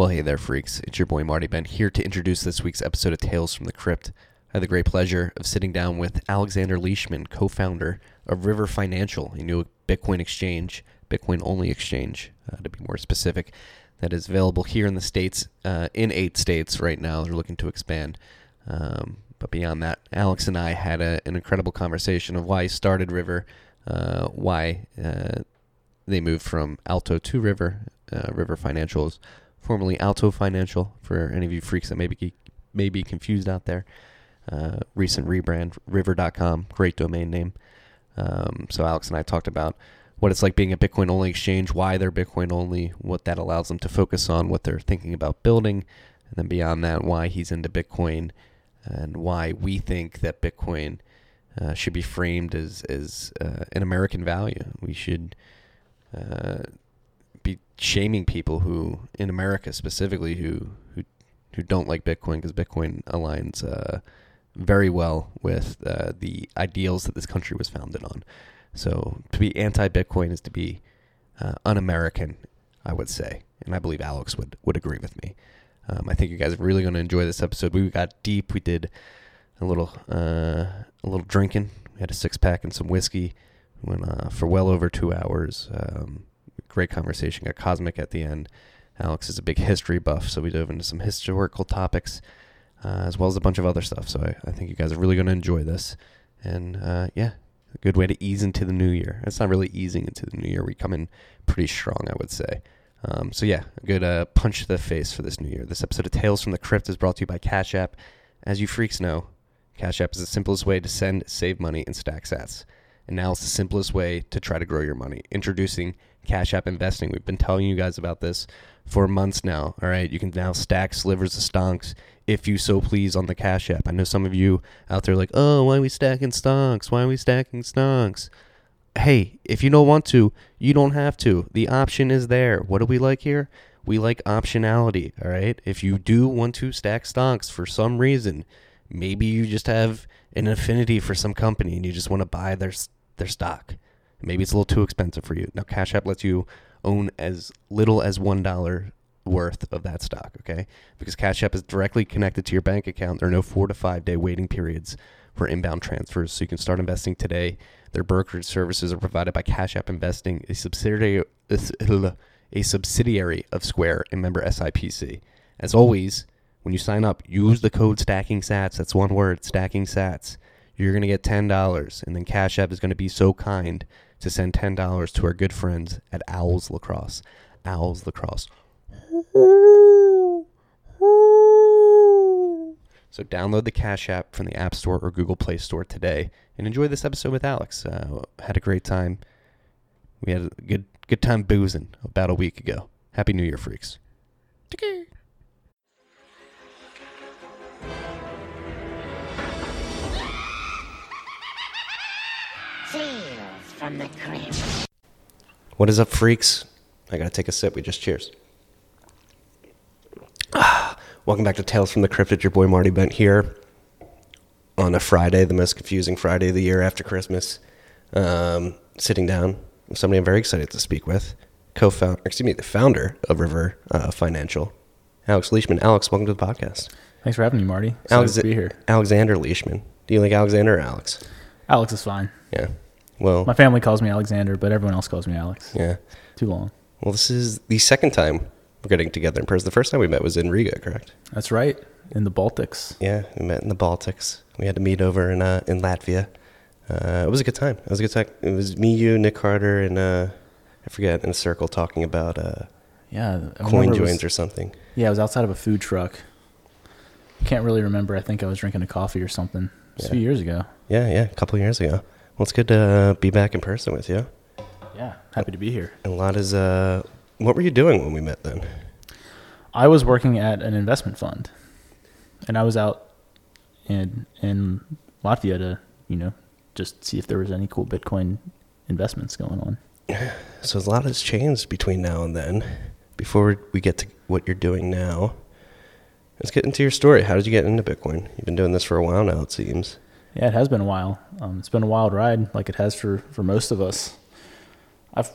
Well, hey there, freaks. It's your boy Marty Bent here to introduce this week's episode of Tales from the Crypt. I had the great pleasure of sitting down with Alexander Leishman, co founder of River Financial, a new Bitcoin exchange, Bitcoin only exchange, uh, to be more specific, that is available here in the States, uh, in eight states right now. They're looking to expand. Um, but beyond that, Alex and I had a, an incredible conversation of why he started River, uh, why uh, they moved from Alto to River. Uh, River Financials, formerly Alto Financial, for any of you freaks that may be, may be confused out there. Uh, recent rebrand, river.com, great domain name. Um, so Alex and I talked about what it's like being a Bitcoin only exchange, why they're Bitcoin only, what that allows them to focus on, what they're thinking about building, and then beyond that, why he's into Bitcoin and why we think that Bitcoin uh, should be framed as as uh, an American value. We should uh, shaming people who, in America specifically, who who who don't like Bitcoin because Bitcoin aligns uh, very well with uh, the ideals that this country was founded on. So to be anti-Bitcoin is to be uh, un-American, I would say, and I believe Alex would would agree with me. Um, I think you guys are really going to enjoy this episode. We got deep. We did a little uh, a little drinking. We had a six pack and some whiskey. We went uh, for well over two hours. Um, great conversation. Got cosmic at the end. Alex is a big history buff, so we dove into some historical topics uh, as well as a bunch of other stuff. So I, I think you guys are really going to enjoy this. And uh, yeah, a good way to ease into the new year. It's not really easing into the new year. We come in pretty strong, I would say. Um, so yeah, a good uh, punch to the face for this new year. This episode of Tales from the Crypt is brought to you by Cash App. As you freaks know, Cash App is the simplest way to send, save money, and stack sats. And now it's the simplest way to try to grow your money. Introducing Cash App Investing. We've been telling you guys about this for months now. All right, you can now stack slivers of stonks if you so please on the Cash App. I know some of you out there like, oh, why are we stacking stonks? Why are we stacking stonks? Hey, if you don't want to, you don't have to. The option is there. What do we like here? We like optionality, all right? If you do want to stack stonks for some reason, maybe you just have an affinity for some company and you just want to buy their their stock. Maybe it's a little too expensive for you. Now Cash App lets you own as little as $1 worth of that stock, okay? Because Cash App is directly connected to your bank account. There are no 4 to 5 day waiting periods for inbound transfers, so you can start investing today. Their brokerage services are provided by Cash App Investing, a subsidiary a subsidiary of Square and member SIPC. As always, when you sign up, use the code Stacking Sats. That's one word, Stacking Sats. You're gonna get ten dollars, and then Cash App is gonna be so kind to send ten dollars to our good friends at Owls Lacrosse. Owls Lacrosse. So download the Cash App from the App Store or Google Play Store today, and enjoy this episode with Alex. Uh, had a great time. We had a good good time boozing about a week ago. Happy New Year, freaks. Tales from the Crypt. What is up, freaks? I gotta take a sip. We just cheers. Ah, welcome back to Tales from the Crypt. It's your boy Marty Bent here on a Friday, the most confusing Friday of the year after Christmas. Um, sitting down with somebody I'm very excited to speak with, co-founder, excuse me, the founder of River uh, Financial, Alex Leishman. Alex, welcome to the podcast. Thanks for having me, Marty. Excited Alex, to be here. Alexander Leishman. Do you like Alexander or Alex? Alex is fine. Yeah. Well, My family calls me Alexander, but everyone else calls me Alex. yeah. Too long. Well, this is the second time we're getting together in person. The first time we met was in Riga, correct? That's right. In the Baltics. Yeah, we met in the Baltics. We had to meet over in uh, in Latvia. Uh, it was a good time. It was a good time. It was me, you, Nick Carter, and uh, I forget in a circle talking about uh, Yeah. I coin it was- or something. Yeah, I was outside of a food truck. Can't really remember. I think I was drinking a coffee or something. It was Yeah. a few years ago. Yeah, yeah, a couple of years ago. Well, it's good to uh, be back in person with you. Yeah. Happy to be here. And a lot is. Uh, what were you doing when we met then? I was working at an investment fund, and I was out in in Latvia to you know just see if there was any cool Bitcoin investments going on. So a lot has changed between now and then. Before we get to what you're doing now, let's get into your story. How did you get into Bitcoin? You've been doing this for a while now, it seems. Yeah, it has been a while. Um, it's been a wild ride, like it has for, for most of us. I've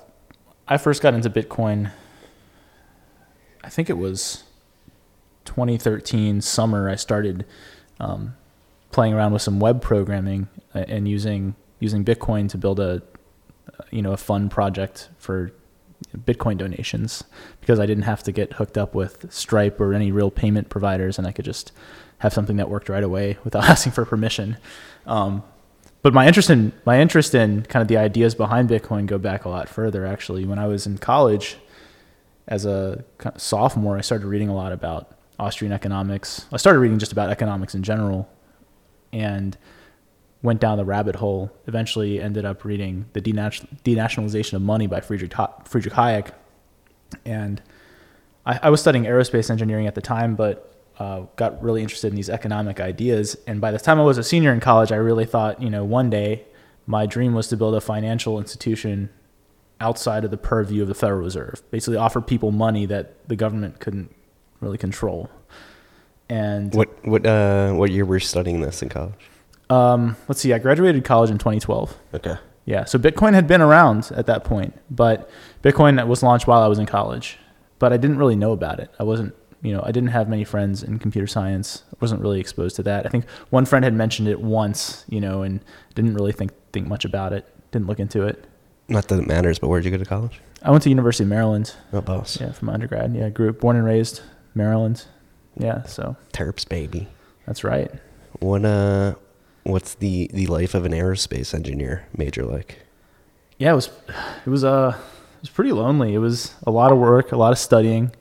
I first got into Bitcoin. I think it was 2013 summer, I started um, playing around with some web programming uh, and using using Bitcoin to build a you know a fun project for Bitcoin donations because I didn't have to get hooked up with Stripe or any real payment providers, and I could just have something that worked right away without asking for permission. Um, but my interest in my interest in kind of the ideas behind Bitcoin go back a lot further. Actually, when I was in college, as a sophomore, I started reading a lot about Austrian economics. I started reading just about economics in general, and went down the rabbit hole. Eventually, ended up reading the Denationalization of Money by Friedrich Friedrich Hayek, and I, I was studying aerospace engineering at the time, but uh, got really interested in these economic ideas. And by the time I was a senior in college, I really thought, you know, one day my dream was to build a financial institution outside of the purview of the Federal Reserve, basically offer people money that the government couldn't really control. And what what uh, what year were you studying this in college? Um, let's see, I graduated college in 2012. Okay. Yeah, so Bitcoin had been around at that point, but Bitcoin was launched while I was in college, but I didn't really know about it. I wasn't you know, I didn't have many friends in computer science. I wasn't really exposed to that. I think one friend had mentioned it once, you know, and didn't really think think much about it. Didn't look into it. Not that it matters, but where'd you go to college? I went to University of Maryland. Oh, boss. Yeah, from undergrad. Yeah, grew up, born and raised Maryland. Yeah, so. Terps, baby. That's right. What uh, what's the the life of an aerospace engineer major like? Yeah, it was it was uh it was pretty lonely. It was a lot of work, a lot of studying.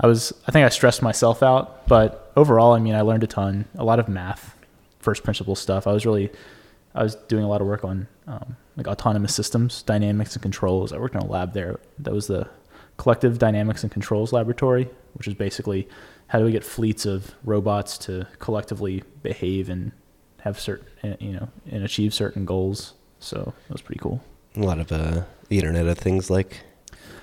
I was I think I stressed myself out, but overall, I mean, I learned a ton, a lot of math, first principle stuff. I was really I was doing a lot of work on um, like autonomous systems, dynamics and controls. I worked in a lab there. That was the Collective Dynamics and Controls Laboratory, which is basically how do we get fleets of robots to collectively behave and have certain eh, you know and achieve certain goals. So that was pretty cool. A lot of uh, the Internet of Things like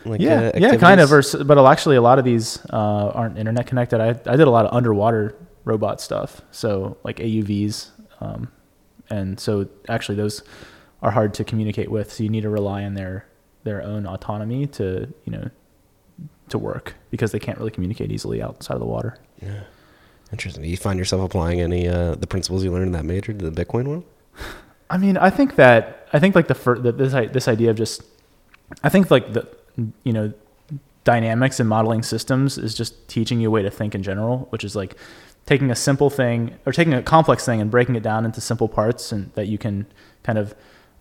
like yeah, uh, yeah, kind of. Or, but actually, a lot of these uh, aren't internet connected. I I did a lot of underwater robot stuff, so like AUVs, um, and so actually those are hard to communicate with. So you need to rely on their their own autonomy to you know to work because they can't really communicate easily outside of the water. Yeah, interesting. Do you find yourself applying any uh, the principles you learned in that major to the Bitcoin one? I mean, I think that I think like the, fir- the this this idea of just I think like the you know, dynamics and modeling systems is just teaching you a way to think in general, which is like taking a simple thing or taking a complex thing and breaking it down into simple parts and that you can kind of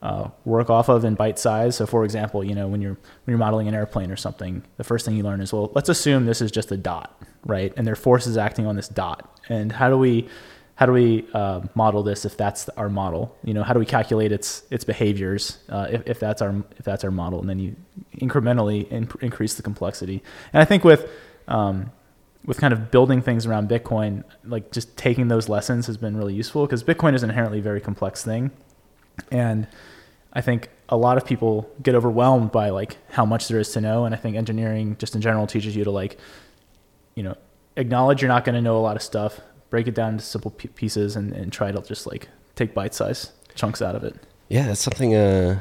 uh, work off of in bite size. So, for example, you know when you're when you're modeling an airplane or something, the first thing you learn is well, let's assume this is just a dot, right? And there are forces acting on this dot, and how do we how do we uh, model this if that's our model? You know, how do we calculate its its behaviors uh, if, if that's our if that's our model? And then you incrementally in, increase the complexity. And I think with um, with kind of building things around Bitcoin, like just taking those lessons has been really useful because Bitcoin is an inherently a very complex thing, and I think a lot of people get overwhelmed by like how much there is to know. And I think engineering just in general teaches you to like, you know, acknowledge you're not going to know a lot of stuff break it down into simple p- pieces and, and try to just like take bite size chunks out of it. Yeah, that's something. Uh,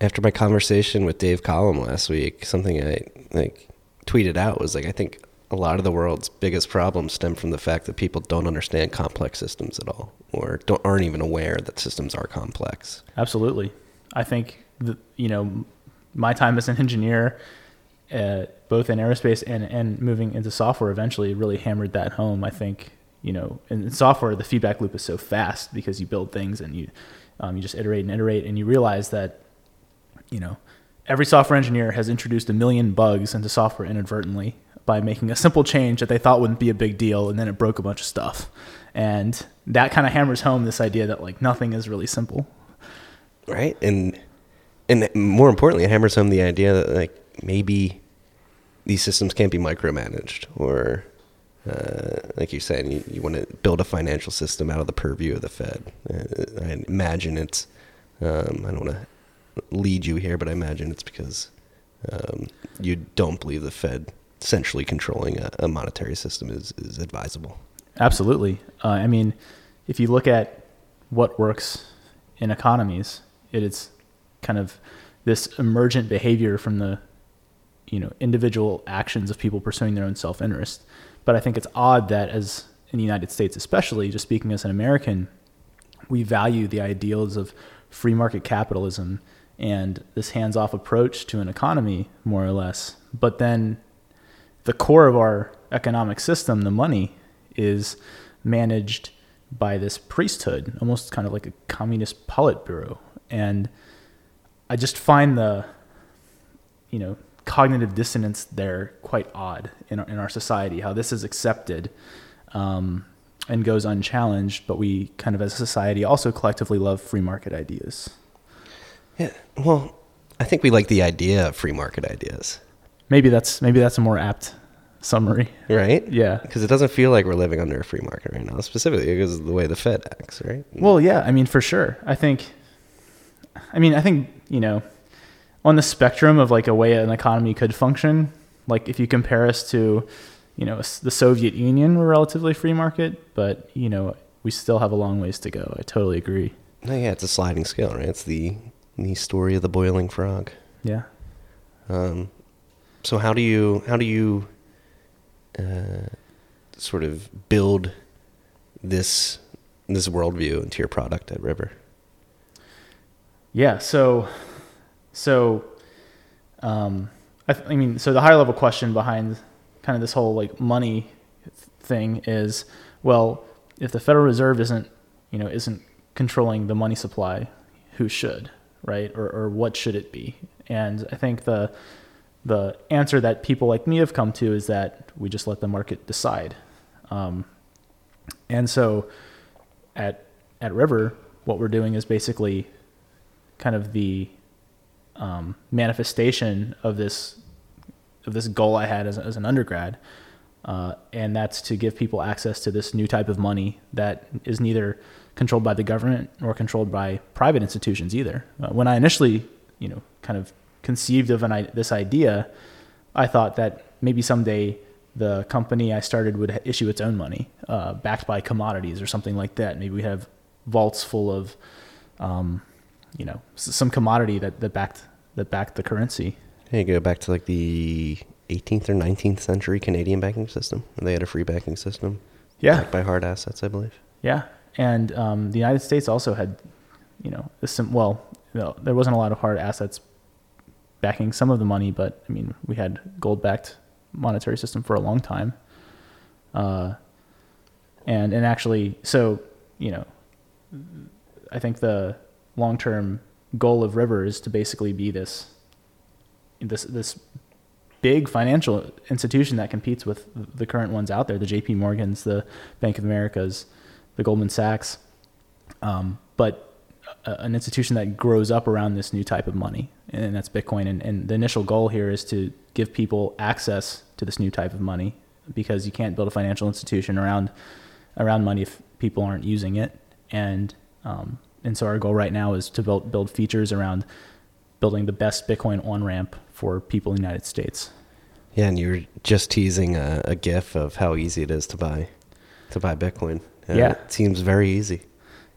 after my conversation with Dave Collum last week, something I like tweeted out was like, I think a lot of the world's biggest problems stem from the fact that people don't understand complex systems at all, or don't aren't even aware that systems are complex. Absolutely, I think the, you know my time as an engineer uh, both in aerospace and, and moving into software eventually really hammered that home. I think, you know, in software, the feedback loop is so fast because you build things and you, um, you just iterate and iterate and you realize that, you know, every software engineer has introduced a million bugs into software inadvertently by making a simple change that they thought wouldn't be a big deal and then it broke a bunch of stuff. And that kind of hammers home this idea that like nothing is really simple. Right. And, and more importantly, it hammers home the idea that like maybe these systems can't be micromanaged or uh, like you're saying, you, you want to build a financial system out of the purview of the Fed. Uh, I imagine it's, um, I don't want to lead you here, but I imagine it's because um, you don't believe the Fed centrally controlling a, a monetary system is, is advisable. Absolutely. Uh, I mean, if you look at what works in economies, it is kind of this emergent behavior from the you know individual actions of people pursuing their own self-interest. But I think it's odd that as in the United States, especially just speaking as an American, we value the ideals of free market capitalism and this hands-off approach to an economy, more or less. But then the core of our economic system, the money, is managed by this priesthood, almost kind of like a communist politburo. And I just find the, you know, cognitive dissonance there quite odd in our, in our society. How this is accepted um, and goes unchallenged, but we kind of as a society also collectively love free market ideas. Yeah. Well, I think we like the idea of free market ideas, Maybe that's maybe that's a more apt summary. right? Yeah. Because it doesn't feel like we're living under a free market right now, specifically because of the way the Fed acts, right? Well, yeah, I mean, for sure. I think, I mean, I think, you know, on the spectrum of like a way an economy could function, like if you compare us to, you know, the Soviet Union, we're relatively free market, but, you know, we still have a long ways to go. I totally agree. No, yeah, it's a sliding scale, right? It's the the story of the boiling frog. Yeah. Um, so how do you how do you uh, sort of build this this worldview into your product at River? Yeah. So, so, um, I, th- I mean, so the higher level question behind kind of this whole like money thing is, well, if the Federal Reserve isn't, you know, isn't controlling the money supply, who should, right? Or, or what should it be? And I think the, the answer that people like me have come to is that we just let the market decide. Um, and so at, at River, what we're doing is basically kind of the um, manifestation of this of this goal I had as, as an undergrad, uh, and that's to give people access to this new type of money that is neither controlled by the government nor controlled by private institutions either. Uh, when I initially, you know, kind of conceived of an, this idea, I thought that maybe someday the company I started would issue its own money, uh, backed by commodities or something like that. Maybe we'd have vaults full of um, you know some commodity that, that backed that backed the currency. Hey, go back to like the 18th or 19th century Canadian banking system. They had a free banking system. Yeah, backed by hard assets, I believe. yeah, and um, the United States also had you know a sim- well you know, there wasn't a lot of hard assets backing some of the money, but I mean we had gold backed monetary system for a long time. Uh, and and actually, so you know, I think the long term goal of River is to basically be this this this big financial institution that competes with the current ones out there, the J.P. Morgans, the Bank of Americas, the Goldman Sachs, um, but a, an institution that grows up around this new type of money, and that's Bitcoin. And, and the initial goal here is to give people access to this new type of money, because you can't build a financial institution around around money if people aren't using it. And um, and so our goal right now is to build build features around building the best Bitcoin on ramp for people in the United States. Yeah, and you were just teasing a, a GIF of how easy it is to buy to buy Bitcoin. Uh, Yeah. it seems very easy.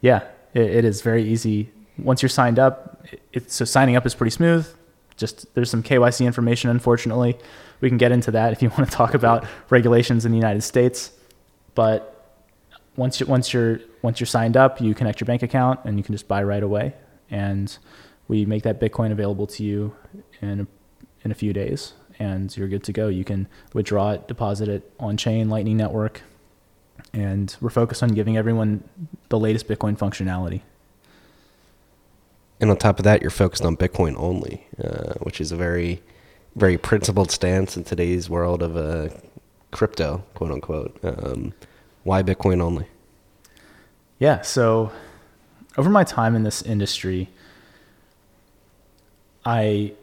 Yeah, it, it is very easy. Once you're signed up, it, so signing up is pretty smooth. Just there's some KYC information. Unfortunately, we can get into that if you want to talk about regulations in the United States. But once you once you're once you're signed up, you connect your bank account and you can just buy right away. And we make that Bitcoin available to you in a, in a few days, and you're good to go. You can withdraw it, deposit it on chain, Lightning Network, and we're focused on giving everyone the latest Bitcoin functionality. And on top of that, you're focused on Bitcoin only, uh, which is a very, very principled stance in today's world of uh, crypto, quote unquote. Um, why Bitcoin only? Yeah, so over my time in this industry, I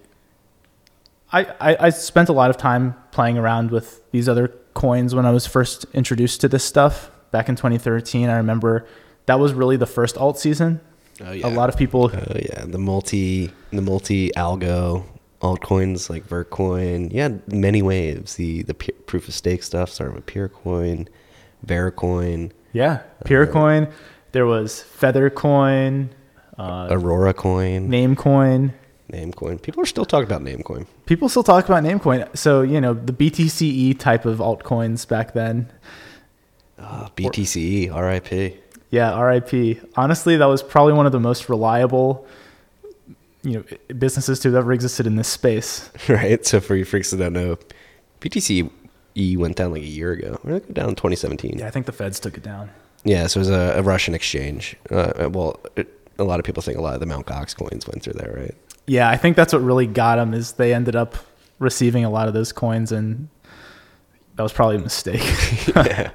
I, I spent a lot of time playing around with these other coins when I was first introduced to this stuff back in 2013. I remember that was really the first alt season. Oh yeah. A lot of people Oh yeah, the multi, the multi algo altcoins like Vercoin. Yeah, many waves. The the proof of stake stuff started with Peercoin, Vericoin, Yeah, Peercoin. There was Feathercoin, uh, Aurora Coin. Namecoin. Namecoin. People are still talking about Namecoin. People still talk about Namecoin. So you know the BTCE type of altcoins back then. Uh, BTCE, RIP. Yeah, RIP. Honestly, that was probably one of the most reliable, you know, businesses to have ever existed in this space. right? So for you freaks that don't know, BTCE went down like a year ago. Or it down in 2017? Yeah, I think the Feds took it down. Yeah, so it was a, a Russian exchange. Uh, well, it, a lot of people think a lot of the Mt. Gox coins went through there, right? Yeah, I think that's what really got them is they ended up receiving a lot of those coins, and that was probably a mistake. yeah.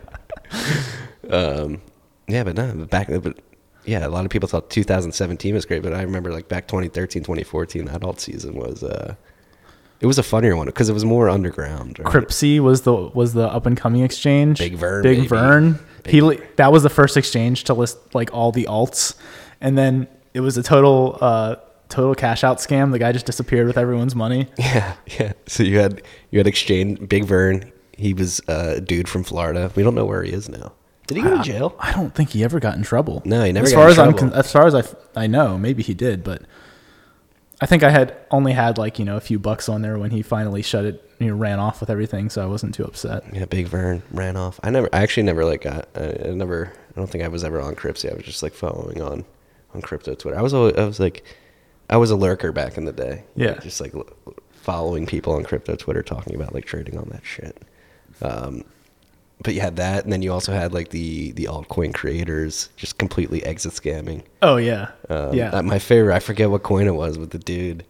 um, yeah, but no, but back, but yeah, a lot of people thought 2017 was great, but I remember like back 2013, 2014, that alt season was, uh, it was a funnier one because it was more underground. Right? Cryptsy was the was the up and coming exchange. Big Vern, Big baby. Vern. Big he that was the first exchange to list like all the alts, and then it was a total uh, total cash out scam. The guy just disappeared with everyone's money. Yeah, yeah. So you had you had exchange Big Vern. He was uh, a dude from Florida. We don't know where he is now. Did he go to jail? I don't think he ever got in trouble. No, he never As got far in as I'm as far as I, I know, maybe he did, but I think I had only had like you know a few bucks on there when he finally shut it. You know, ran off with everything, so I wasn't too upset. Yeah, Big Vern ran off. I never, I actually never like got. I, I never. I don't think I was ever on Cryptsy. I was just like following on on crypto Twitter. I was always, I was like, I was a lurker back in the day. Yeah. just like following people on crypto Twitter talking about like trading on that shit. Um, but you had that, and then you also had like the the altcoin creators just completely exit scamming. Oh yeah, Um, yeah. my favorite, I forget what coin it was, but the dude, it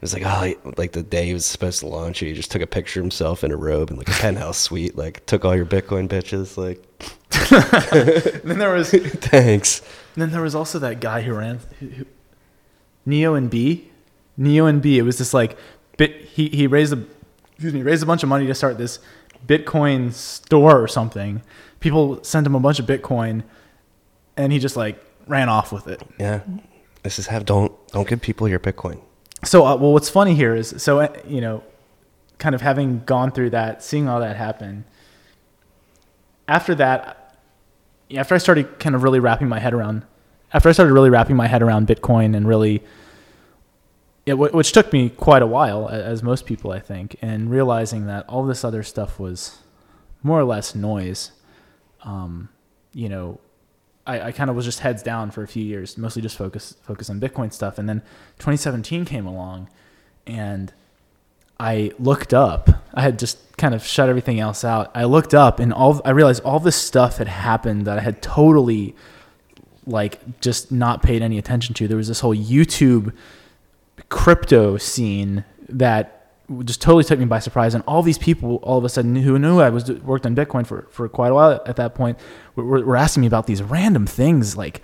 was like, oh, like the day he was supposed to launch it, he just took a picture of himself in a robe and like a penthouse suite, like took all your Bitcoin bitches, like, then there was thanks. And then there was also that guy who ran who, who, Neo and Bee. Neo and Bee. It was this like bit. He he raised a excuse me raised a bunch of money to start this Bitcoin store or something. People sent him a bunch of Bitcoin, and he just like ran off with it. Yeah, this is have don't don't give people your Bitcoin. So uh, well, what's funny here is so uh, you know, kind of having gone through that, seeing all that happen. After that, after I started kind of really wrapping my head around, after I started really wrapping my head around Bitcoin and really, yeah, which took me quite a while, as most people I think, and realizing that all this other stuff was more or less noise. Um, you know, I, I kind of was just heads down for a few years, mostly just focus focus on Bitcoin stuff. And then 2017 came along, and I looked up. I had just kind of shut everything else out. I looked up, and all I realized all this stuff had happened that I had totally like just not paid any attention to. There was this whole YouTube crypto scene that just totally took me by surprise. And all these people, all of a sudden, who knew I was worked on Bitcoin for, for quite a while at that point, were, were asking me about these random things like,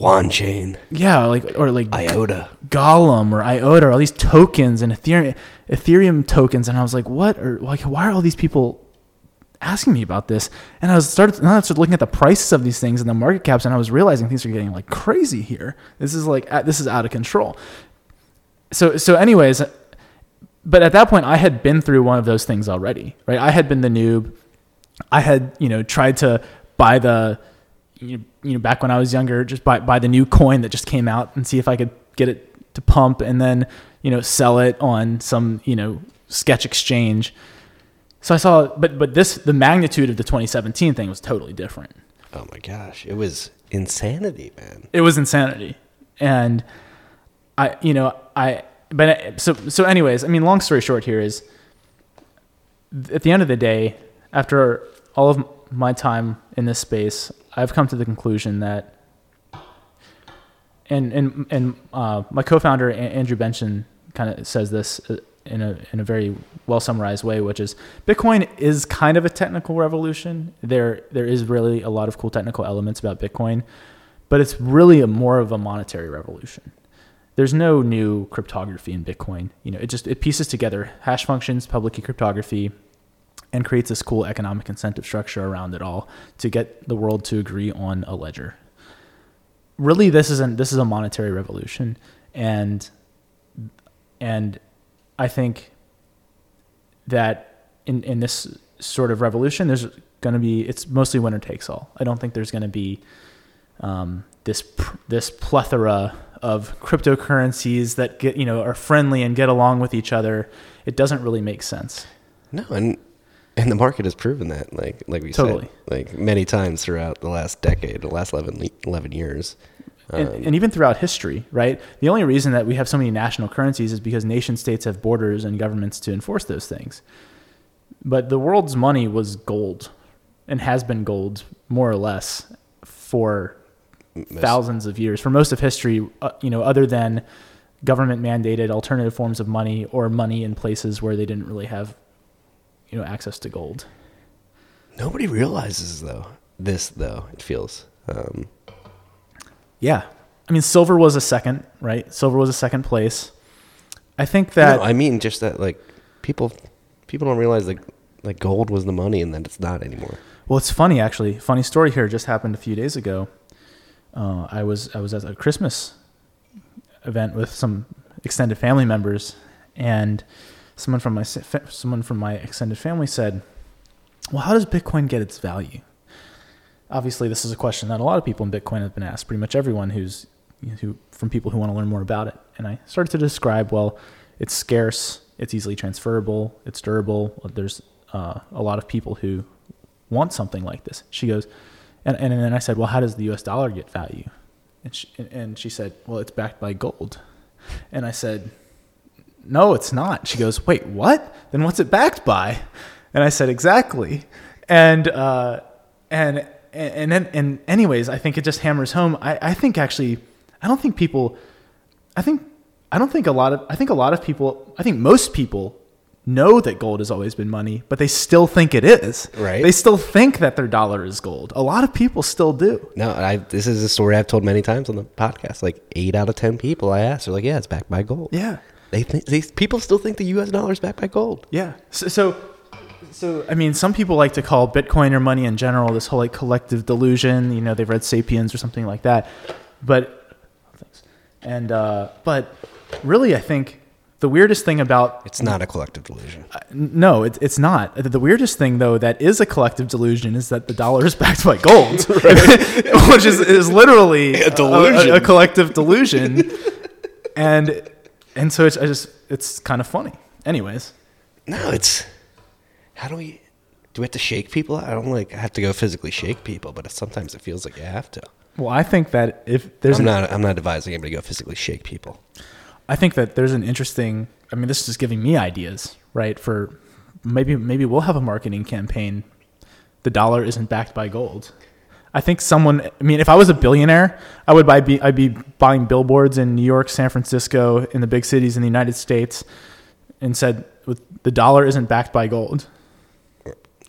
Wanchain, yeah, like or like IOTA. Golem or IOTA or all these tokens and Ethereum Ethereum tokens, and I was like, what? Or like, why are all these people asking me about this? And I was started now I started looking at the prices of these things and the market caps, and I was realizing things are getting like crazy here. This is like this is out of control. So so anyways, but at that point, I had been through one of those things already, right? I had been the noob. I had you know tried to buy the you know, you know back when I was younger, just buy buy the new coin that just came out and see if I could get it to pump, and then you know sell it on some you know sketch exchange. So I saw, but but this the magnitude of the 2017 thing was totally different. Oh my gosh, it was insanity, man. It was insanity, and I you know I but so so anyways, I mean, long story short here is at the end of the day, after all of my time in this space, I've come to the conclusion that, and and and uh, my co-founder Andrew Benson kind of says this uh, in a in a very well summarized way, which is Bitcoin is kind of a technical revolution. There there is really a lot of cool technical elements about Bitcoin, but it's really a more of a monetary revolution there's no new cryptography in Bitcoin. You know, it just it pieces together hash functions, public key cryptography, and creates this cool economic incentive structure around it all to get the world to agree on a ledger. Really, this isn't this is a monetary revolution, and and I think that in in this sort of revolution, there's going to be it's mostly winner takes all. I don't think there's going to be um, this this plethora of cryptocurrencies that get you know are friendly and get along with each other, it doesn't really make sense. No, and and the market has proven that, like like we Totally. said, like many times throughout the last decade, the last 11, 11 years. and, Um, and even throughout history, right? The only reason that we have so many national currencies is because nation states have borders and governments to enforce those things. But the world's money was gold and has been gold more or less for thousands of years, for most of history, uh, you know, other than government mandated alternative forms of money or money in places where they didn't really have, you know, access to gold. Nobody realizes though this though. It feels. Um, Yeah. I mean, silver was a second, right? Silver was a second place. I think that no, I mean just that like people people don't realize like like gold was the money and that it's not anymore. Well, it's funny actually. Funny story here just happened a few days ago. Uh, I was I was at a Christmas event with some extended family members, and someone from my someone from my extended family said, "Well, how does Bitcoin get its value?" Obviously, this is a question that a lot of people in Bitcoin have been asked. Pretty much everyone who's who from people who want to learn more about it. And I started to describe, well, it's scarce, it's easily transferable, it's durable. There's uh, a lot of people who want something like this. She goes, and, and then I said, well, how does the U.S. dollar get value? And she, and she said, well, it's backed by gold. And I said, no, it's not. She goes, wait, what? Then what's it backed by? And I said, exactly. And uh, and and then and anyways, I think it just hammers home. I, I think actually, I don't think people, I think I don't think a lot of I think a lot of people, I think most people know that gold has always been money, but they still think it is. Right. They still think that their dollar is gold. A lot of people still do. No, I this is a story I've told many times on the podcast. Like eight out of ten people I asked are like, yeah, it's backed by gold. Yeah. They think these people still think the U.S. dollar is backed by gold. Yeah. So, so, so, I mean, some people like to call Bitcoin or money in general this whole like collective delusion. You know, they've read *Sapiens* or something like that. But, thanks. And uh, but really, I think the weirdest thing about It's not a collective delusion. Uh, no, it, it's not. The weirdest thing, though, that is a collective delusion is that the dollar is backed by gold, which is, is literally a, delusion. a, a collective delusion. and and so it's I just it's kind of funny. Anyways, No, it's how do we do we have to shake people? I don't like have to go physically shake people, but sometimes it feels like you have to. well, I think that if there's I'm an, not I'm not advising anybody to go physically shake people. I think that there's an interesting. I mean, this is just giving me ideas, right? For maybe maybe we'll have a marketing campaign. The dollar isn't backed by gold. I think someone. I mean, if I was a billionaire, I would buy. Be, I'd be buying billboards in New York, San Francisco, in the big cities in the United States, and said, "The dollar isn't backed by gold."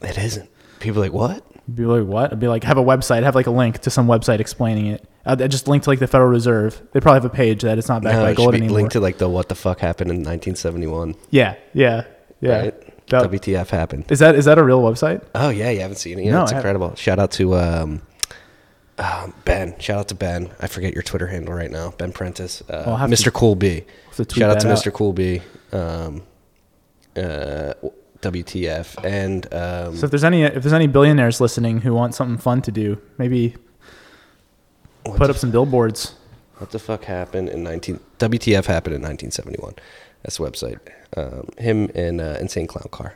It isn't. People are like what? I'd be like, "What?" I'd be like, "Have a website. Have like a link to some website explaining it." I'd just linked to like the Federal Reserve. They probably have a page that it's not backed No, by gold anymore. linked to like the what the fuck happened in 1971. yeah, yeah, yeah. Right? That- WTF happened? Is that is that a real website? Oh yeah, you haven't seen it yet. No, it's incredible. Shout out to um, um, Ben. Shout out to Ben. I forget your Twitter handle right now. Ben Prentice. Uh, I'll Mr. to- Cool B. have to tweet Shout out to that Mr. out. Cool B. Um, uh, WTF and um, So if there's any if there's any billionaires listening who want something fun to do, maybe what, put up some billboards. what the fuck happened in 19 WTF happened in 1971. That's the website. Um, him and uh, Insane Clown Car.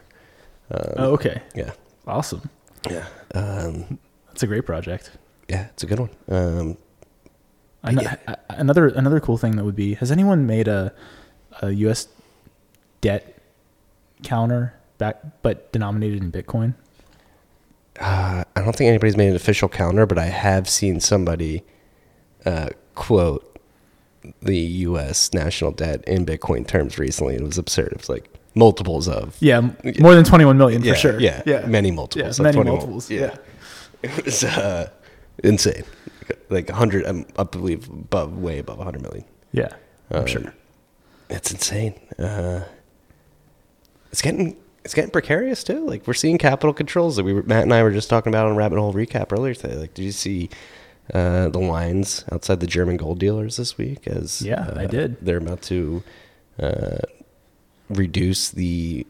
Um, Oh, okay, Yeah, awesome. yeah, um, That's a great project. yeah. It's a good one. Um, An- yeah. a- Another another cool thing that would be: Has anyone made a a U.S. debt counter back, but denominated in Bitcoin? Uh, I don't think anybody's made an official counter, but I have seen somebody uh, quote the U.S. national debt in Bitcoin terms recently. It was absurd. It was like multiples of. Yeah, more than 21 million yeah, for sure. Yeah, yeah, many yeah, multiples. of many 21. multiples. Yeah. It was uh, insane. Like 100, um, I believe, above, way above 100 million. yeah. I'm Um, sure. It's insane. Uh, it's getting it's getting precarious too. Like we're seeing capital controls that we were, Matt and I were just talking about on Rabbit Hole Recap earlier today. Like, did you see uh, the lines outside the German gold dealers this week? As Yeah, I uh, did. They're about to uh, reduce the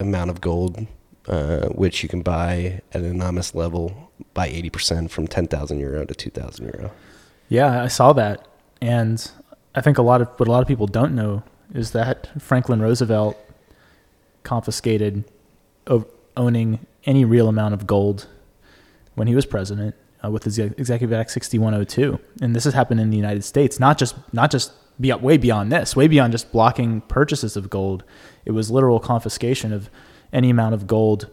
amount of gold uh, which you can buy at an anonymous level by eighty percent from ten thousand euro to two thousand euro. Yeah, I saw that, and I think a lot of what a lot of people don't know is that Franklin Roosevelt confiscated o- owning any real amount of gold when he was president uh, with his Executive Act 6102, and this has happened in the United States, not just not just be, way beyond this, way beyond just blocking purchases of gold. It was literal confiscation of any amount of gold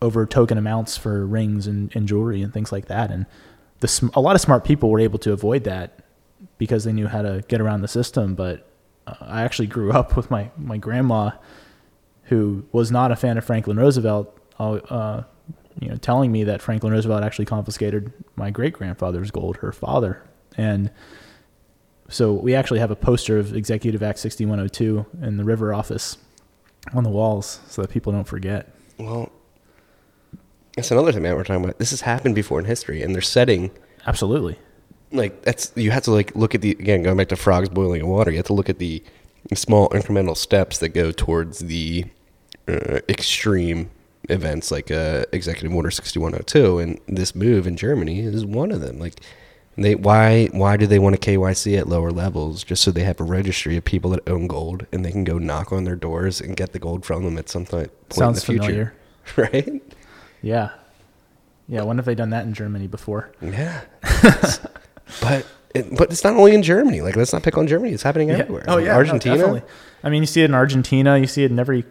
over token amounts for rings and, and jewelry and things like that. And the a lot of smart people were able to avoid that because they knew how to get around the system. But uh, I actually grew up with my my grandma, who was not a fan of Franklin Roosevelt. Uh, you know, telling me that Franklin Roosevelt actually confiscated my great grandfather's gold, her father, and so we actually have a poster of Executive Act 6102 in the River office on the walls so that people don't forget. Well, that's another thing, man. We're talking about this has happened before in history, and they're setting Absolutely. like that's you have to like look at the again going back to frogs boiling in water. You have to look at the small incremental steps that go towards the uh, extreme events like uh, Executive Order 6102, and this move in Germany is one of them. Like they why why do they want a KYC at lower levels just so they have a registry of people that own gold and they can go knock on their doors and get the gold from them at some point Sounds in the future, familiar. right? Yeah. Yeah. When have they done that in Germany before? Yeah, but it, but it's not only in Germany. Like let's not pick on Germany. It's happening everywhere. Oh yeah, Argentina. definitely. I mean, you see it in Argentina. You see it in every.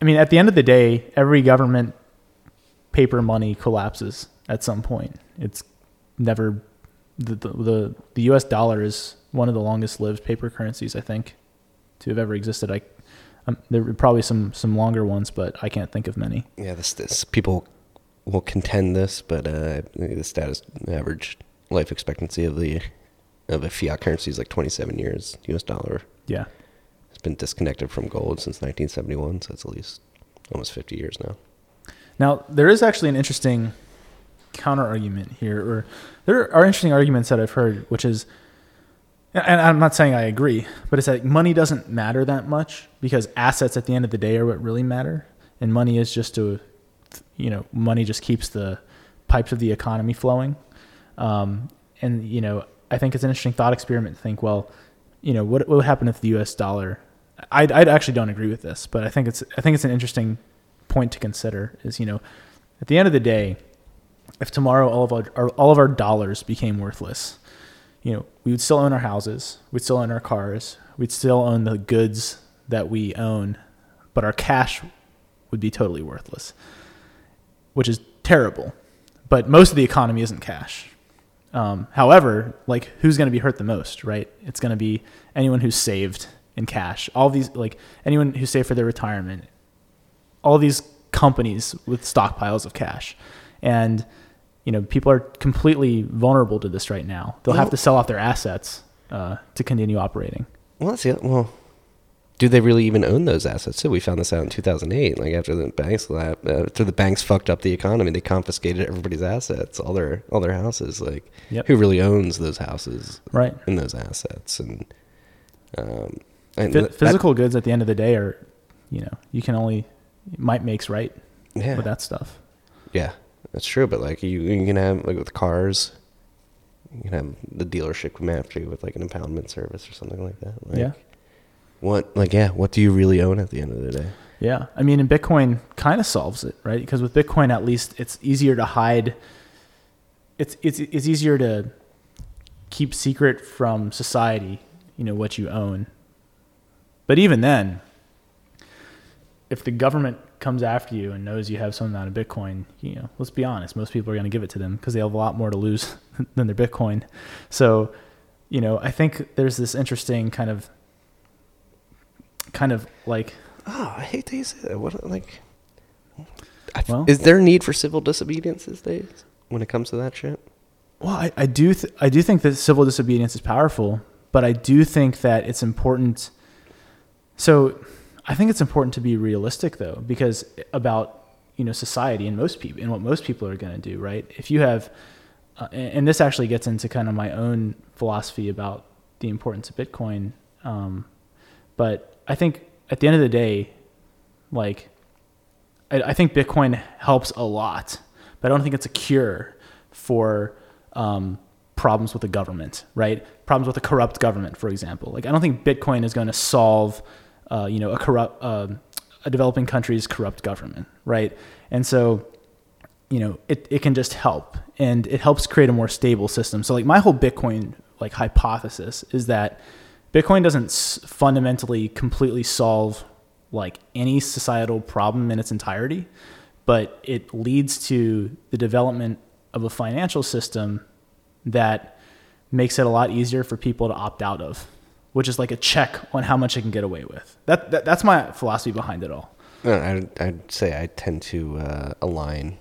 I mean, at the end of the day, every government paper money collapses at some point. It's never the the the, the U.S. dollar is one of the longest lived paper currencies I think to have ever existed. I um, there are probably some some longer ones, but I can't think of many. yeah, this, this people will contend this, but uh, the status average life expectancy of the of a fiat currency is like 27 years. U.S. dollar Yeah. Has been disconnected from gold since 1971, so it's at least almost 50 years now. Now, there is actually an interesting counter argument here, or there are interesting arguments that I've heard, which is, and I'm not saying I agree, but it's that money doesn't matter that much because assets at the end of the day are what really matter, and money is just to, you know, money just keeps the pipes of the economy flowing, um, and you know, I think it's an interesting thought experiment to think, well, you know, what, what would happen if the U.S. dollar? I I actually don't agree with this, but I think it's I think it's an interesting point to consider. Is you know, at the end of the day, if tomorrow all of our, our all of our dollars became worthless, you know, we would still own our houses, we'd still own our cars, we'd still own the goods that we own, but our cash would be totally worthless, which is terrible. But most of the economy isn't cash. Um, however, like who's going to be hurt the most, right? It's going to be anyone who's saved in cash. All these, like anyone who saved for their retirement. All these companies with stockpiles of cash, and you know people are completely vulnerable to this right now. They'll have to sell off their assets uh, to continue operating. Well, that's the well. Do they really even own those assets? So we found this out in 2008. Like after the banks, uh, after the banks fucked up the economy, they confiscated everybody's assets, all their all their houses. Like, Yep. who really owns those houses Right. and those assets? And um, and Phy- that- physical goods at the end of the day are, you know, you can only might makes right yeah, with that stuff. yeah, that's true. But like you, you can have like with cars, you can have the dealership come after you with like an impoundment service or something like that. Like, Yeah. What like yeah? What do you really own at the end of the day? Yeah, I mean, and Bitcoin kind of solves it, right? Because with Bitcoin, at least it's easier to hide. It's it's it's easier to keep secret from society, you know, what you own. But even then, if the government comes after you and knows you have some amount of Bitcoin, you know, let's be honest, most people are going to give it to them because they have a lot more to lose than their Bitcoin. So, you know, I think there's this interesting kind of, kind of like Oh, I hate you say that. What like? I, Well- is there a need for civil disobedience these days when it comes to that shit? Well, I, I do th- I do think that civil disobedience is powerful, but I do think that it's important. So, I think it's important to be realistic though, because about you know society and most people and what most people are going to do, right? If you have, uh, and, this actually gets into kind of my own philosophy about the importance of Bitcoin, um, but I think at the end of the day, like I, I think Bitcoin helps a lot, but I don't think it's a cure for um, problems with the government, right? Problems with a corrupt government, for example. Like I don't think Bitcoin is going to solve, uh, you know, a corrupt, uh, a developing country's corrupt government, right? And so, you know, it, it can just help, and it helps create a more stable system. So like my whole Bitcoin like hypothesis is that Bitcoin doesn't s- fundamentally completely solve like any societal problem in its entirety, but it leads to the development of a financial system that makes it a lot easier for people to opt out of, which is like a check on how much I can get away with. That, that that's my philosophy behind it all. No, I'd, I'd say I tend to uh, align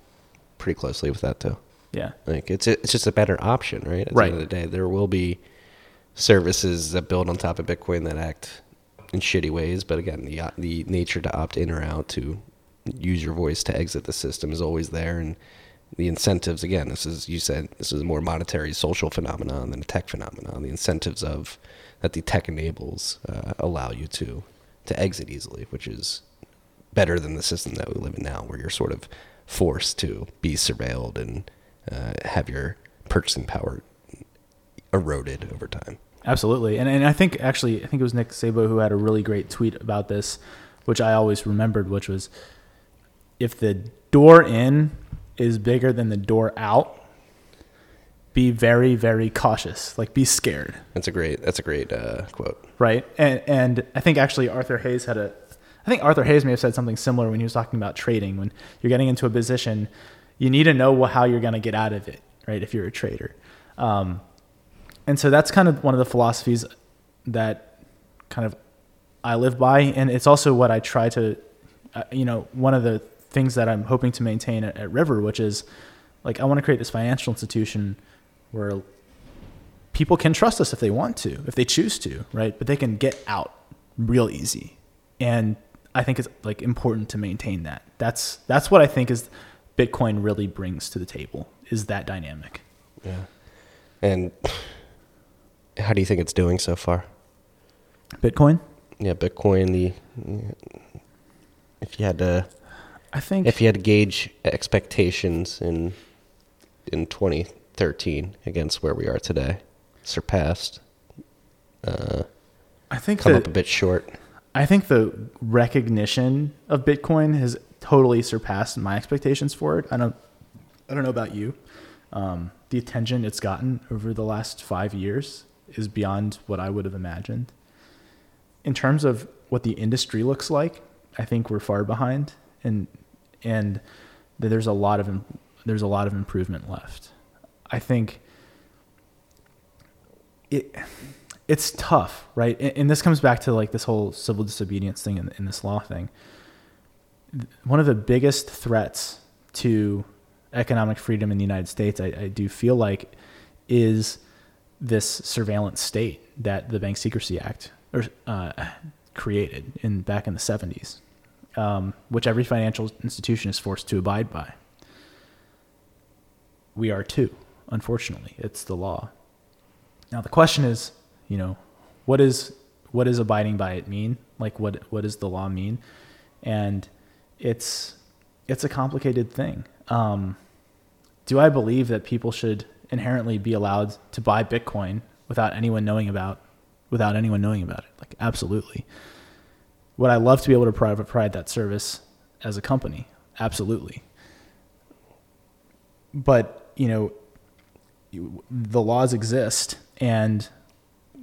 pretty closely with that too. Yeah. Like it's it's just a better option, right? At Right. the end of the day, there will be services that build on top of Bitcoin that act in shitty ways, but again, the the nature to opt in or out to use your voice to exit the system is always there, and the incentives again. This is you said this is a more monetary social phenomenon than a tech phenomenon. The incentives of that the tech enables uh, allow you to to exit easily, which is better than the system that we live in now, where you're sort of forced to be surveilled and uh, have your purchasing power eroded over time. Absolutely. And and I think actually I think it was Nick Szabo who had a really great tweet about this, which I always remembered, which was if the door in is bigger than the door out, be very, very cautious. Like be scared. That's a great. That's a great uh, quote. Right. And and I think actually Arthur Hayes had a I think Arthur Hayes may have said something similar when he was talking about trading. When you're getting into a position, you need to know how you're going to get out of it, right? If you're a trader. Um, and so that's kind of one of the philosophies that kind of I live by, and it's also what I try to, uh, you know, one of the things that I'm hoping to maintain at, at River, which is like I want to create this financial institution where people can trust us if they want to, if they choose to, right? But they can get out real easy, and I think it's like important to maintain that. That's that's what I think is Bitcoin really brings to the table is that dynamic. Yeah. And how do you think it's doing so far? Bitcoin, Yeah, Bitcoin. The if you had to I think if you had to gauge expectations in in 2013 against where we are today, surpassed, uh, I think come that, up a bit short. I think the recognition of Bitcoin has totally surpassed my expectations for it. I don't, I don't know about you. Um, the attention it's gotten over the last five years is beyond what I would have imagined. In terms of what the industry looks like, I think we're far behind, and and there's a lot of there's a lot of improvement left. I think it it's tough, right? And, and this comes back to like this whole civil disobedience thing and, in this law thing. One of the biggest threats to economic freedom in the United States, I, I do feel like, is this surveillance state that the Bank Secrecy Act or, uh, created in back in the 70s, um, which every financial institution is forced to abide by. We are too, unfortunately. It's the law. Now the question is, you know, what is what does abiding by it mean? Like what what does the law mean? And it's it's a complicated thing. Um, do I believe that people should inherently be allowed to buy Bitcoin without anyone knowing about without anyone knowing about it? Like absolutely. Would I love to be able to provide, that service as a company? Absolutely. But you know, the laws exist and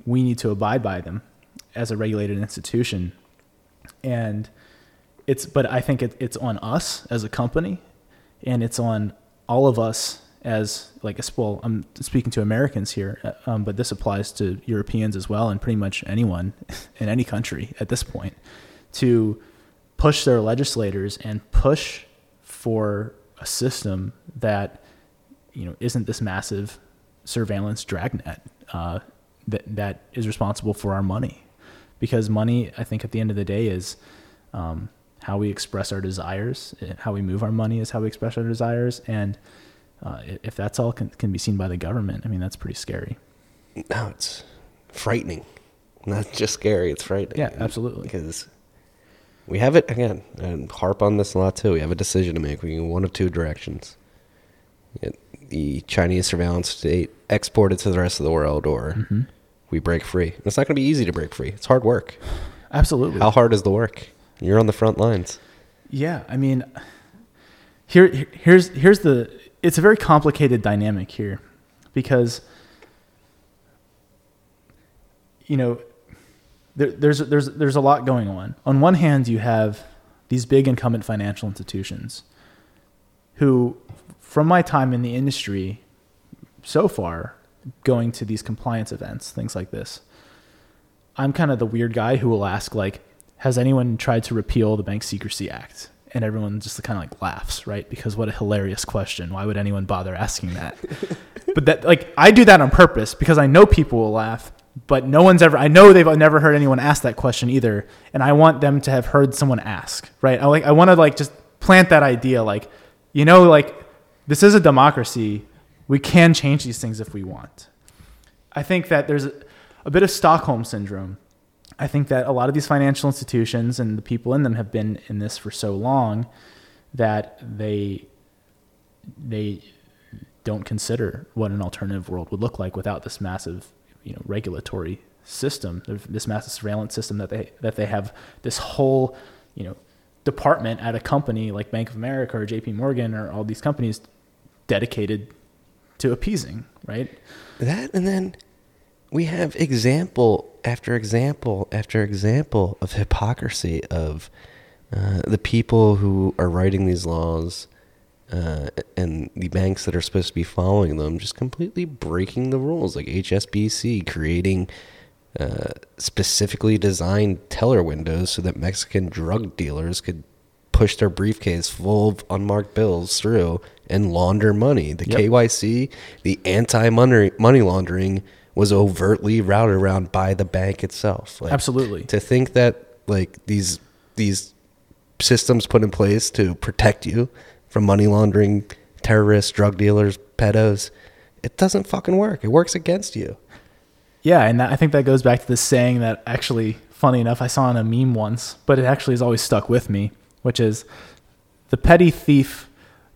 we need to abide by them as a regulated institution. And it's, but I think it, it's on us as a company and it's on all of us as like, well, I'm speaking to Americans here, uh, um, but this applies to Europeans as well and pretty much anyone in any country at this point to push their legislators and push for a system that you know isn't this massive surveillance dragnet uh, that that is responsible for our money, because money, I think, at the end of the day, is um, how we express our desires. eh, How we move our money is how we express our desires, and uh, if that's all can, can be seen by the government, I mean, that's pretty scary. No, it's frightening. Not just scary, it's frightening. Yeah, absolutely. Because we have it again, and harp on this a lot too. We have a decision to make. We can go one of two directions. It, the Chinese surveillance state exported to the rest of the world, or Mm-hmm. we break free. And It's not going to be easy to break free. It's hard work. Absolutely. How hard is the work? You're on the front lines. Yeah, I mean, here here- here's here's the. It's a very complicated dynamic here, because you know, there, there's there's there's a lot going on. On one hand, you have these big incumbent financial institutions, who, from my time in the industry, so far, going to these compliance events, things like this, I'm kind of the weird guy who will ask like, has anyone tried to repeal the Bank Secrecy Act? And everyone just kind of like laughs, right? Because what a hilarious question. Why would anyone bother asking that? but that like I do that on purpose because I know people will laugh, but no one's ever I know they've never heard anyone ask that question either, and I want them to have heard someone ask, right? I like I want to like just plant that idea like you know like this is a democracy. We can change these things if we want. I think that there's a, a bit of Stockholm syndrome. I think that a lot of these financial institutions and the people in them have been in this for so long that they they don't consider what an alternative world would look like without this massive, you know, regulatory system, this massive surveillance system that they that they have this whole, you know, department at a company like Bank of America or J.P. Morgan or all these companies dedicated to appeasing, right? That and then we have example after example after example of hypocrisy of uh, the people who are writing these laws uh, and the banks that are supposed to be following them just completely breaking the rules, like HSBC creating uh, specifically designed teller windows so that Mexican drug dealers could push their briefcase full of unmarked bills through and launder money. The Yep. KYC, the anti money money laundering was overtly routed around by the bank itself. Like, Absolutely. To think that like these these systems put in place to protect you from money laundering, terrorists, drug dealers, pedos, it doesn't fucking work. It works against you. Yeah, and that, I think that goes back to this saying that actually, funny enough, I saw in a meme once, but it actually has always stuck with me, which is the petty thief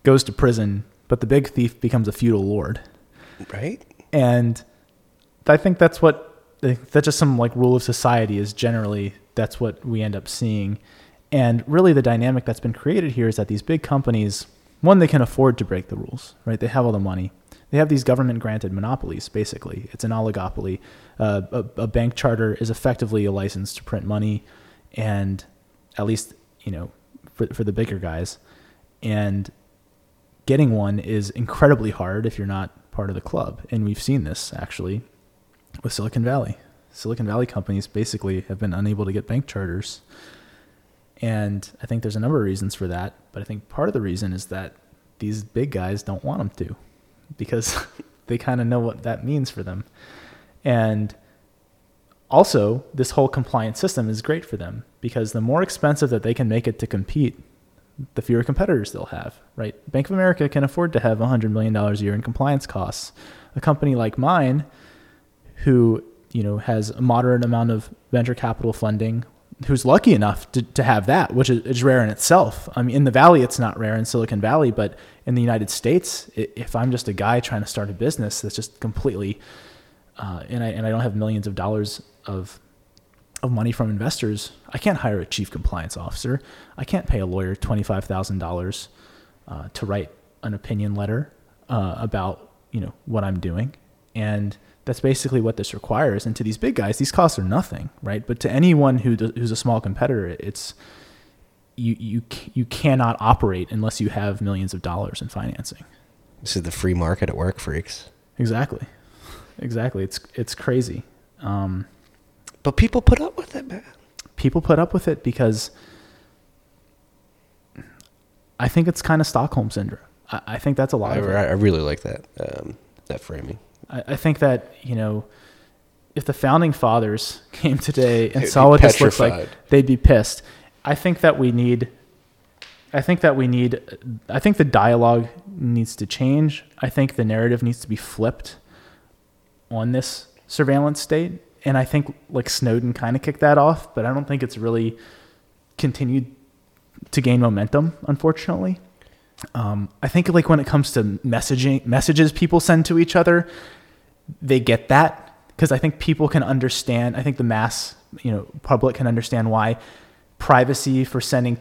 goes to prison, but the big thief becomes a feudal lord. Right? And I think that's what that's just some like rule of society is generally that's what we end up seeing. And really the dynamic that's been created here is that these big companies, one, they can afford to break the rules, right? They have all the money. They have these government granted monopolies, basically. It's an oligopoly. Uh, a, a bank charter is effectively a license to print money, and at least, you know, for, for the bigger guys. And getting one is incredibly hard if you're not part of the club. And we've seen this actually with Silicon Valley. Silicon Valley companies basically have been unable to get bank charters. And I think there's a number of reasons for that. But I think part of the reason is that these big guys don't want them to because they kind of know what that means for them. And also, this whole compliance system is great for them because the more expensive that they can make it to compete, the fewer competitors they'll have, right? Bank of America can afford to have $100 million a year in compliance costs. A company like mine, who you know has a moderate amount of venture capital funding, who's lucky enough to, to have that, which is, is rare in itself. I mean, in the Valley, it's not rare in Silicon Valley, but in the United States, if I'm just a guy trying to start a business that's just completely, uh, and I and I don't have millions of dollars of of money from investors, I can't hire a chief compliance officer. I can't pay a lawyer twenty five thousand dollars uh, to write an opinion letter uh, about you know what I'm doing, and that's basically what this requires. And to these big guys, these costs are nothing, right? But to anyone who does, who's a small competitor, it's you you you cannot operate unless you have millions of dollars in financing. This is the free market at work, freaks. Exactly, exactly. It's it's crazy. Um, But people put up with it, man. people put up with it because I think it's kind of Stockholm syndrome. I, I think that's a lot I, of it. I really like that um, that framing. I, I think that you know, if the founding fathers came today and saw be what this looks like, they'd be pissed. I think that we need. I think that we need. I think the dialogue needs to change. I think the narrative needs to be flipped on this surveillance state, and I think like Snowden kind of kicked that off, but I don't think it's really continued to gain momentum. Unfortunately, Um, I think like when it comes to messaging messages people send to each other, they get that because I think people can understand. I think the mass you know public can understand why privacy for sending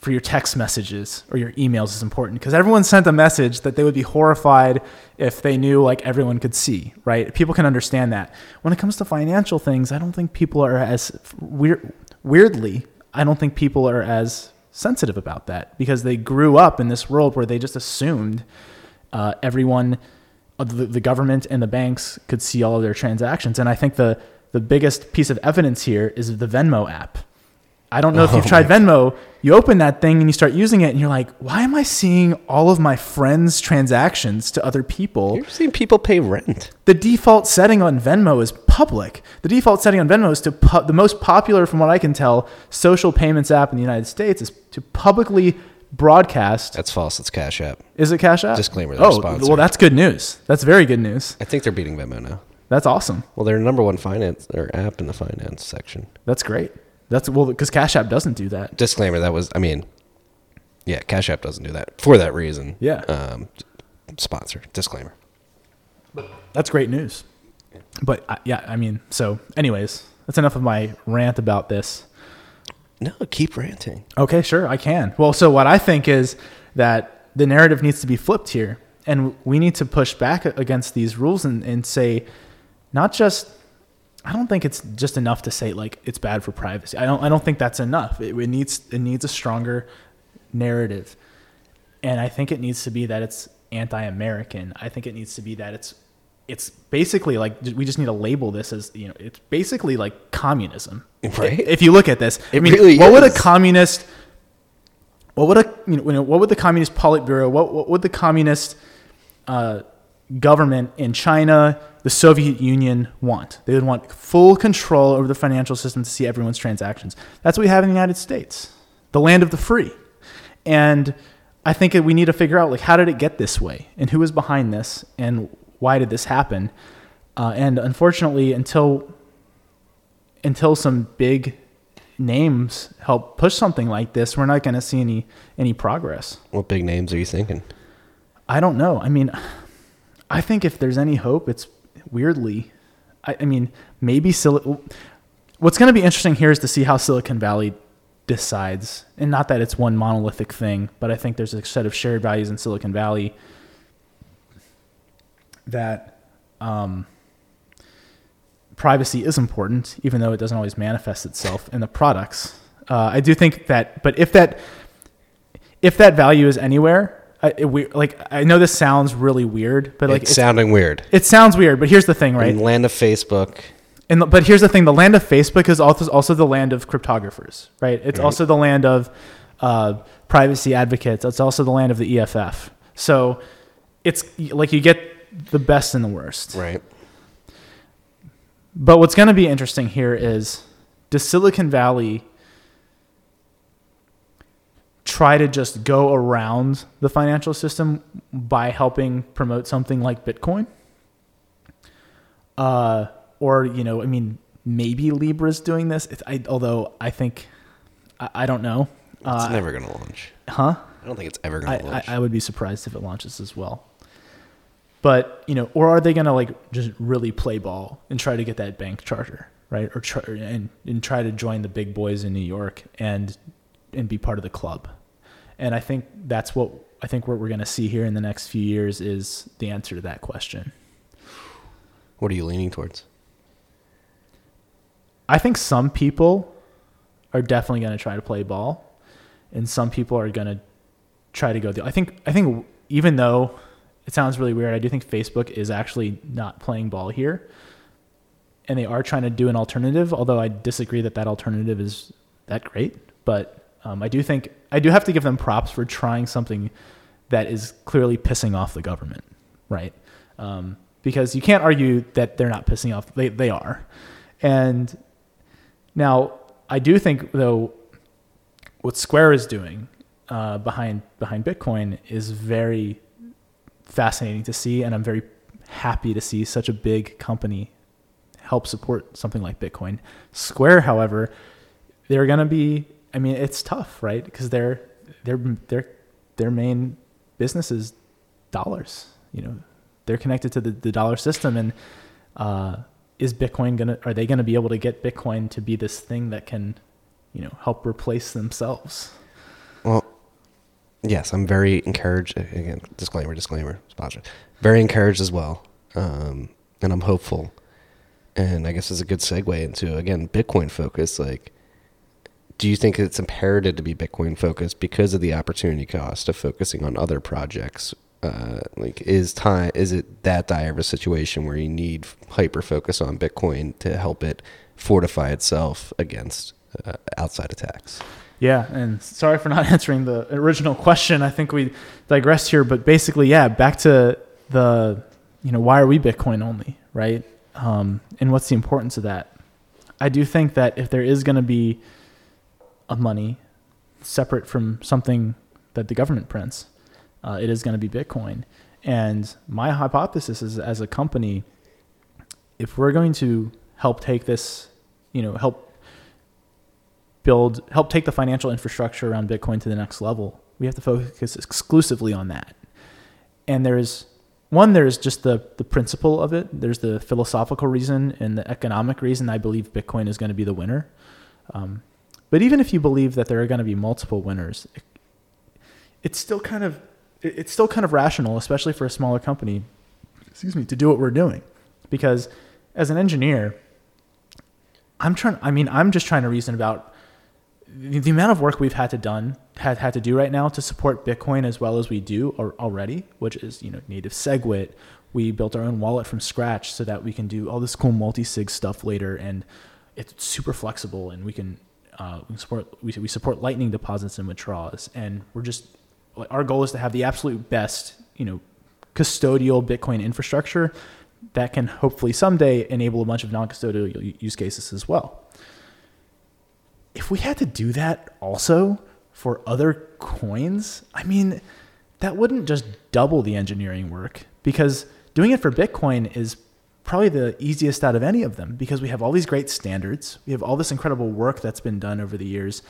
for your text messages or your emails is important because everyone sent a message that they would be horrified if they knew like everyone could see right? People can understand that. When it comes to financial things i don't think people are as weird weirdly i don't think people are as sensitive about that because they grew up in this world where they just assumed uh, everyone the, the government and the banks could see all of their transactions. And i think the the biggest piece of evidence here is the venmo app I don't know if you've Oh tried Venmo. You open that thing and you start using it, and you're like, why am I seeing all of my friends' transactions to other people? You've seen people pay rent. The default setting on Venmo is public. The default setting on Venmo is to pu- the most popular, from what I can tell, social payments app in the United States is to publicly broadcast. That's false. It's Cash App. Is it Cash App? Disclaimer, Oh, sponsored. well, that's good news. That's very good news. I think they're beating Venmo now. That's awesome. Well, they're number one finance or app in the finance section. That's great. That's well because Cash App doesn't do that. Disclaimer: That was, I mean, yeah, Cash App doesn't do that for that reason. Yeah. Um, sponsor. Disclaimer. But that's great news. But uh, yeah, I mean, so anyways, that's enough of my rant about this. No, keep ranting. Okay, sure, I can. Well, so what I think is that the narrative needs to be flipped here, and we need to push back against these rules and, and say, not just. I don't think it's just enough to say like it's bad for privacy. I don't. I don't think that's enough. It, it needs. It needs a stronger narrative, and I think it needs to be that it's anti-American. I think it needs to be that it's. It's basically like we just need to label this as you know. It's basically like communism, Right. If you look at this, It I mean, really what would a communist what would a you know what would the communist politburo what what would the communist uh, government in China the Soviet Union want they would want full control over the financial system to see everyone's transactions that's what we have in the United States the land of the free and I think that we need to figure out like how did it get this way and who was behind this and why did this happen uh, and unfortunately until until some big names help push something like this, we're not going to see any any progress. What big names are you thinking? I don't know. I mean, I think if there's any hope, it's weirdly. I, I mean, maybe Sil- What's going to be interesting here is to see how Silicon Valley decides, and not that it's one monolithic thing, but I think there's a set of shared values in Silicon Valley that um, privacy is important, even though it doesn't always manifest itself in the products. Uh, I do think that, but if that if that value is anywhere, I, it, we, like I know this sounds really weird, but like it's it's, sounding weird. it sounds weird. But here's the thing, right? In land of Facebook, And the- but here's the thing: the land of Facebook is also also the land of cryptographers, right? It's also the land of uh, privacy advocates. It's also the land of the EFF. So it's like you get the best and the worst. right? But what's going to be interesting here is does Silicon Valley try to just go around the financial system by helping promote something like Bitcoin? Uh, or, you know, I mean, maybe Libra's doing this. It's, I, although I think, I, I don't know. It's Uh, never going to launch. huh? I don't think it's ever going I, to I, launch. I would be surprised if it launches as well. But you know, or are they gonna like just really play ball and try to get that bank charter, right? Or try and and try to join the big boys in New York and and be part of the club. And I think that's what I think what we're gonna see here in the next few years is the answer to that question. what are you leaning towards? I think some people are definitely going to try to play ball, and some people are going to try to go. The, I think. I think even though it sounds really weird, I do think Facebook is actually not playing ball here, and they are trying to do an alternative. Although I disagree that that alternative is that great, but um, I do think I do have to give them props for trying something that is clearly pissing off the government, right? Um, because you can't argue that they're not pissing off. They they are, and now, I do think though, what Square is doing uh, behind behind Bitcoin is very fascinating to see, and I'm very happy to see such a big company help support something like Bitcoin. Square, however, they're going to be. I mean, it's tough, right? Because their their their their main businesses dollars. You know, they're connected to the, the dollar system, and uh, is Bitcoin gonna? Are they gonna be able to get Bitcoin to be this thing that can, you know, help replace themselves? Well, yes, I'm very encouraged. Again, disclaimer, disclaimer, sponsor. Very encouraged as well, um, and I'm hopeful. And I guess it's a good segue into again Bitcoin focus. Like, do you think it's imperative to be Bitcoin focused because of the opportunity cost of focusing on other projects? Uh, like, is time is it that dire of a situation where you need hyper focus on Bitcoin to help it fortify itself against uh, outside attacks? Yeah, and sorry for not answering the original question. I think we digressed here, but basically, yeah, back to the you know why are we Bitcoin only, right? Um, and what's the importance of that? I do think that if there is going to be a money separate from something that the government prints, uh, it is going to be Bitcoin. And my hypothesis is, as a company, if we're going to help take this, you know, help build, help take the financial infrastructure around Bitcoin to the next level, we have to focus exclusively on that. And there's one, there's just the the principle of it. There's the philosophical reason and the economic reason. I believe Bitcoin is going to be the winner. Um, but even if you believe that there are going to be multiple winners, it, it's still kind of it's still kind of rational, especially for a smaller company. Excuse me, to do what we're doing, because as an engineer, I'm trying. I mean, I'm just trying to reason about the, the amount of work we've had to done had had to do right now to support Bitcoin as well as we do already, which is you know native SegWit. We built our own wallet from scratch so that we can do all this cool multi-sig stuff later, and it's super flexible, and we can uh, we support we, we support Lightning deposits and withdrawals, and we're just our goal is to have the absolute best you know custodial Bitcoin infrastructure that can hopefully someday enable a bunch of non-custodial use cases as well. If we had to do that also for other coins, I mean, that wouldn't just double the engineering work because doing it for Bitcoin is probably the easiest out of any of them because we have all these great standards. We have all this incredible work that's been done over the years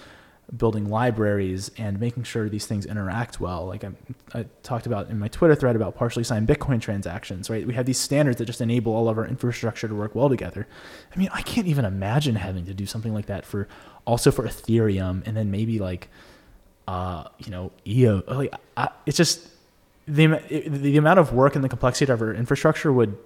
building libraries and making sure these things interact well. Like I, I talked about in my Twitter thread about partially signed Bitcoin transactions, right? We have these standards that just enable all of our infrastructure to work well together. I mean, I can't even imagine having to do something like that for also for Ethereum and then maybe like, uh, you know, EO. Like, I, it's just the, the amount of work and the complexity of our infrastructure would,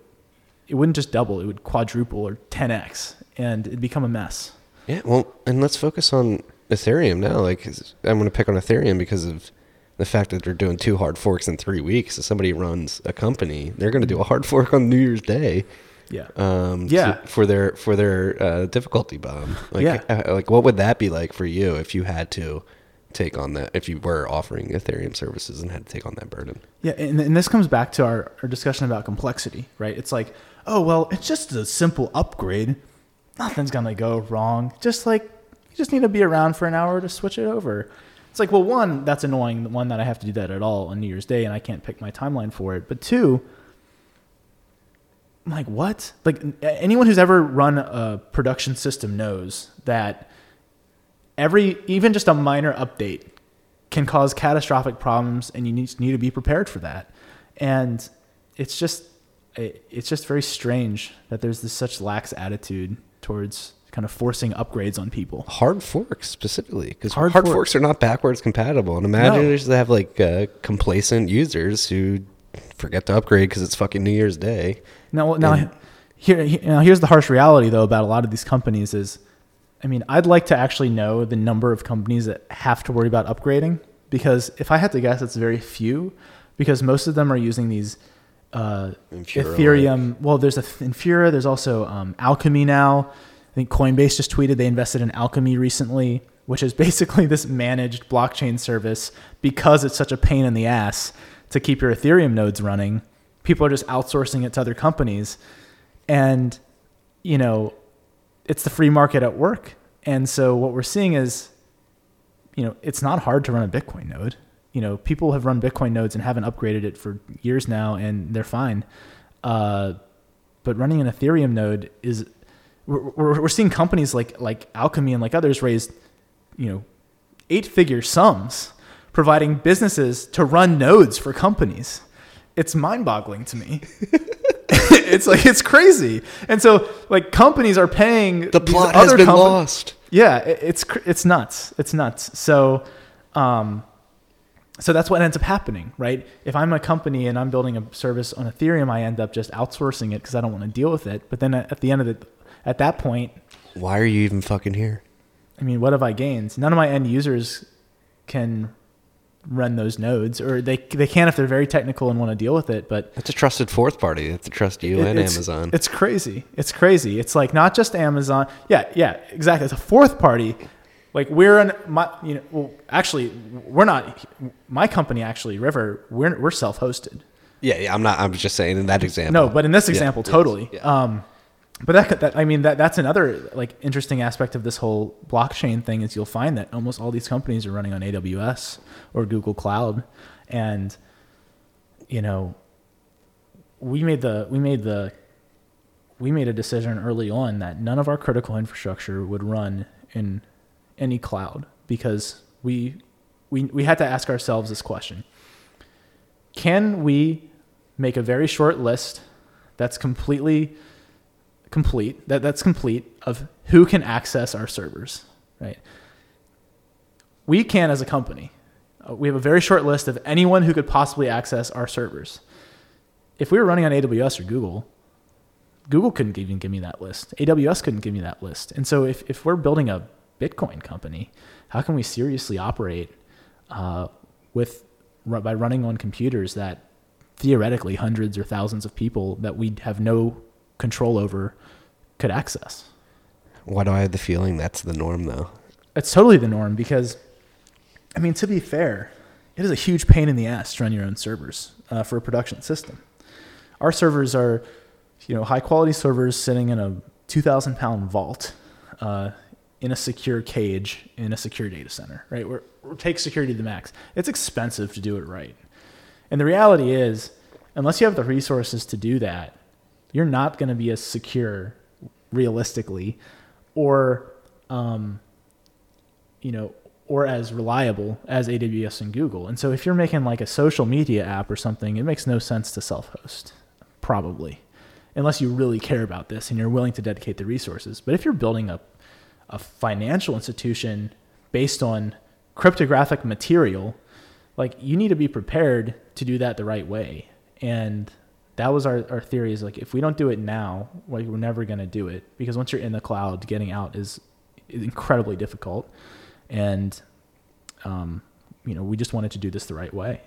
it wouldn't just double, it would quadruple or 10x and it'd become a mess. Yeah, well, and let's focus on Ethereum now. Like, I'm going to pick on Ethereum because of the fact that they're doing two hard forks in three weeks. If somebody runs a company, they're going to do a hard fork on New Year's Day. Yeah. Um, Yeah. to- for their for their uh, difficulty bomb. Like, Yeah. uh, like what would that be like for you if you had to take on that? If you were offering Ethereum services and had to take on that burden? Yeah, and, and this comes back to our, our discussion about complexity, right? It's like, oh, well, it's just a simple upgrade. Nothing's going to go wrong. Just like, you just need to be around for an hour to switch it over. It's like, well, one, that's annoying. The one that I have to do that at all on New Year's Day and I can't pick my timeline for it. But two, I'm like, what? Like, anyone who's ever run a production system knows that every, even just a minor update can cause catastrophic problems and you need, need to be prepared for that and it's just it- it's just very strange that there's this such lax attitude towards kind of forcing upgrades on people Hard forks specifically, because Hard hard, fork- forks are not backwards compatible. And imagine No. just to have like uh, complacent users who forget to upgrade because it's fucking New Year's Day. now now And- here here- now here's the harsh reality though about a lot of these companies is i mean i'd like to actually know the number of companies that have to worry about upgrading because if i had to guess it's very few because most of them are using these uh, Ethereum. Well, there's a Infura. There's also um, Alchemy now. I think Coinbase just tweeted they invested in Alchemy recently, which is basically this managed blockchain service because it's such a pain in the ass to keep your Ethereum nodes running. People are just outsourcing it to other companies, and you know, it's the free market at work. And so what we're seeing is, you know, it's not hard to run a Bitcoin node. You know, people have run Bitcoin nodes and haven't upgraded it for years now, and they're fine. Uh, but running an Ethereum node is, we're, we're, we're seeing companies like like Alchemy and like others raise, you know, eight figure sums providing businesses to run nodes for companies. It's mind-boggling to me. it's like it's crazy. And so like companies are paying The plot has other been compa- lost. yeah, it- it's it's nuts. It's nuts. So, um, so that's what ends up happening, right? If I'm a company and I'm building a service on Ethereum, I end up just outsourcing it because I don't want to deal with it. But then at the end of the, at that point, Why are you even fucking here? I mean, what have I gained? None of my end users can run those nodes, or they they can if they're very technical and want to deal with it. But That's a trusted fourth party. It's to trust you and it's, Amazon. It's crazy. It's crazy. It's like not just Amazon. Yeah, yeah, exactly. It's a fourth party. Like we're in my, you know, well, actually, we're not. My company actually, River, we're we're self-hosted. yeah, yeah. I'm not. I'm just saying in that example. No, but in this Yeah, example, yes, totally. yeah. Um, but that, that I mean that that's another like interesting aspect of this whole blockchain thing is you'll find that almost all these companies are running on AWS or Google Cloud, and you know, we made the we made the we made a decision early on that none of our critical infrastructure would run in any cloud because we we we had to ask ourselves this question. Can we make a very short list that's completely complete that that's complete of who can access our servers right? We can as a company. Uh, we have a very short list of anyone who could possibly access our servers. If we were running on aws or google google couldn't even give me that list. Aws couldn't give me that list. And so if, if we're building a bitcoin company how can we seriously operate uh, with by running on computers that theoretically hundreds or thousands of people that we have no control over could access. Why do I have the feeling that's the norm though? It's totally the norm because, I mean, to be fair, it is a huge pain in the ass to run your own servers uh, for a production system. Our servers are, you know, high quality servers sitting in a 2,000 pound vault uh, in a secure cage in a secure data center, right? We're, we take security to the max. It's expensive to do it right. And the reality is, unless you have the resources to do that, you're not going to be as secure realistically or um, you know or as reliable as aws and google and so if you're making like a social media app or something it makes no sense to self-host probably unless you really care about this and you're willing to dedicate the resources but if you're building a, a financial institution based on cryptographic material like you need to be prepared to do that the right way. And that was our, our theory is like if we don't do it now like we're never going to do it because once you're in the cloud getting out is incredibly difficult. And um, you know we just wanted to do this the right way.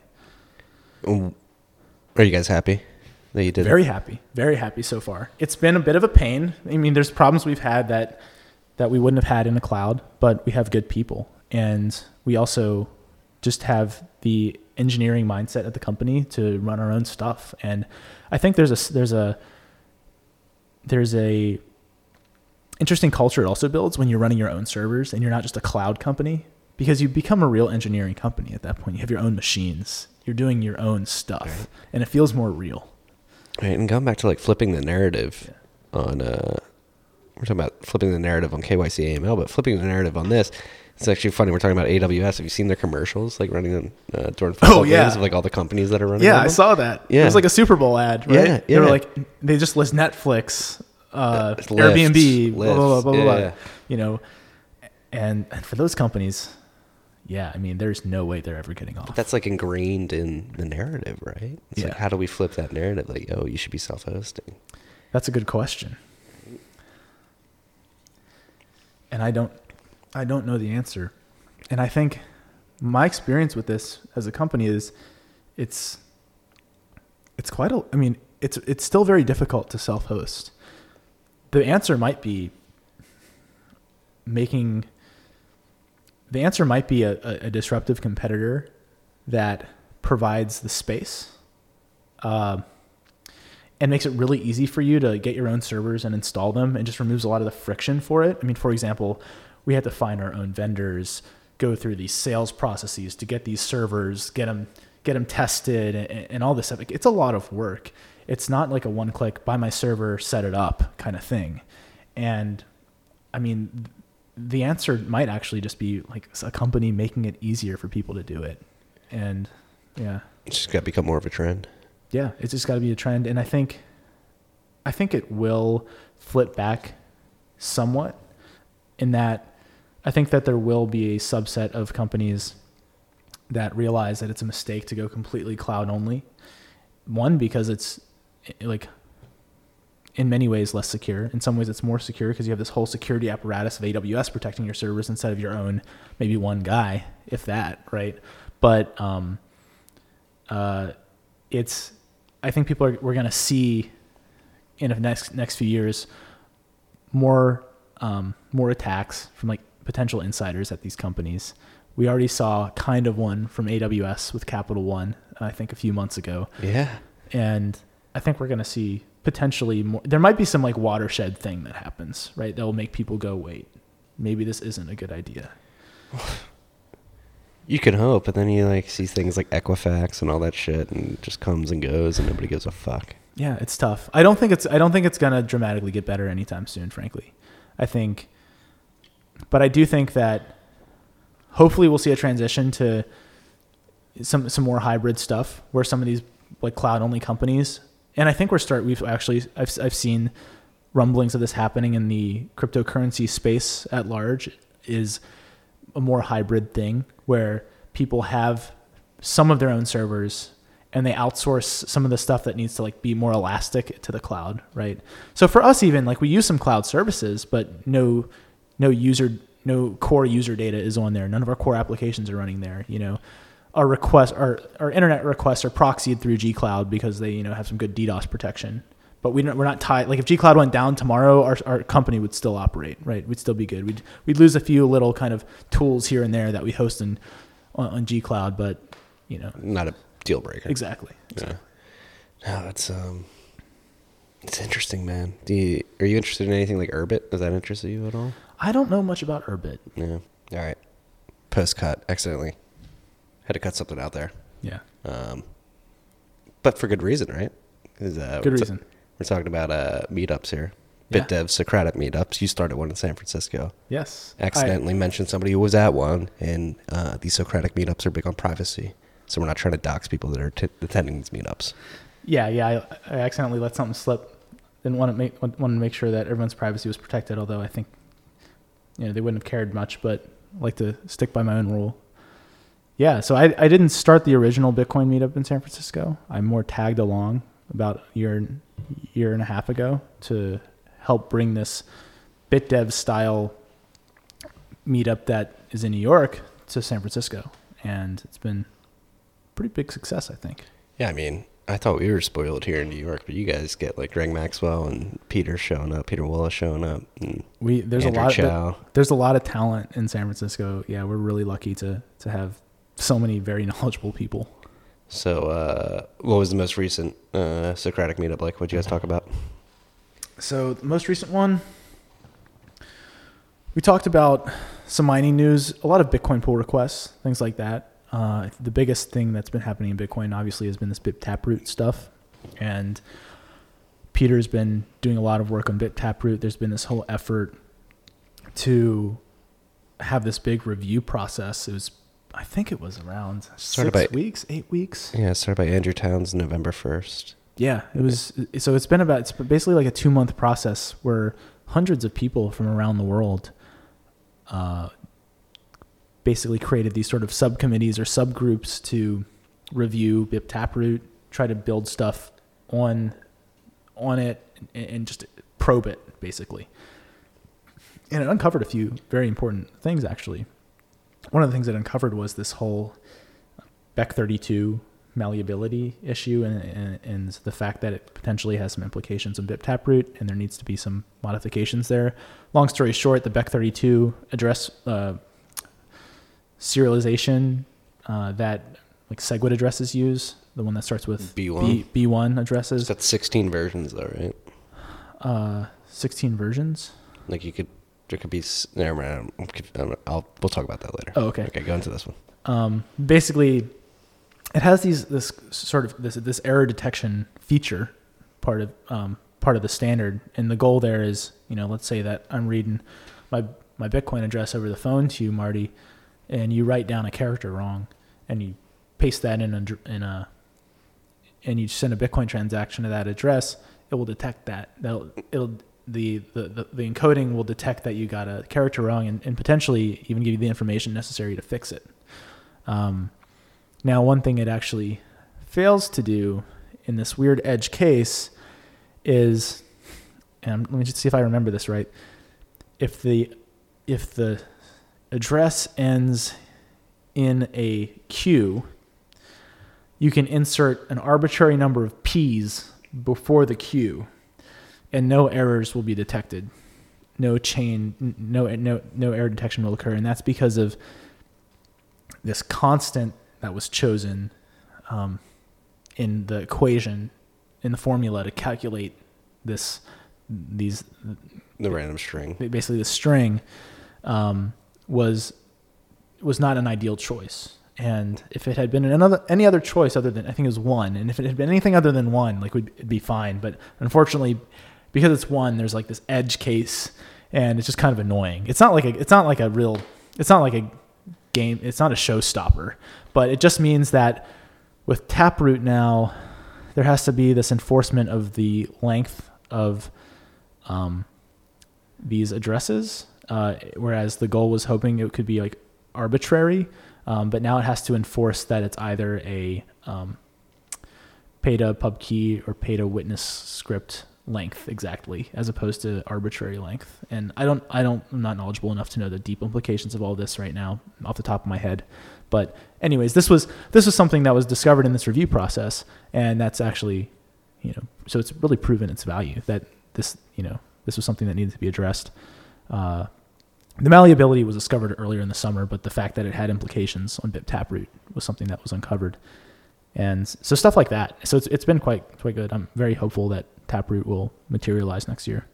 Um, Are you guys happy that you did very it? happy. Very happy so far. It's been a bit of a pain. I mean there's problems we've had that that we wouldn't have had in the cloud but we have good people. And we also just have the engineering mindset at the company to run our own stuff. And i think there's a there's a there's a interesting culture it also builds when you're running your own servers and you're not just a cloud company because you become a real engineering company at that point. You have your own machines. You're doing your own stuff. And it feels more real. Right, and going back to like flipping the narrative on uh we're talking about flipping the narrative on KYC AML, but flipping the narrative on this, it's actually funny. We're talking about AWS. Have you seen their commercials, like running on uh, during football Oh, yeah. games of like all the companies that are running? Yeah, I saw that. Yeah, It was like a Super Bowl ad, right? Yeah, They were like they just list Netflix, uh, Lyft, Airbnb, blah, blah, blah, blah, blah, blah. You know, and, and for those companies, yeah, I mean, there's no way they're ever getting off. That's like ingrained in the narrative, right? It's like Yeah. how do we flip that narrative? Like, oh, you should be self-hosting. That's a good question. And I don't I don't know the answer. And I think my experience with this as a company is it's it's quite a I mean, it's it's still very difficult to self-host. The answer might be making the answer might be a, a, a disruptive competitor that provides the space. Uh, and makes it really easy for you to get your own servers and install them and just removes a lot of the friction for it. I mean, for example, we had to find our own vendors, go through these sales processes to get these servers, get them get them tested and, and all this stuff. It's a lot of work. It's not like a one click buy my server, set it up kind of thing. And I mean, the answer might actually just be like a company making it easier for people to do it and yeah, It's just got to become more of a trend. Yeah, it's just got to be a trend, and I think, I think it will flip back somewhat, in that, I think that there will be a subset of companies that realize that it's a mistake to go completely cloud only. One because it's like in many ways less secure. In some ways, it's more secure because you have this whole security apparatus of AWS protecting your servers instead of your own, maybe one guy, if that, right? But um, uh, it's, I think people are we're gonna see in the next next few years more um, more attacks from like potential insiders at these companies. We already saw kind of one from AWS with Capital One, I think a few months ago Yeah. and I think we're going to see potentially more. There might be some like watershed thing that happens, right? That will make people go, wait, maybe this isn't a good idea. You can hope, but then you like see things like Equifax and all that shit, and it just comes and goes, and nobody gives a fuck. Yeah, it's tough. I don't think it's. I don't think it's to dramatically get better anytime soon. Frankly, I think, but I do think that hopefully we'll see a transition to some some more hybrid stuff where some of these like cloud only companies and I think we're start we've actually I've I've seen rumblings of this happening in the cryptocurrency space at large is a more hybrid thing where people have some of their own servers and they outsource some of the stuff that needs to like be more elastic to the cloud, right? So for us even like we use some cloud services but no no user no core user data is on there. None of our core applications are running there, you know our requests, our, our internet requests are proxied through gcloud because they you know have some good DDoS protection. But we don't, we're not tied. Like if G Cloud went down tomorrow, our, our company would still operate, right? We'd still be good. We'd we'd lose a few little kind of tools here and there that we host in on, on Cloud, but you know Not a deal breaker. exactly. Yeah. No, it's um, it's interesting, man. Do you, are you interested in anything like Urbit? Does that interest you at all? I don't know much about Urbit. Yeah. All right. Post cut accidentally. Had to cut something out there. Yeah, Um, but for good reason, right? uh, Good reason. We're talking about uh, meetups here. Yeah. BitDev Socratic meetups. You started one in San Francisco. yes. Accidentally mentioned somebody who was at one, and uh, these Socratic meetups are big on privacy. So we're not trying to dox people that are t- attending these meetups. yeah, yeah. I, I accidentally let something slip. Didn't want to make wanted to make sure that everyone's privacy was protected. Although I think, you know, they wouldn't have cared much. But I like to stick by my own rule. Yeah, so I I didn't start the original Bitcoin meetup in San Francisco. I'm more tagged along about a year year and a half ago to help bring this BitDev style meetup that is in New York to San Francisco, and it's been pretty big success, I think. Yeah, I mean, I thought we were spoiled here in New York, but you guys get like Greg Maxwell and Pieter showing up, Pieter Wuille showing up. And We there's Andrew a lot Chow. Of, there's a lot of talent in San Francisco. Yeah, we're really lucky to to have so many very knowledgeable people. So, uh, what was the most recent uh, Socratic meetup like? What'd you guys talk about? So the most recent one, we talked about some mining news, a lot of Bitcoin pull requests, things like that. Uh, the biggest thing that's been happening in Bitcoin, obviously, has been this BIP Taproot stuff, and Pieter's been doing a lot of work on BIP Taproot. There's been this whole effort to have this big review process. It was, I think, it was around Started six by- weeks, eight weeks. Yeah, it started by Andrew Towns November 1st. Yeah, it was. So it's been about. It's basically like a two month process where hundreds of people from around the world, uh, basically created these sort of subcommittees or subgroups to review BIP Taproot, try to build stuff on, on it, and, and just probe it basically. And it uncovered a few very important things actually. One of the things it uncovered was this whole Bech32 malleability issue and, and, and the fact that it potentially has some implications on BIP Taproot and there needs to be some modifications there. Long story short, the Bech32 address uh, serialization uh, that like SegWit addresses use, the one that starts with B1? B, B1 addresses, That's 16 versions, though, right? uh, 16 versions. Like you could, there could be. Never mind. I'll we'll talk about that later. Oh, okay. Okay, go into this one. um, basically it has these this sort of this this error detection feature part of um, part of the standard and the goal there is you know let's say that i'm reading my my bitcoin address over the phone to you marty and you write down a character wrong and you paste that in a in a and you send a Bitcoin transaction to that address, it will detect that. That'll it'll the, the, the, encoding will detect that you got a character wrong and, and potentially even give you the information necessary to fix it. Um, now, one thing it actually fails to do in this weird edge case is, and let me just see if I remember this right. If the if the address ends in a Q, you can insert an arbitrary number of P's before the Q, and no errors will be detected. No chain, no no no error detection will occur, and that's because of this constant that was chosen um, in the equation in the formula to calculate this these The random string. basically the string um, was was not an ideal choice. And if it had been another any other choice other than I think it was one, and if it had been anything other than one, like would it'd be fine. But unfortunately, because it's one, there's like this edge case, and it's just kind of annoying. It's not like a it's not like a real it's not like a game. It's not a showstopper, but it just means that with Taproot now, there has to be this enforcement of the length of um, these addresses, uh, whereas the goal was hoping it could be like arbitrary, um, but now it has to enforce that it's either a um, to pub key or to witness script length exactly, as opposed to arbitrary length. And I don't, I don't, I'm not knowledgeable enough to know the deep implications of all this right now off the top of my head. But anyways, this was this was something that was discovered in this review process, and that's actually, you know, so it's really proven its value that this, you know, this was something that needed to be addressed. Uh, the malleability was discovered earlier in the summer, but the fact that it had implications on BIP Taproot was something that was uncovered. And so stuff like that. So it's, it's been quite quite good. I'm very hopeful that Taproot will materialize next year.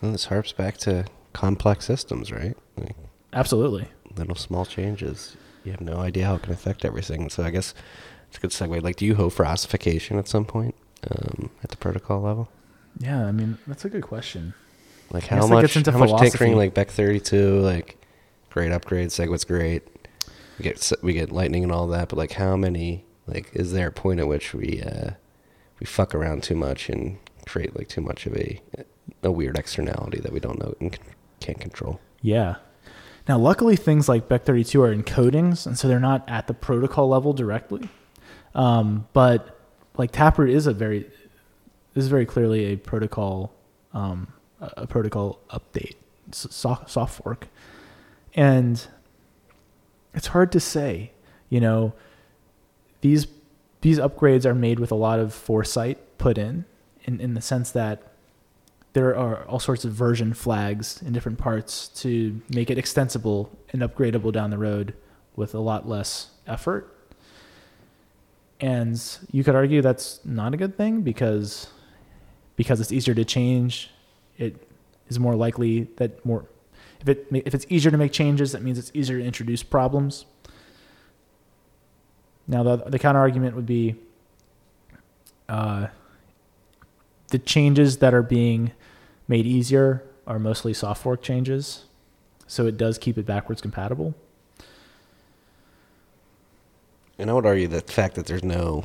This harps back to complex systems, right? Like Absolutely. little small changes. You have no idea how it can affect everything. So I guess it's a good segue. Like, do you hope for ossification at some point um, at the protocol level? Yeah, I mean that's a good question. Like how much? how much tinkering? Like Bech thirty two, like great upgrade. Segwit's great. We get we get lightning and all that, but like how many? Like, is there a point at which we uh, we fuck around too much and create like too much of a a weird externality that we don't know and can't control? Yeah. Now, luckily, things like Bech32 are encodings, and so they're not at the protocol level directly. Um, but like Taproot is a very, this is very clearly a protocol, um, a protocol update, s- so- soft fork, and it's hard to say. You know, these these upgrades are made with a lot of foresight put in, in, in the sense that there are all sorts of version flags in different parts to make it extensible and upgradable down the road with a lot less effort. And you could argue that's not a good thing because because it's easier to change, it is more likely that more if it if it's easier to make changes, that means it's easier to introduce problems. Now the the counter argument would be uh, the changes that are being made easier are mostly soft fork changes, so it does keep it backwards compatible. And I would argue that the fact that there's no.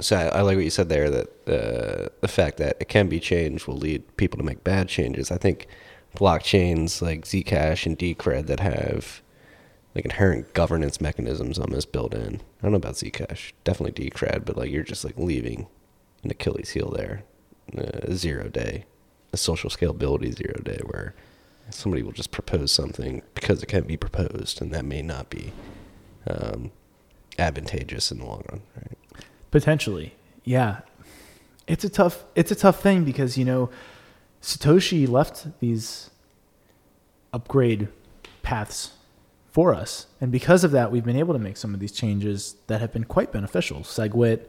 So I, I like what you said there that uh, the fact that it can be changed will lead people to make bad changes. I think blockchains like Zcash and Decred that have like inherent governance mechanisms almost built in. I don't know about Zcash, definitely Decred, but like you're just like leaving an Achilles heel there, uh, zero day, a social scalability zero day where somebody will just propose something because it can be proposed, and that may not be um, advantageous in the long run. Right? Potentially, yeah. It's a tough. It's a tough thing because you know, Satoshi left these upgrade paths for us, and because of that, we've been able to make some of these changes that have been quite beneficial. SegWit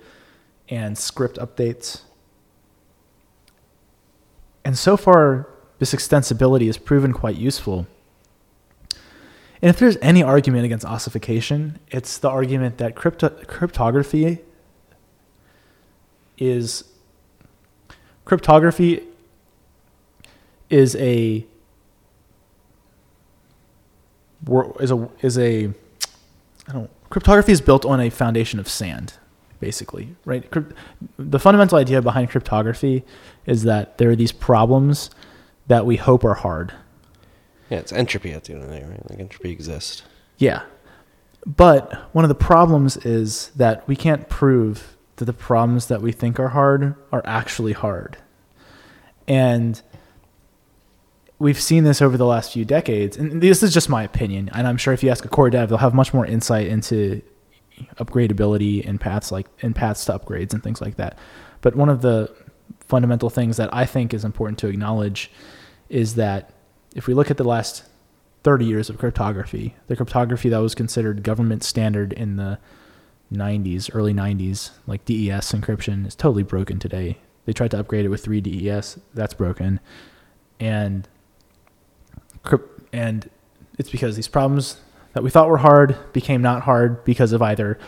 and script updates, and so far, this extensibility has proven quite useful. And if there's any argument against ossification, it's the argument that crypto- cryptography is cryptography is a is a is a I don't cryptography is built on a foundation of sand, basically, right? The fundamental idea behind cryptography is that there are these problems that we hope are hard. Yeah, it's entropy at the end of the day, right? Like entropy exists. Yeah. But one of the problems is that we can't prove that the problems that we think are hard are actually hard. And we've seen this over the last few decades. And this is just my opinion. And I'm sure if you ask a core dev, they'll have much more insight into upgradability and paths like and paths to upgrades and things like that. But one of the fundamental things that I think is important to acknowledge is that if we look at the last 30 years of cryptography, the cryptography that was considered government standard in the 90s, early 90s, like DES encryption, is totally broken today. They tried to upgrade it with 3DES, that's broken. And and it's because these problems that we thought were hard became not hard because of either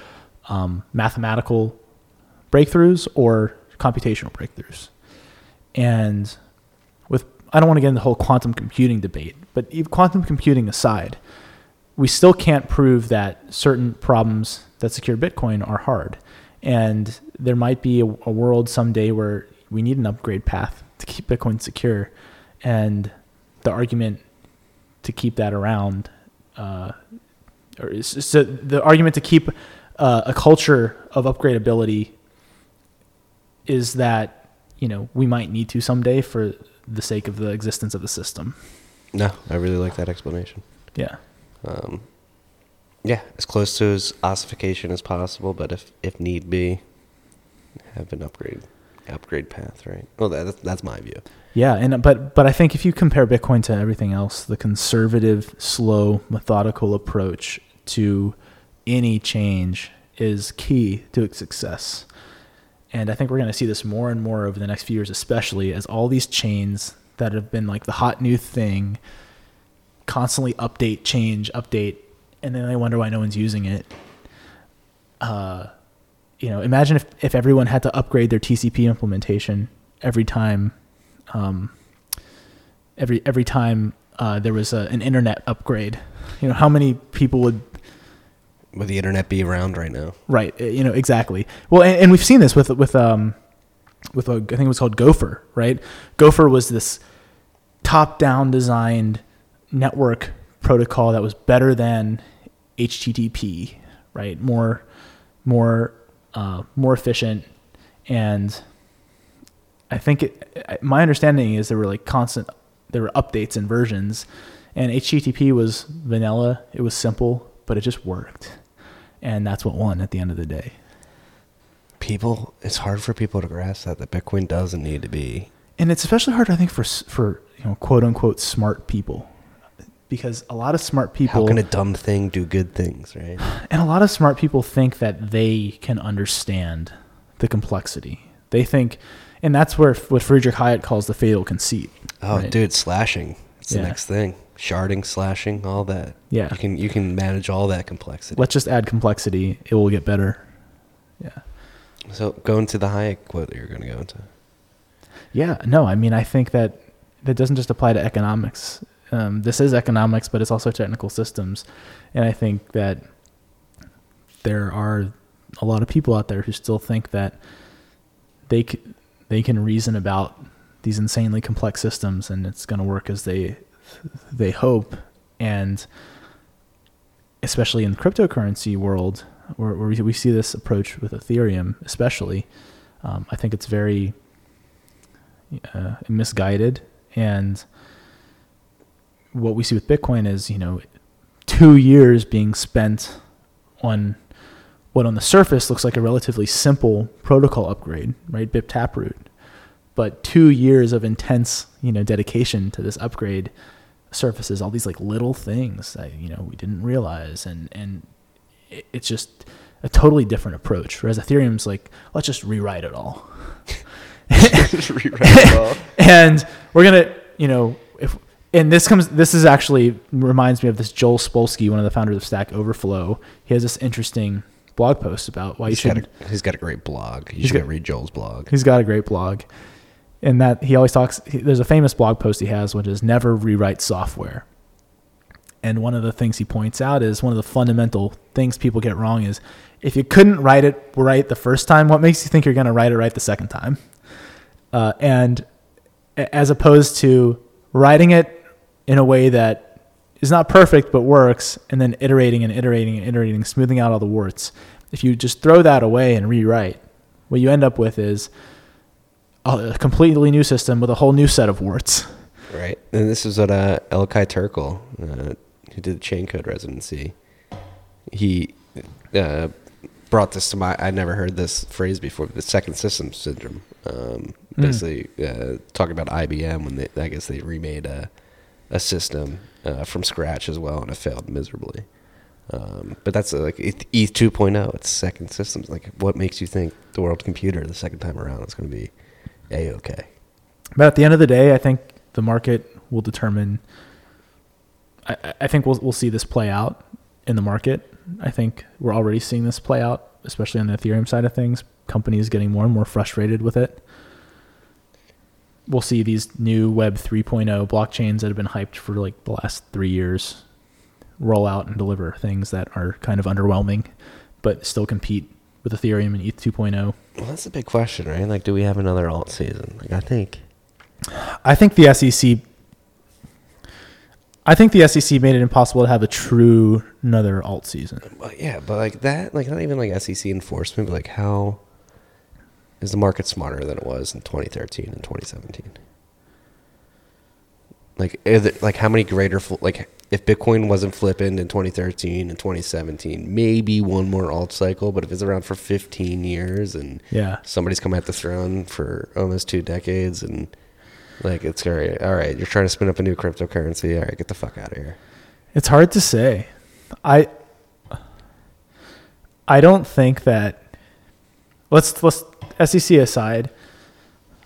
um, mathematical breakthroughs or computational breakthroughs. And with I don't want to get into the whole quantum computing debate, but quantum computing aside, we still can't prove that certain problems that secure Bitcoin are hard. And there might be a, a world someday where we need an upgrade path to keep Bitcoin secure. And the argument to keep that around, uh, so the argument to keep uh, a culture of upgradability is that you know we might need to someday for the sake of the existence of the system. No, I really like that explanation. Yeah. Um, yeah, as close to as ossification as possible, but if if need be, have an upgrade upgrade path, right? Well, that, that's my view. Yeah, and but but I think if you compare Bitcoin to everything else, the conservative, slow, methodical approach to any change is key to its success. And I think we're going to see this more and more over the next few years, especially as all these chains that have been like the hot new thing constantly update, change, update, and then I wonder why no one's using it. Uh, you know, imagine if, if everyone had to upgrade their TCP implementation every time, um, every every time uh, there was a, an internet upgrade. You know, how many people would Would the internet be around right now? Right. uh, You know exactly. Well, and, and we've seen this with with um with a, I think it was called Gopher. Right. Gopher was this top-down designed network protocol that was better than HTTP. Right. More more uh, more efficient and I think it, my understanding is there were like constant there were updates and versions and HTTP was vanilla. It was simple, but it just worked and that's what won at the end of the day. People, it's hard for people to grasp that that Bitcoin doesn't need to be. And it's especially hard, I think, for for you know quote unquote smart people, because a lot of smart people How can a dumb thing do good things, right? and a lot of smart people think that they can understand the complexity. They think, and that's where what Friedrich Hayek calls the fatal conceit. Oh, right? dude, slashing. It's Yeah. the next thing. Sharding, slashing, all that. Yeah. You can you can manage all that complexity. Let's just add complexity; it will get better. Yeah. So go into the Hayek quote that you're going to go into. Yeah, no, I mean, I think that that doesn't just apply to economics. Um, this is economics, but it's also technical systems, and I think that there are a lot of people out there who still think that they c- they can reason about these insanely complex systems, and it's going to work as they they hope, and especially in the cryptocurrency world, where, where we see this approach with Ethereum, especially, um, I think it's very uh, misguided. And what we see with bitcoin is you know two years being spent on what on the surface looks like a relatively simple protocol upgrade right? Bip taproot. But two years of intense you know dedication to this upgrade surfaces all these like little things that you know we didn't realize and and it- it's just a totally different approach whereas ethereum's like let's just rewrite it all Rewrite it all. and we're gonna you know if and this comes this is actually reminds me of this joel spolsky one of the founders of stack overflow he has this interesting blog post about why you He's got, should a, he's got a great blog. You should got- read Joel's blog. he's got a great blog and that he always talks there's a famous blog post he has which is never rewrite software And one of the things he points out is one of the fundamental things people get wrong is if you couldn't write it right the first time, what makes you think you're going to write it right the second time? Uh, and as opposed to writing it in a way that is not perfect but works, and then iterating and iterating and iterating, smoothing out all the warts. If you just throw that away and rewrite, what you end up with is a completely new system with a whole new set of warts. Right. And this is what uh, Elichai Turkel, uh, who did the Chaincode residency, he uh, brought this to my. I never heard this phrase before. The second system syndrome. Um, Mm. basically, uh, talking about IBM when they, I guess they remade a, a system uh, from scratch as well, and it failed miserably. Um, but that's uh, like ETH 2.0. It's second systems. Like, what makes you think the world computer the second time around is going to be a okay? But at the end of the day, I think the market will determine. I, I- think we'll we'll see this play out in the market. I think we're already seeing this play out, especially on the Ethereum side of things. Companies getting more and more frustrated with it. We'll see these new Web 3.0 blockchains that have been hyped for like the last three years roll out and deliver things that are kind of underwhelming, but still compete with Ethereum and ETH 2.0. Well, that's a big question, right? Like, do we have another alt season? Like, I think. I think the SEC. I think the SEC made it impossible to have a true another alt season. Well, yeah, but like that, like not even like SEC enforcement, but like how is the market smarter than it was in 2013 and 2017? Like, is it, like how many greater like if Bitcoin wasn't flipping in 2013 and 2017, maybe one more alt cycle, but if it's around for 15 years and Yeah. somebody's come at the throne for almost two decades and like it's great. All right, you're trying to spin up a new cryptocurrency. All right, get the fuck out of here. It's hard to say. I I don't think that let's let's SEC aside.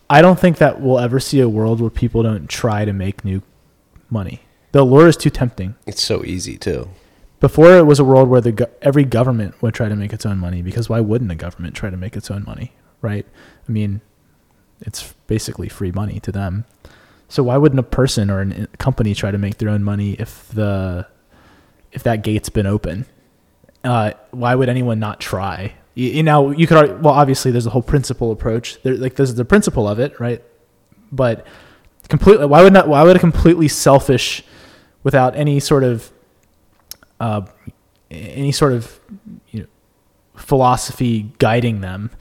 I don't think that we'll ever see a world where people don't try to make new money. The allure is too tempting. It's so easy too. Before it was a world where the go- every government would try to make its own money because why wouldn't a government try to make its own money, right? I mean, it's basically free money to them. So why wouldn't a person or a company try to make their own money if the if that gate's been open? Uh, why would anyone not try? You, you know, you could well obviously there's a whole principle approach. There, like there's the principle of it, right? But completely, why would not? Why would a completely selfish, without any sort of uh, any sort of you know, philosophy guiding them,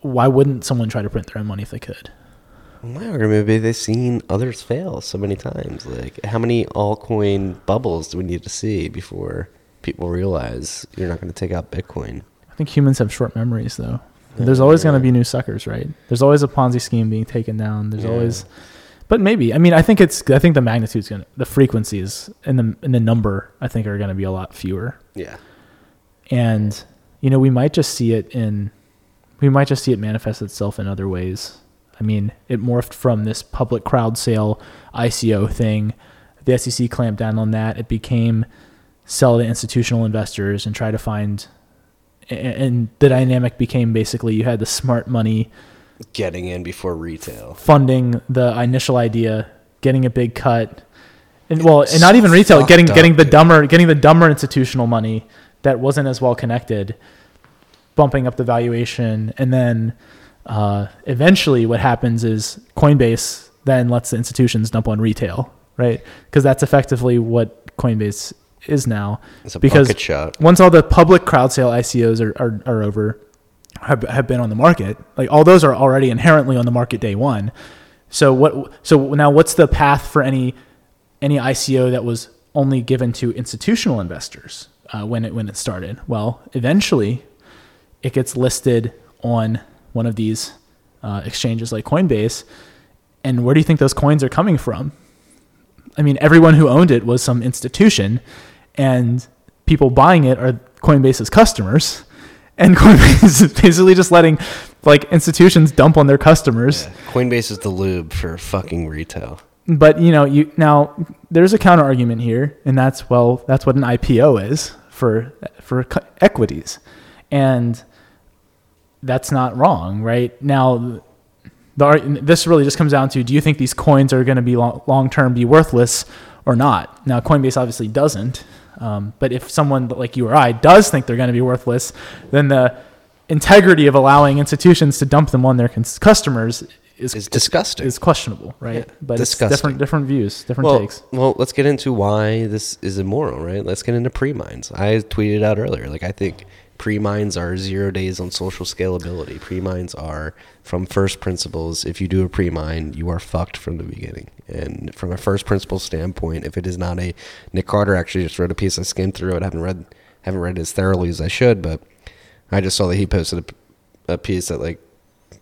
why wouldn't someone try to print their own money if they could? My argument would be they've seen others fail so many times. Like, how many altcoin bubbles do we need to see before people realize you're not going to take out Bitcoin? I think humans have short memories, though. There's always going to be new suckers, right? There's always a Ponzi scheme being taken down. There's Yeah. always, but maybe. I mean, I think it's. I think the magnitude's going to, the frequencies and the and the number, I think, are going to be a lot fewer. Yeah. and you know we might just see it in we might just see it manifest itself in other ways i mean it morphed from this public crowd sale ico thing the sec clamped down on that it became sell to institutional investors and try to find and the dynamic became basically you had the smart money Getting in before retail. funding the initial idea, getting a big cut, and well, and not even retail, getting up, getting the dude. dumber, getting the dumber institutional money that wasn't as well connected, bumping up the valuation, and then uh, eventually what happens is Coinbase then lets the institutions dump on retail, right? Because that's effectively what Coinbase is now. It's a because shot. once all the public crowd sale ICOs are, are, are over, have, have been on the market, like all those are already inherently on the market day one. So what? So now, what's the path for any any ICO that was only given to institutional investors uh, when it when it started? Well, eventually, it gets listed on one of these uh, exchanges like Coinbase. And where do you think those coins are coming from? I mean, everyone who owned it was some institution, and people buying it are Coinbase's customers. And Coinbase is basically just letting like institutions dump on their customers. Yeah. Coinbase is the lube for fucking retail. But you know, you now there's a counter argument here, and that's well, that's what an IPO is for for equities, and that's not wrong, right? Now, the this really just comes down to: Do you think these coins are going to be long term be worthless, or or not. Now, Coinbase obviously doesn't. Um, but if someone like you or I does think they're going to be worthless, then the integrity of allowing institutions to dump them on their cons- customers is It's disgusting. is questionable, right? Yeah, but different different views, different well, takes. well, let's get into why this is immoral, right? Let's get into pre-mines. I tweeted out earlier, like I think pre-mines are zero days on social scalability. Pre-mines are from first principles. If you do a pre-mine, you are fucked from the beginning. And from a first principles standpoint, if it is not a Nick Carter actually just wrote a piece. I skimmed through it. I haven't read haven't read it as thoroughly as I should, but I just saw that he posted a, a piece that like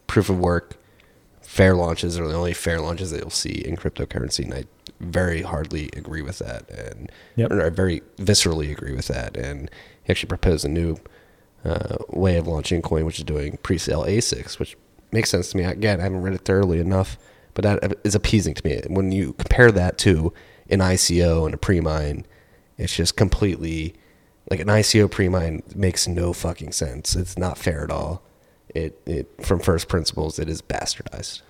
proof of work fair launches are the only fair launches that you'll see in cryptocurrency, and I very hardly agree with that, and Yep. I very viscerally agree with that. And he actually proposed a new uh, way of launching coin, which is doing pre-sale ASICs, which makes sense to me. Again, I haven't read it thoroughly enough, but that is appeasing to me. When you compare that to an ICO and a pre-mine, it's just completely like an ICO pre-mine makes no fucking sense. It's not fair at all. It it from first principles, it is bastardized.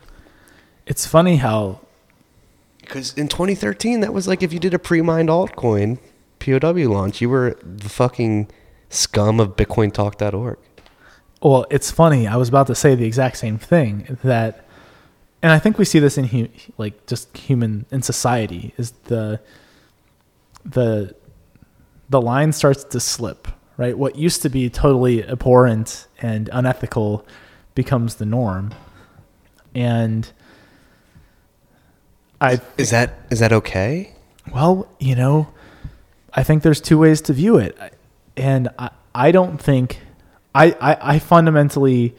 It's funny how Because in 2013, that was like if you did a pre-mined altcoin POW launch, you were the fucking scum of BitcoinTalk.org. Well, it's funny. I was about to say the exact same thing that, and I think we see this in hu- like just human in society is the the the line starts to slip. Right, what used to be totally abhorrent and unethical becomes the norm, and I Is that is that okay? well, you know, I think there's two ways to view it, and I I don't think I I, I fundamentally.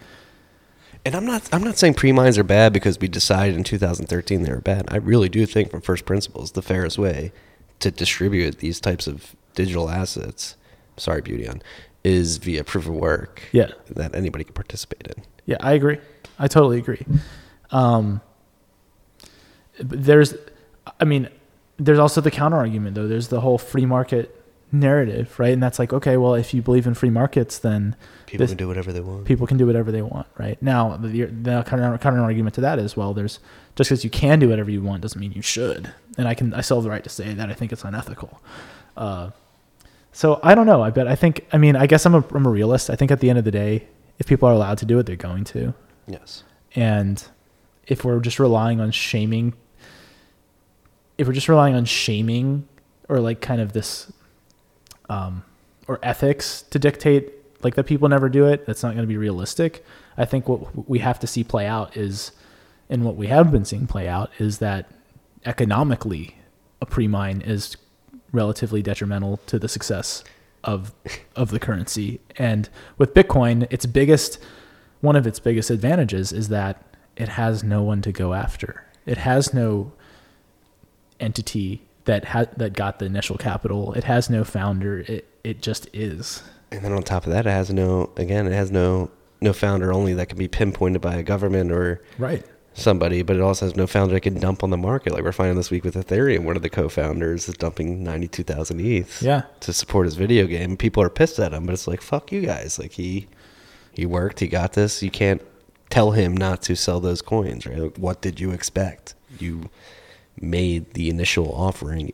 And I'm not I'm not saying pre-mines are bad because we decided in 2013 they were bad. I really do think from first principles the fairest way to distribute these types of digital assets, sorry Beautyon, is via proof of work Yeah. that anybody can participate in. Yeah, I agree. I totally agree. Um, there's, I mean, there's also the counter argument though. There's the whole free market narrative, right? And that's like, okay, well, if you believe in free markets, then People this- can do whatever they want. people can do whatever they want, right? Now, the, the counter, counter argument to that is, well, there's just because you can do whatever you want doesn't mean you should. And I can, I still have the right to say that I think it's unethical. Uh, so I don't know. I bet, I think, I mean, I guess I'm a, I'm a realist. I think at the end of the day, if people are allowed to do it, they're going to. yes. And if we're just relying on shaming, if we're just relying on shaming or like kind of this, um, or ethics to dictate like that people never do it, that's not going to be realistic. I think what we have to see play out is, and what we have been seeing play out is that economically, a pre-mine is relatively detrimental to the success of of the currency. And with Bitcoin, its biggest one of its biggest advantages is that it has no one to go after. It has no entity that had that got the initial capital. It has no founder. It it just is. And then on top of that, it has no again, it has no no founder only that can be pinpointed by a government or Right. somebody, but it also has no founder that can dump on the market. Like we're finding this week with Ethereum, one of the co-founders is dumping ninety-two thousand ETH Yeah. to support his video game. People are pissed at him, but it's like fuck you guys. Like he he worked, he got this. You can't tell him not to sell those coins, right? Like, what did you expect? You made the initial offering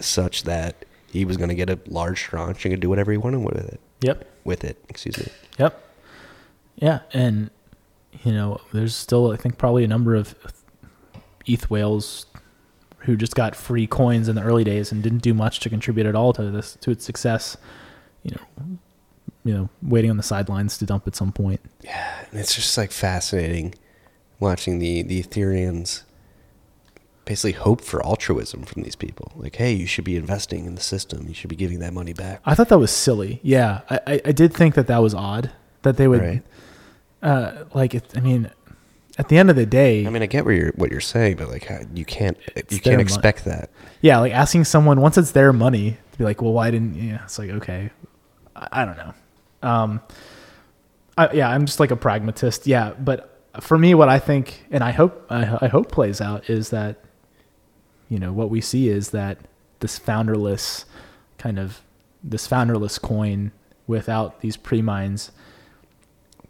such that he was going to get a large tranche and could do whatever he wanted with it. Yep. With it, excuse me. Yep. Yeah, and you know, there's still I think probably a number of ETH whales who just got free coins in the early days and didn't do much to contribute at all to this to its success. You know, you know, waiting on the sidelines to dump at some point. Yeah, and it's just like fascinating watching the the Ethereans basically hope for altruism from these people. Like, hey, you should be investing in the system. You should be giving that money back. I thought that was silly. Yeah, I, I, I did think that that was odd that they would, Right. uh, like, it, I mean, at the end of the day, I mean, I get what you're what you're saying, but like, you can't you can't expect that. yeah, like asking someone once it's their money to be like, well, why didn't? Yeah, it's like okay, I, I don't know. Um, I, yeah, I'm just like a pragmatist. Yeah, but for me, what I think and I hope I, I hope plays out is that you know what we see is that this founderless kind of this founderless coin without these pre-mines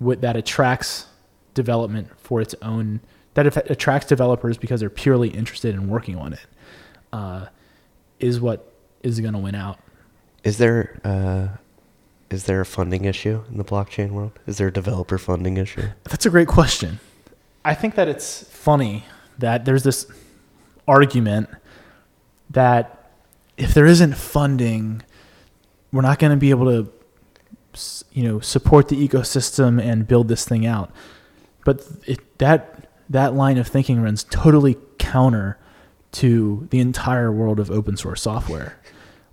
with, that attracts development for its own that attracts developers because they're purely interested in working on it uh, is what is going to win out. Is there uh, is there a funding issue in the blockchain world? Is there a developer funding issue? That's a great question. I think that it's funny that there's this argument that if there isn't funding, we're not going to be able to, you know, support the ecosystem and build this thing out. But it, that that line of thinking runs totally counter to the entire world of open source software.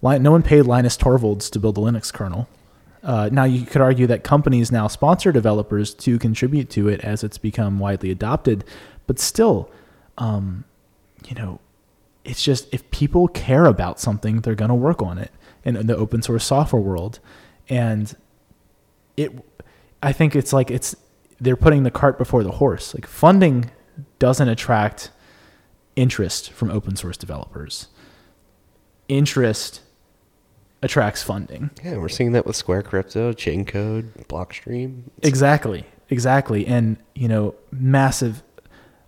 No one paid Linus Torvalds to build the Linux kernel. Uh, now you could argue that companies now sponsor developers to contribute to it as it's become widely adopted, but still, um, you know, it's just if people care about something, they're going to work on it in, in the open source software world, and it. I think it's like it's they're putting the cart before the horse. Like funding doesn't attract interest from open source developers. Interest attracts funding. Yeah, we're seeing that with Square Crypto, Chaincode, Blockstream. Exactly. Exactly. And, you know, massive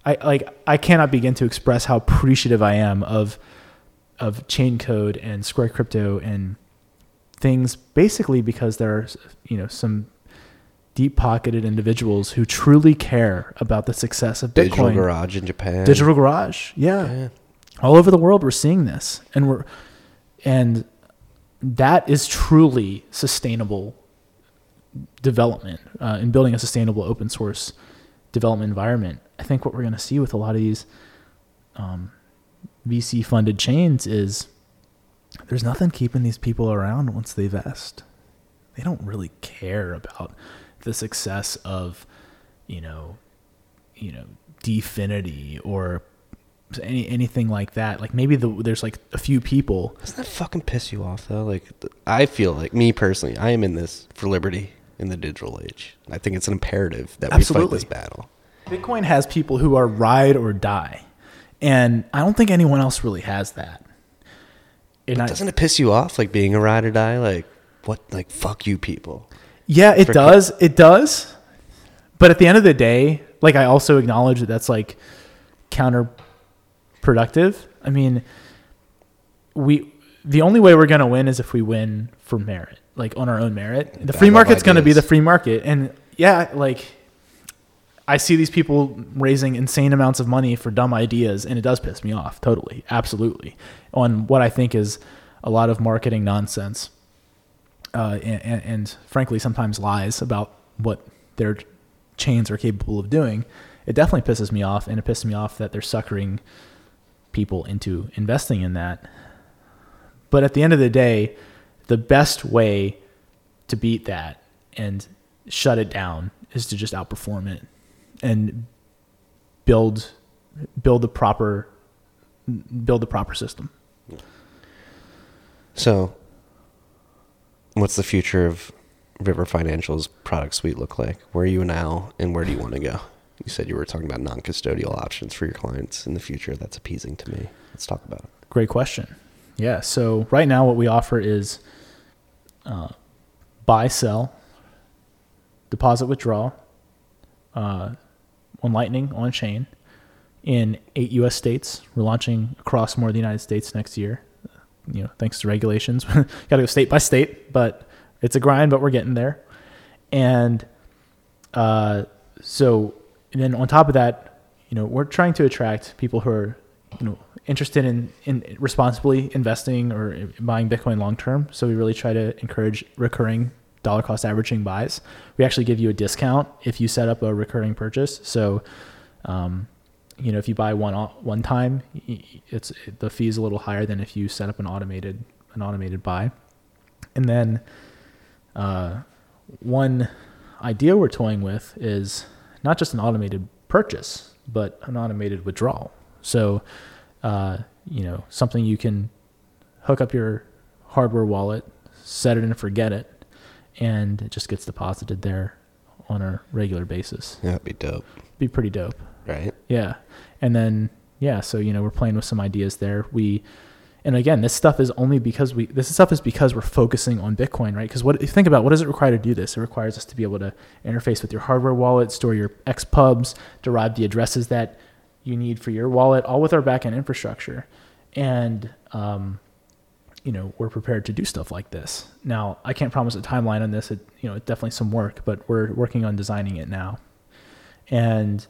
I like I cannot begin to express how appreciative I am of of Chaincode and Square Crypto and things basically because there are you know some deep pocketed individuals who truly care about the success of Digital Bitcoin. Garage in Japan. Digital Garage. Yeah. Yeah. All over the world we're seeing this. And we're and that is truly sustainable development uh, in building a sustainable open source development environment. I think what we're going to see with a lot of these um, VC funded chains is there's nothing keeping these people around once they vest. They don't really care about the success of, you know, you know, DFINITY or any anything like that. Like maybe the, there's like a few people. Doesn't that fucking piss you off though? Like, I feel like me personally, I am in this for liberty in the digital age. I think it's an imperative that we fight this battle. Bitcoin has people who are ride or die, and I don't think anyone else really has that. And I, Doesn't it piss you off, like being a ride or die? Like, what? Like, fuck you, people. yeah, it for- does. It does. But at the end of the day, like I also acknowledge that that's like counterproductive. I mean, we the only way we're gonna win is if we win for merit, like on our own merit. The free market's gonna be the free market, and yeah, like I see these people raising insane amounts of money for dumb ideas, and it does piss me off totally, absolutely, on what I think is a lot of marketing nonsense, uh, and, and, and frankly, sometimes lies about what their chains are capable of doing. It definitely pisses me off, and it pisses me off that they're suckering people into investing in that. But at the end of the day, the best way to beat that and shut it down is to just outperform it and build build the proper build the proper system. So, what's the future of River Financial's product suite look like? Where are you now, and where do you want to go? You said you were talking about non-custodial options for your clients in the future. That's appeasing to me. Let's talk about it. Great question. Yeah. So right now, what we offer is uh, buy, sell, deposit, withdraw uh, on Lightning on chain in eight U.S. states. We're launching across more of the United States next year. You know, thanks to regulations, got to go state by state, but it's a grind. But we're getting there. And uh, so, and then on top of that, you know, we're trying to attract people who are, you know, interested in, in responsibly investing or buying Bitcoin long term. So we really try to encourage recurring dollar cost averaging buys. We actually give you a discount if you set up a recurring purchase. So, um, you know, if you buy one one time, it's the fee is a little higher than if you set up an automated an automated buy. And then, uh, one idea we're toying with is not just an automated purchase, but an automated withdrawal. So, uh, you know, something you can hook up your hardware wallet, set it and forget it, and it just gets deposited there on a regular basis. Yeah, that'd be dope, Be pretty dope. right? Yeah. And then yeah, so you know, we're playing with some ideas there. We and again, this stuff is only because we this stuff is because we're focusing on Bitcoin, right? Because what you think about what does it require to do this? It requires us to be able to interface with your hardware wallet, store your XPubs, derive the addresses that you need for your wallet, all with our backend infrastructure. And um, you know, we're prepared to do stuff like this. Now, I can't promise a timeline on this. It, you know, it's definitely some work, but we're working on designing it now. And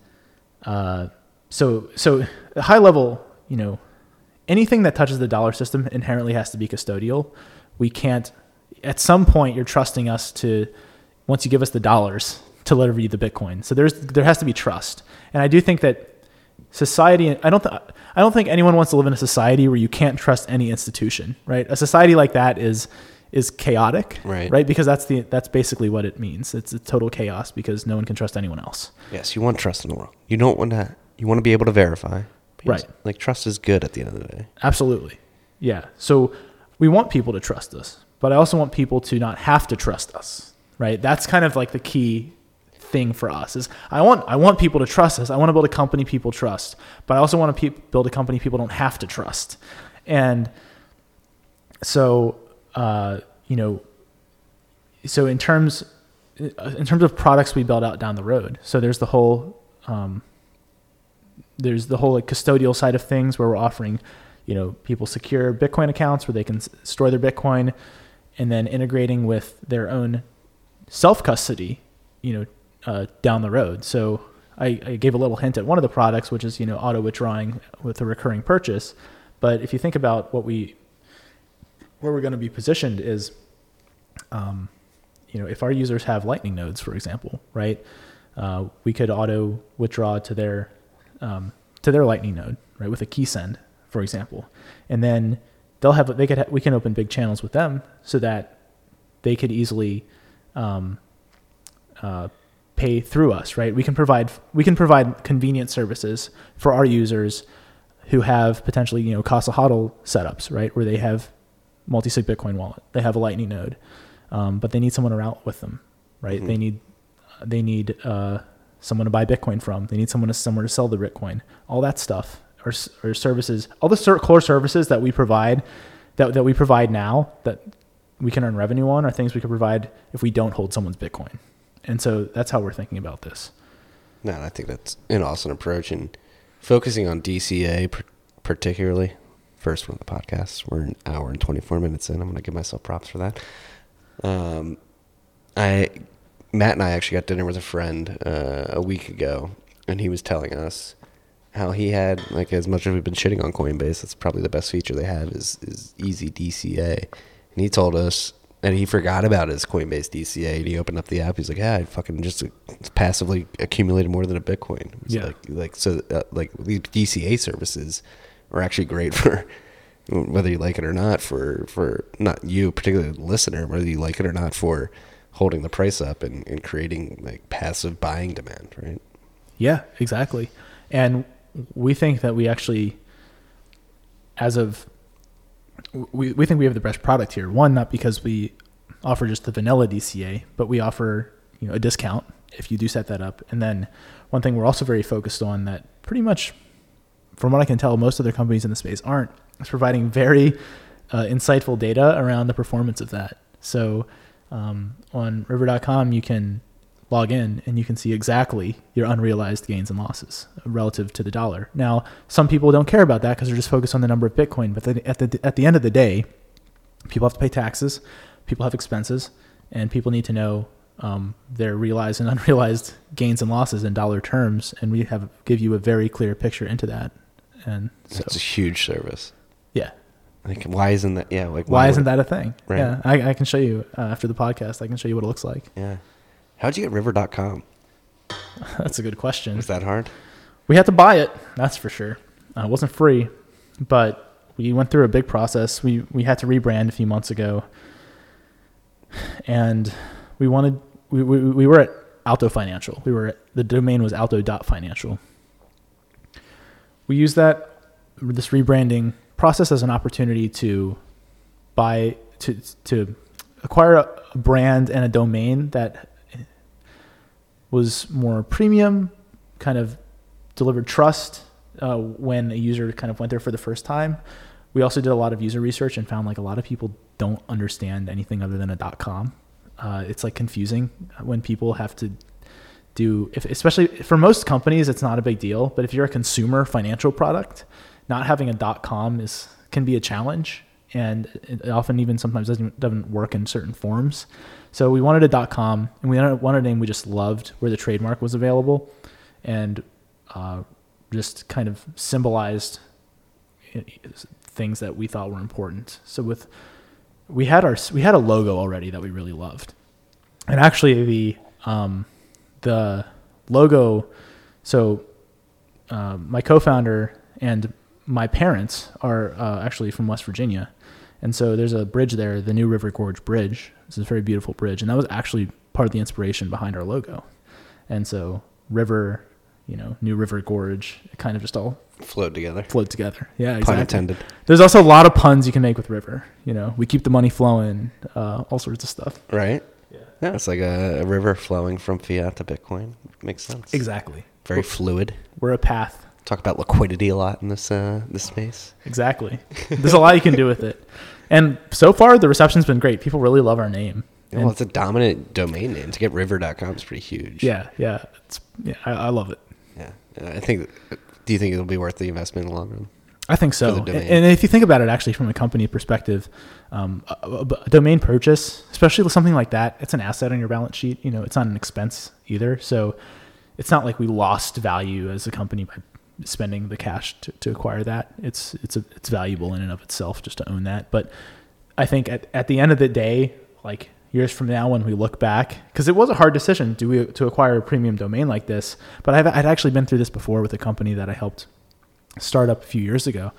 uh, so, so high level, you know, anything that touches the dollar system inherently has to be custodial. We can't. At some point, you're trusting us to, once you give us the dollars, to deliver you the Bitcoin. So there's there has to be trust, and I do think that society. I don't. Th- I don't think anyone wants to live in a society where you can't trust any institution. Right? A society like that is is chaotic. Right. Right. Because that's the that's basically what it means. It's a total chaos because no one can trust anyone else. Yes, you want trust in the world. You don't want to. You want to be able to verify. Right. Like trust is good at the end of the day. Absolutely. Yeah. So we want people to trust us, but I also want people to not have to trust us. Right? That's kind of like the key thing for us is I want I want people to trust us. I want to build a company people trust, but I also want to pe- build a company people don't have to trust. And so uh, you know so in terms in terms of products we build out down the road. So there's the whole um, there's the whole like custodial side of things where we're offering you know people secure bitcoin accounts where they can s- store their bitcoin and then integrating with their own self custody you know uh, down the road. So I, I gave a little hint at one of the products which is you know auto withdrawing with a recurring purchase. But if you think about what we where we're going to be positioned is um, you know if our users have lightning nodes for example right uh, we could auto withdraw to their um, to their lightning node right with a key send for example. And then they'll have they could ha- we can open big channels with them so that they could easily um, uh, pay through us right? We can provide we can provide convenient services for our users who have potentially you know casa hodl setups right? Where they have multi-sig bitcoin wallet they have a lightning node um, but they need someone around with them right? They need they need uh, someone to buy bitcoin from. They need someone to somewhere to sell the bitcoin. All that stuff or, or services all the core services that we provide that, that we provide now that we can earn revenue on are things we could provide if we don't hold someone's bitcoin and so that's how we're thinking about this No, I think that's an awesome approach and focusing on DCA particularly. First one of the podcasts. We're an hour and 24 minutes in. I'm going to give myself props for that. Um, I Matt and I actually got dinner with a friend uh, a week ago, and he was telling us how he had like as much as we've been shitting on Coinbase, that's probably the best feature they have is is easy DCA, and he told us that he forgot about his Coinbase DCA, and he opened up the app. He's like, yeah, I fucking just uh, passively accumulated more than a Bitcoin. It's Yeah. like like so uh, like these DCA services are actually great for whether you like it or not for for not you particularly the listener whether you like it or not for holding the price up and, and creating like passive buying demand right Yeah, exactly. And we think that we actually, as of, we, we think we have the best product here. One, not because we offer just the vanilla DCA, but we offer you know a discount if you do set that up. And then one thing we're also very focused on that pretty much, from what I can tell, most other companies in the space aren't is providing very uh, insightful data around the performance of that. So um, on River.com, you can log in and you can see exactly your unrealized gains and losses relative to the dollar. Now, some people don't care about that because they're just focused on the number of Bitcoin. But then at the at the end of the day, people have to pay taxes, people have expenses, and people need to know um, their realized and unrealized gains and losses in dollar terms. And we have give you a very clear picture into that. And so, that's a huge service yeah. like why isn't that yeah like Why would- isn't that a thing? Right. Yeah, I, I can show you uh, after the podcast. I can show you what it looks like. yeah how'd you get river.com That's a good question. was that hard We had to buy it, that's for sure. Uh, it wasn't free, but we went through a big process. We we had to rebrand a few months ago, and we wanted we we, we were at Alto Financial. We were at, the domain was alto.financial. We used that this rebranding process as an opportunity to buy to to acquire a, a brand and a domain that was more premium, kind of delivered trust uh, when a user kind of went there for the first time. We also did a lot of user research and found like a lot of people don't understand anything other than a .com. Uh, it's like confusing when people have to do, if, especially for most companies, it's not a big deal. But if you're a consumer financial product, not having a .com is can be a challenge. And it often even sometimes doesn't doesn't work in certain forms. So we wanted a .com, and we wanted a name we just loved, where the trademark was available, and uh, just kind of symbolized things that we thought were important. So with we had our we had a logo already that we really loved, and actually the um, the logo. So uh, my co-founder and my parents are uh, actually from West Virginia, and so there's a bridge there, the New River Gorge Bridge. It's a very beautiful bridge, and that was actually part of the inspiration behind our logo. And so river, you know, New River Gorge, it kind of just all Float together. flowed together. Yeah, Pun intended. There's also a lot of puns you can make with river. You know, we keep the money flowing, uh, all sorts of stuff. Right? Yeah. yeah it's like a, a river flowing from fiat to Bitcoin. Makes sense. Exactly. Very fluid. We're a path. Talk about liquidity a lot in this uh, this space. Exactly. There's a lot you can do with it. And so far, the reception's been great. People really love our name. well, it's a dominant domain name. To get river.com is pretty huge. yeah, yeah, it's, yeah. I, I love it. Yeah. I think. Do you think it'll be worth the investment in the long run? I think so. And, if you think about it, actually, from a company perspective, um, a, a- a domain purchase, especially with something like that, it's an asset on your balance sheet. You know, it's not an expense either. So it's not like we lost value as a company by spending the cash to, to acquire that. It's it's a, it's valuable in and of itself just to own that. But I think at, at the end of the day, like years from now, when we look back, because it was a hard decision do we to acquire a premium domain like this. But I've I'd actually been through this before with a company that I helped start up a few years ago,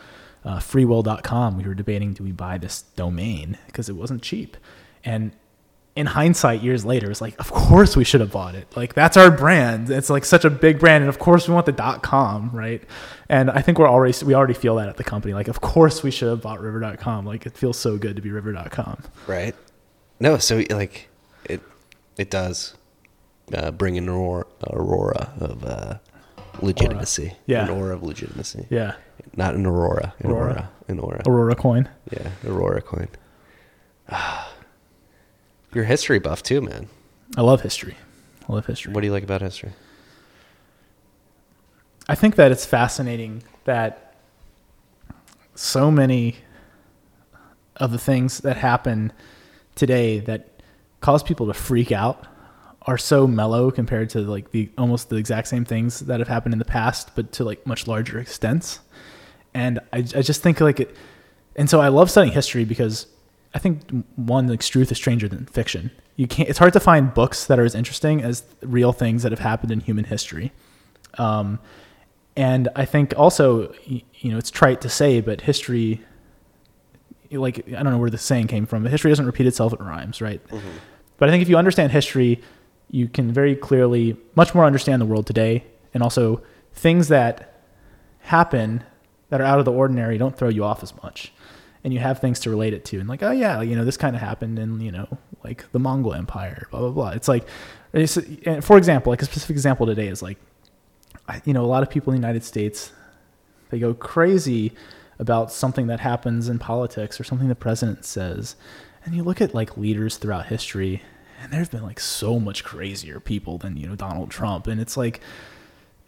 uh, freewill.com. We were debating do we buy this domain because it wasn't cheap, and in hindsight, years later, it's like, of course we should have bought it. Like that's our brand. It's like such a big brand, and of course we want the dot com, right? And I think we're already we already feel that at the company. Like, of course we should have bought river.com. Like it feels so good to be river.com. Right. No. So like, it it does uh, bring an aurora, aurora of uh, legitimacy. Yeah. An aura of legitimacy. Yeah, Not an aurora. An Aurora. aura. An aura. Aurora coin. Yeah. Aurora coin. You're a history buff too, man. I love history. I love history. What do you like about history? I think that it's fascinating that so many of the things that happen today that cause people to freak out are so mellow compared to like the almost the exact same things that have happened in the past, but to like much larger extents. And I, I just think like it, and so I love studying history because I think one like truth is stranger than fiction. You can't. It's hard to find books that are as interesting as real things that have happened in human history. Um, and I think also, you know, it's trite to say, but history, like I don't know where the saying came from, but history doesn't repeat itself; it rhymes, right? But I think if you understand history, you can very clearly, much more understand the world today, and also things that happen that are out of the ordinary don't throw you off as much, and you have things to relate it to, and like, oh yeah, you know, this kind of happened in you know, like the Mongol Empire, blah blah blah. It's like, it's, for example, like a specific example today is like you know, a lot of people in the United States, they go crazy about something that happens in politics or something the president says. And you look at like leaders throughout history, and there's been like so much crazier people than, you know, Donald Trump. And it's like,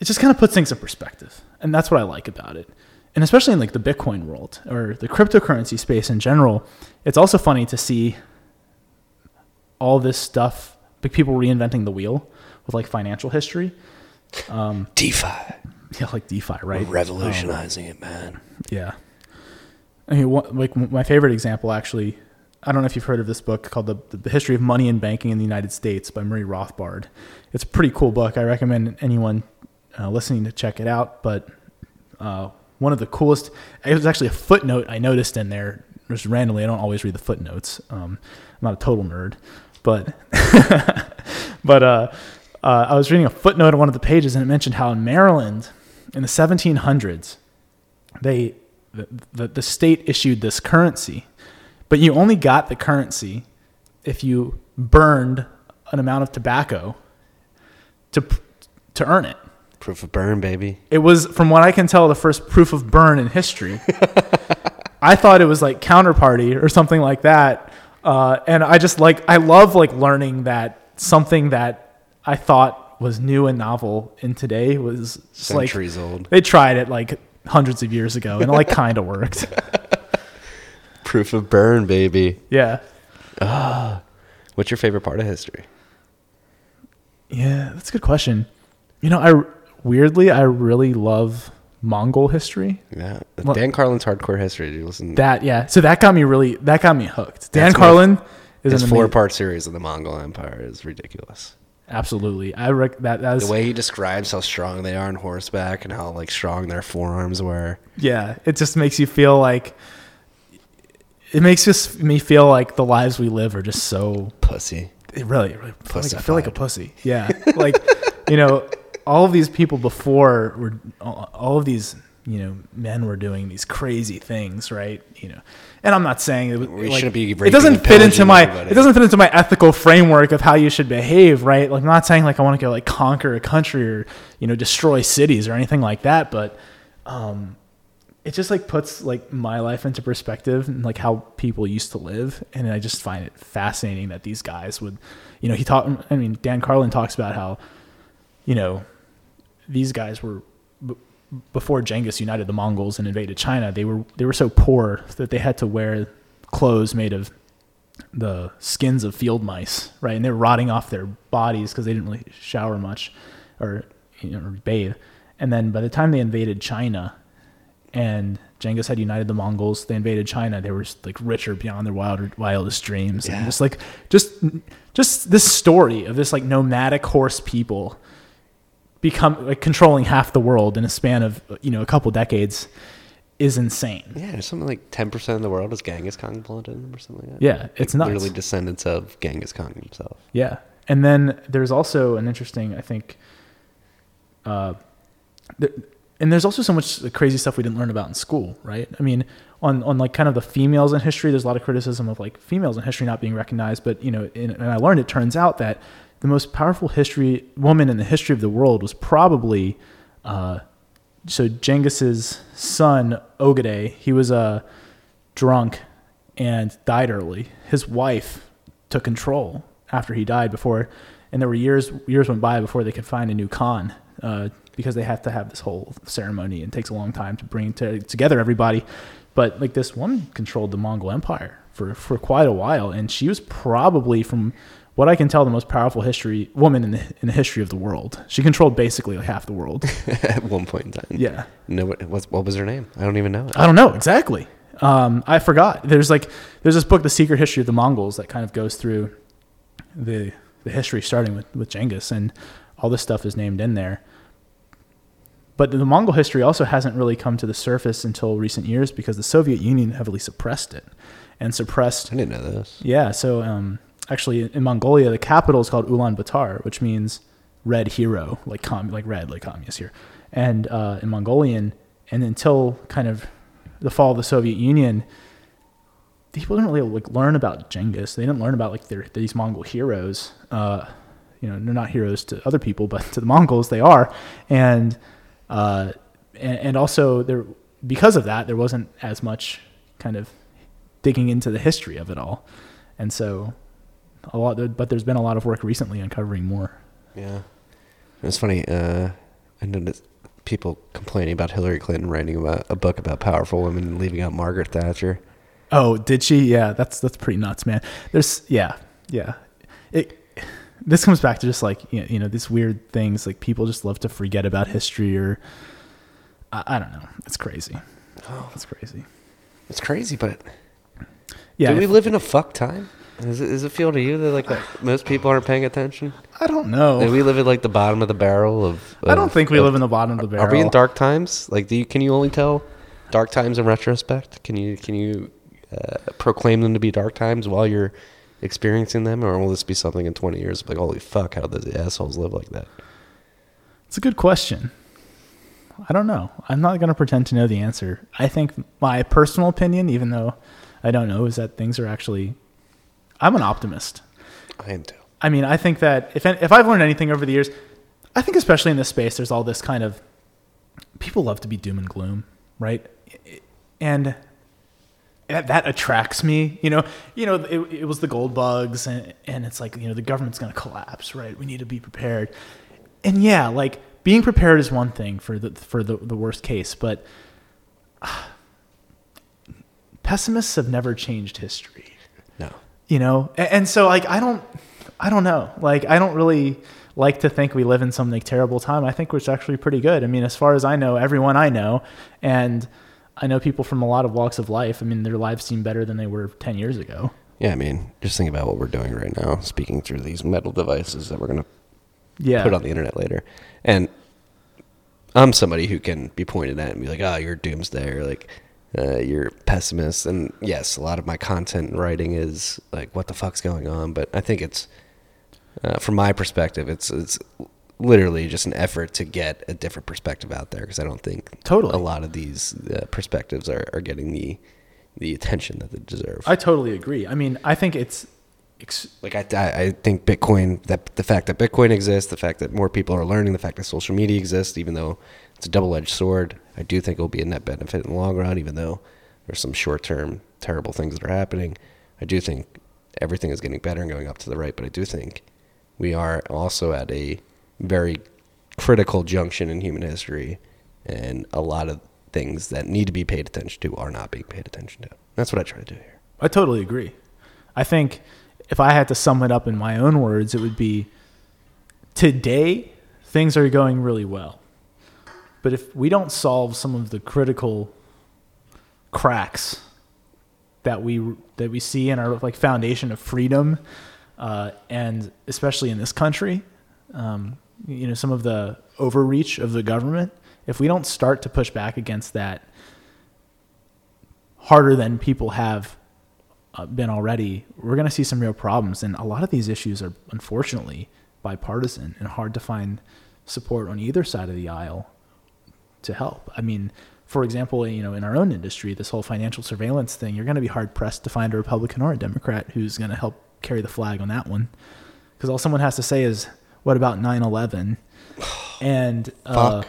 it just kind of puts things in perspective. And that's what I like about it. And especially in like the Bitcoin world or the cryptocurrency space in general, it's also funny to see all this stuff, like people reinventing the wheel with like financial history. DeFi. Yeah, like DeFi, right? Revolutionizing it, man. Yeah. I mean, what, like my favorite example, actually, I don't know if you've heard of this book called the, the History of Money and Banking in the United States by Murray Rothbard. It's a pretty cool book. I recommend anyone uh, listening to check it out. But uh, one of the coolest, it was actually a footnote I noticed in there just randomly. I don't always read the footnotes. Um, I'm not a total nerd, but but uh, uh, I was reading a footnote on one of the pages, and it mentioned how in Maryland in the 1700s, they the, the, the state issued this currency, but you only got the currency if you burned an amount of tobacco to to earn it. Proof of burn, baby. It was, from what I can tell, the first proof of burn in history. I thought it was like Counterparty or something like that, uh, and I just like I love like learning that something that I thought was new and novel in today was just like Centuries old. they tried it like hundreds of years ago and it like kind of worked. Proof of burn, baby. Yeah. What's your favorite part of history? Yeah, that's a good question. You know, I weirdly I really love Mongol history. Yeah, Dan Carlin's hardcore history. Did you listen? That yeah, so that got me really that got me hooked. Dan That's my- Carlin is his four part series of the Mongol Empire is ridiculous. absolutely. I rec- that that's The way he describes how strong they are on horseback and how like strong their forearms were. yeah. It just makes you feel like it makes just me feel like the lives we live are just so Pussy. it really, really I feel like, I feel like a pussy. Yeah, like you know, all of these people before were all of these you know men were doing these crazy things, right? You know, and I'm not saying it, We like, shouldn't be it doesn't fit into my everybody. it doesn't fit into my ethical framework of how you should behave, right? Like I'm not saying like I want to go like conquer a country or you know destroy cities or anything like that, but um, it just like puts like my life into perspective and like how people used to live and i just find it fascinating that these guys would you know he talked i mean dan carlin talks about how you know these guys were b- before Genghis united the Mongols and invaded China they were they were so poor that they had to wear clothes made of the skins of field mice right and they were rotting off their bodies because they didn't really shower much or you know or bathe and then by the time they invaded China and Genghis had united the Mongols. They invaded China. They were like richer beyond their wild, wildest dreams. And just like just just this story of this like nomadic horse people become like controlling half the world in a span of you know a couple decades is insane. Yeah, there's something like ten percent of the world is Genghis Khan blood in them or something like that. Yeah, it's nuts. Literally descendants of Genghis Khan himself. Yeah, and then there's also an interesting, I think, uh, th- and there's also so much crazy stuff we didn't learn about in school, right? I mean, on on like kind of the females in history, there's a lot of criticism of like females in history not being recognized, but you know, in, and I learned it turns out that the most powerful history woman in the history of the world was probably. Uh, so Genghis's son Ogedei, he was a uh, drunk and died early. His wife took control after he died before, and there were years years went by before they could find a new Khan uh, because they have to have this whole ceremony and takes a long time to bring to, together everybody. But like this woman controlled the Mongol Empire for for quite a while, and she was probably from what I can tell the most powerful history woman in the in the history of the world. She controlled basically like half the world. At one point in time. Yeah. No, what, what what was her name? I don't even know it. I don't know exactly. Um, I forgot. There's like there's this book, The Secret History of the Mongols, that kind of goes through the the history starting with with Genghis, and all this stuff is named in there. But the Mongol history also hasn't really come to the surface until recent years because the Soviet Union heavily suppressed it, and suppressed I didn't know this. yeah. So um, actually, in Mongolia, the capital is called Ulaanbaatar, which means red hero, like com- like red, like communist here. And uh, in Mongolian, and until kind of the fall of the Soviet Union, people didn't really like learn about Genghis. They didn't learn about like their, these Mongol heroes. Uh, you know, they're not heroes to other people, but to the Mongols they are. And uh, and, and also there because of that, there wasn't as much kind of digging into the history of it all. And so a lot, but there's been a lot of work recently uncovering more. Yeah. It's funny. Uh, I noticed people complaining about Hillary Clinton writing about a book about powerful women and leaving out Margaret Thatcher. Oh, did she? Yeah, that's that's pretty nuts, man. There's yeah, yeah. It this comes back to just like you know, you know these weird things like people just love to forget about history or I, I don't know. It's crazy. Oh, it's crazy. It's crazy, but Yeah, do we live in a fuck time? Does it, it feel to you that like most people aren't paying attention? I don't know. That we live at like the bottom of the barrel of. I don't think we of- live in the bottom of the barrel. Are we in dark times? Like, do you, can you only tell dark times in retrospect? Can you can you uh, proclaim them to be dark times while you're experiencing them, or will this be something in 20 years like, holy fuck, how did the assholes live like that? It's a good question. I don't know. I'm not going to pretend to know the answer. I think my personal opinion, even though I don't know, is that things are actually. I'm an optimist. I am too. I mean, I think that if if I've learned anything over the years, I think especially in this space, there's all this kind of people love to be doom and gloom, right? And that, that attracts me. You know, you know, it, it was the gold bugs, and and it's like you know the government's going to collapse, right? We need to be prepared. And yeah, like being prepared is one thing for the for the, the worst case, but ah, pessimists have never changed history. You know? And, and so like i don't i don't know. Like i don't really like to think we live in some like terrible time. I think we're actually pretty good. I mean as far as i know everyone i know and i know people from a lot of walks of life i mean their lives seem better than they were 10 years ago. Yeah, I mean, just think about what we're doing right now, speaking through these metal devices that we're going to yeah. put on the internet later. And I'm somebody who can be pointed at and be like, "Oh, you're doomsday," or like, uh, "You're pessimist." And yes, a lot of my content and writing is like, "What the fuck's going on?" But I think it's, uh, from my perspective, it's it's literally just an effort to get a different perspective out there because I don't think Totally. a lot of these uh, perspectives are, are getting the the attention that they deserve. i totally agree i mean i think it's ex- Like I, I, I think Bitcoin, that the fact that Bitcoin exists, the fact that more people are learning, the fact that social media exists, even though it's a double-edged sword, I do think it will be a net benefit in the long run. Even though there's some short-term terrible things that are happening, I do think everything is getting better and going up to the right. But I do think we are also at a very critical junction in human history, and a lot of things that need to be paid attention to are not being paid attention to. That's what I try to do here. I totally agree. I think if I had to sum it up in my own words, it would be today things are going really well. But if we don't solve some of the critical cracks that we that we see in our like foundation of freedom, uh, and especially in this country, um, you know, some of the overreach of the government. If we don't start to push back against that harder than people have uh, been already, we're going to see some real problems. And a lot of these issues are unfortunately bipartisan and hard to find support on either side of the aisle to help. I mean, for example, you know, in our own industry, this whole financial surveillance thing, you're going to be hard pressed to find a Republican or a Democrat who's going to help carry the flag on that one. Because all someone has to say is, what about 9 11? And, uh,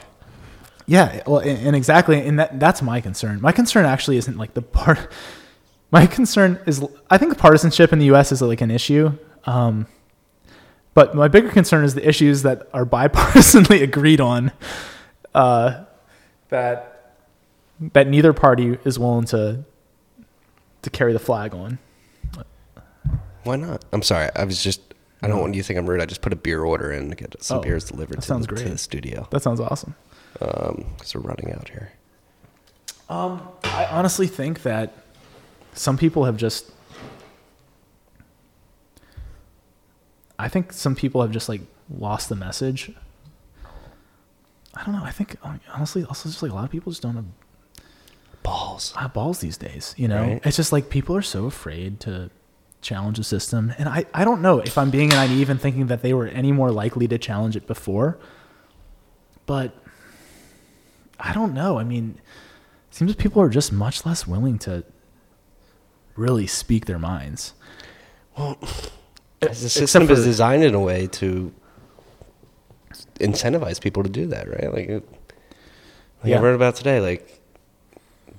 yeah, well, and, and exactly, and that that's my concern. My concern actually isn't like the part. My concern is, I think partisanship in the U.S. is like an issue, um, but my bigger concern is the issues that are bipartisanly agreed on, uh, that that neither party is willing to to carry the flag on. Why not? I'm sorry. I was just. I don't want you to think I'm rude. I just put a beer order in to get some Oh, beers delivered that to, sounds the, to the studio That sounds awesome. because we're running out here. Um, I honestly think that some people have just. I think some people have just like lost the message. I don't know. I think uh, honestly, also just like a lot of people just don't have Balls. have balls these days. You know, Right. it's just like people are so afraid to challenge the system, and I I don't know if I'm being naive and thinking that they were any more likely to challenge it before, but I don't know. I mean, it seems people are just much less willing to really speak their minds. Well, the system is designed in a way to incentivize people to do that, right? Like, it, like Yeah. I read about today, like,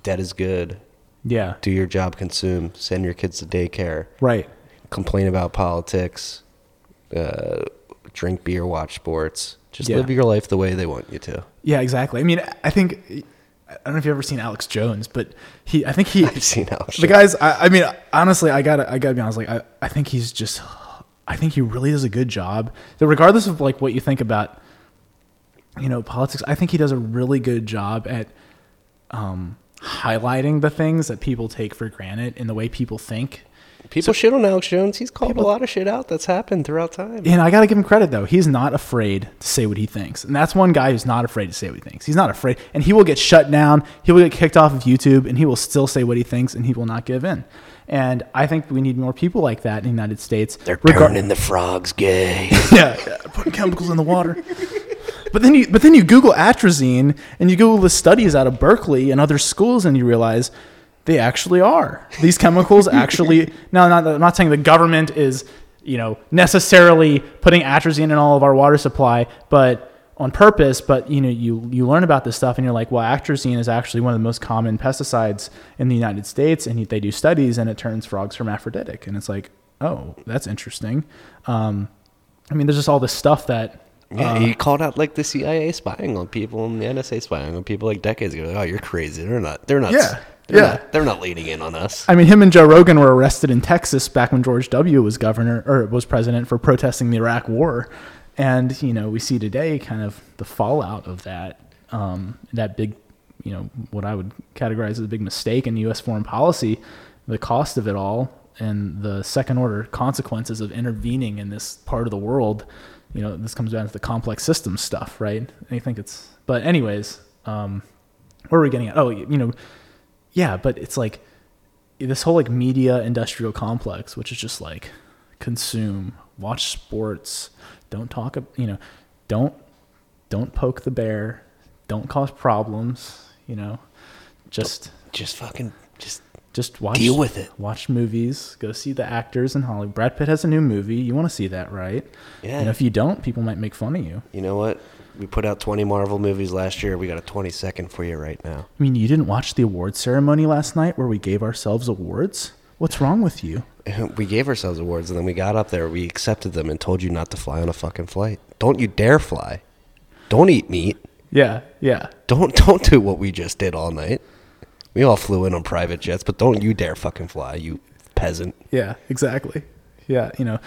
debt is good. Yeah. Do your job, consume. Send your kids to daycare. Right. Complain about politics. Uh, drink beer, watch sports. Just Yeah. live your life the way they want you to. Yeah. Exactly. I mean, I think I don't know if you've ever seen Alex Jones, but he. I think he. I've seen how the guys I, I mean honestly i gotta i gotta be honest like I, I think he's just i think he really does a good job that regardless of like what you think about you know politics. I think he does a really good job at um highlighting the things that people take for granted in the way people think. People shit on Alex Jones. He's called People- a lot of shit out that's happened throughout time. and i gotta give him credit though. He's not afraid to say what he thinks. And that's one guy who's not afraid to say what he thinks. He's not afraid. And he will get shut down. He will get kicked off of youtube and he will still say what he thinks and he will not give in. And i think we need more people like that in the united states. They're regar- turning the frogs gay. yeah, yeah, putting chemicals in the water. But then you but then you Google atrazine and you Google the studies out of Berkeley and other schools and you realize they actually are. These chemicals actually now not, I'm not saying the government is, you know, necessarily putting atrazine in all of our water supply, but on purpose, but you know, you you learn about this stuff and you're like, well, atrazine is actually one of the most common pesticides in the United States, and they do studies and it turns frogs hermaphroditic, and it's like, oh, that's interesting. Um, I mean, there's just all this stuff that Yeah, he called out like the CIA spying on people and the NSA spying on people like decades ago. Like, oh, you're crazy. They're not. They're not. Yeah. They're Yeah. not, they're not leading in on us. I mean, him and Joe Rogan were arrested in Texas back when George W. was governor or was president for protesting the Iraq War, and you know we see today kind of the fallout of that. Um, that big, you know, what I would categorize as a big mistake in U.S. foreign policy, the cost of it all, and the second order consequences of intervening in this part of the world. You know, this comes down to the complex systems stuff, right? I think it's, but anyways, um, where are we getting at? Oh, you know, yeah, but it's like this whole like media industrial complex, which is just like consume, watch sports, don't talk, you know, don't don't poke the bear, don't cause problems, you know, just Just fucking, just watch Deal with it. Watch movies, go see the actors in Hollywood. Brad Pitt has a new movie. You want to see that, right? Yeah. And if you don't, people might make fun of you. You know what? We put out 20 Marvel movies last year. We got a 20 second for you right now. I mean, you didn't watch the award ceremony last night where we gave ourselves awards? What's wrong with you? We gave ourselves awards and then we got up there, we accepted them and told you not to fly on a fucking flight. Don't you dare fly. Don't eat meat. Yeah, yeah. Don't don't do what we just did all night. We all flew in on private jets, but don't you dare fucking fly, you peasant. Yeah, exactly. Yeah, you know,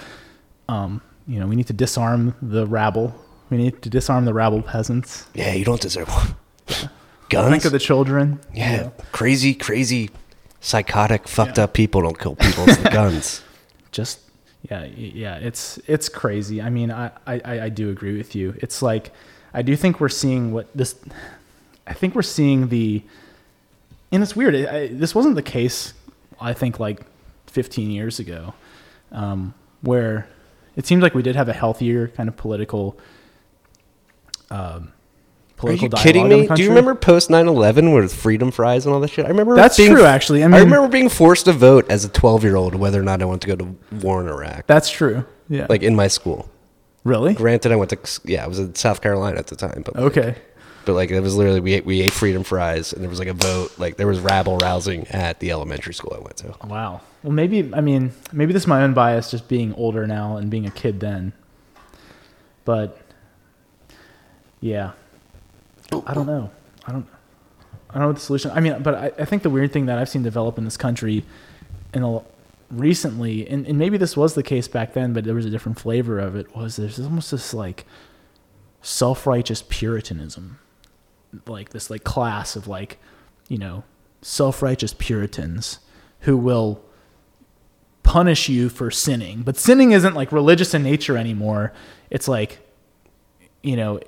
um, you know, we need to disarm the rabble. We need to disarm the rabble peasants. Yeah, you don't deserve one. Guns? Think of the children. you yeah, know. crazy, crazy, psychotic, fucked up people don't kill people. It's the guns. just yeah yeah it's it's crazy i mean I, I i do agree with you it's like i do think we're seeing what this i think we're seeing the and it's weird I, this wasn't the case i think like 15 years ago um, where it seems like we did have a healthier kind of political um, Are political you kidding me? Do you remember post 9/11 with freedom fries and all that shit? I remember That's being- true, actually. I I, remember being forced to vote as a 12 year old whether or not I wanted to go to war in Iraq. that's true yeah like in my school. really Granted, I went to yeah, I was in South Carolina at the time, but okay but like it was literally we ate, we ate freedom fries and there was like a vote like there was rabble rousing at the elementary school I went to. Wow. Well, maybe I mean maybe this is my own bias, just being older now and being a kid then. But yeah, I don't know. I don't. I don't know what the solution. I mean, but I, I think the weird thing that I've seen develop in this country, in a, recently, and, and maybe this was the case back then, but there was a different flavor of it. Was there's almost this like self-righteous Puritanism, like this like class of like, you know, self-righteous Puritans who will punish you for sinning. But sinning isn't like religious in nature anymore. It's like, you know,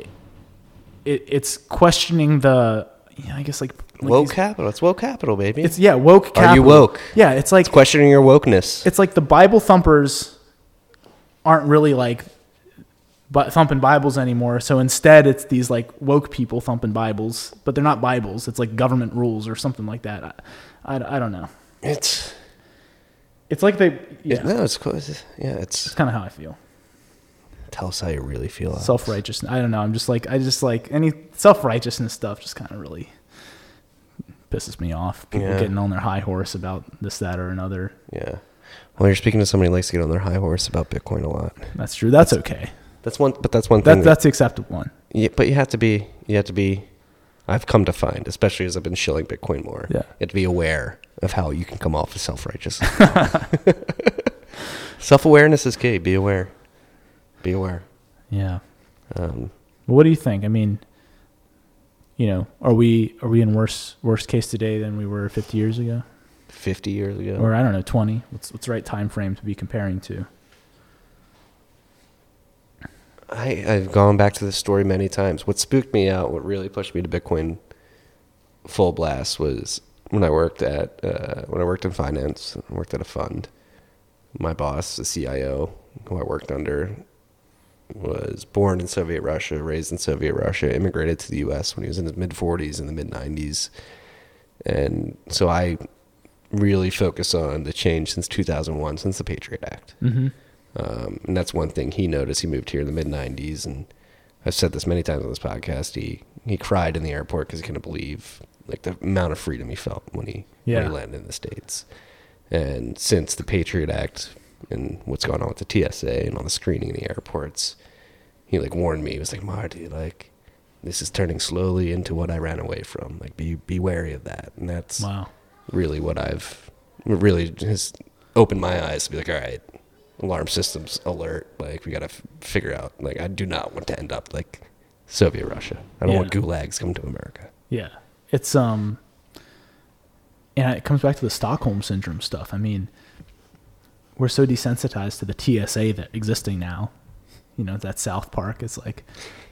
it, it's questioning the, you know, I guess like, like woke these- capital. It's woke capital, baby. It's yeah, woke. Are you woke? Yeah, it's like questioning your wokeness. it's like the Bible thumpers aren't really like bu- thumping Bibles anymore. So instead, it's these like woke people thumping Bibles, but they're not Bibles. It's like government rules or something like that. I, I, I don't know. It's It's like they, yeah, yeah, no, it's cool. It's- yeah, it's it's kind of how I feel. tell us how you really feel. Self righteousness. I don't know. I'm just like I just like any self righteousness stuff. Just kind of really pisses me off. People Yeah. getting on their high horse about this, that, or another. Yeah. Well, you're speaking to somebody who likes to get on their high horse about Bitcoin a lot. That's true. That's okay. That's one, but that's one thing. That, that's the acceptable one. Yeah, but you have to be. You have to be. I've come to find, especially as I've been shilling Bitcoin more. Yeah. You have to be aware of how you can come off as self-righteous. Self-awareness is key. Be aware. Be aware. Yeah. Um, Well, what do you think? I mean, you know, are we are we in worse worse case today than we were 50 years ago, Fifty years ago. or I don't know, 20? What's what's the right time frame to be comparing to? I, I've gone back to this story many times. What spooked me out, what really pushed me to Bitcoin full blast was when I worked at uh, when I worked in finance. I worked at a fund. My boss, the CIO, who I worked under, was born in Soviet Russia, raised in Soviet Russia, immigrated to the U.S. when he was in his mid 40s in the mid 90s, and so I really focus on the change since 2001, since the Patriot Act. Mm-hmm. Um, and that's one thing he noticed. He moved here in the mid '90s, and I've said this many times on this podcast. He he cried in the airport because he couldn't believe like the amount of freedom he felt when he when he landed in the states. And since the Patriot Act and what's going on with the TSA and all the screening in the airports, he like warned me. He was like, "Marty, like this is turning slowly into what I ran away from. Like be be wary of that." And that's Wow. really what I've really has opened my eyes to be like, all right, alarm systems alert. Like we got to f- figure out. Like I do not want to end up like Soviet Russia. I don't Yeah. want gulags coming to America. Yeah. It's um and it comes back to the Stockholm syndrome stuff. I mean, we're so desensitized to the TSA that existing now. You know, that South Park is like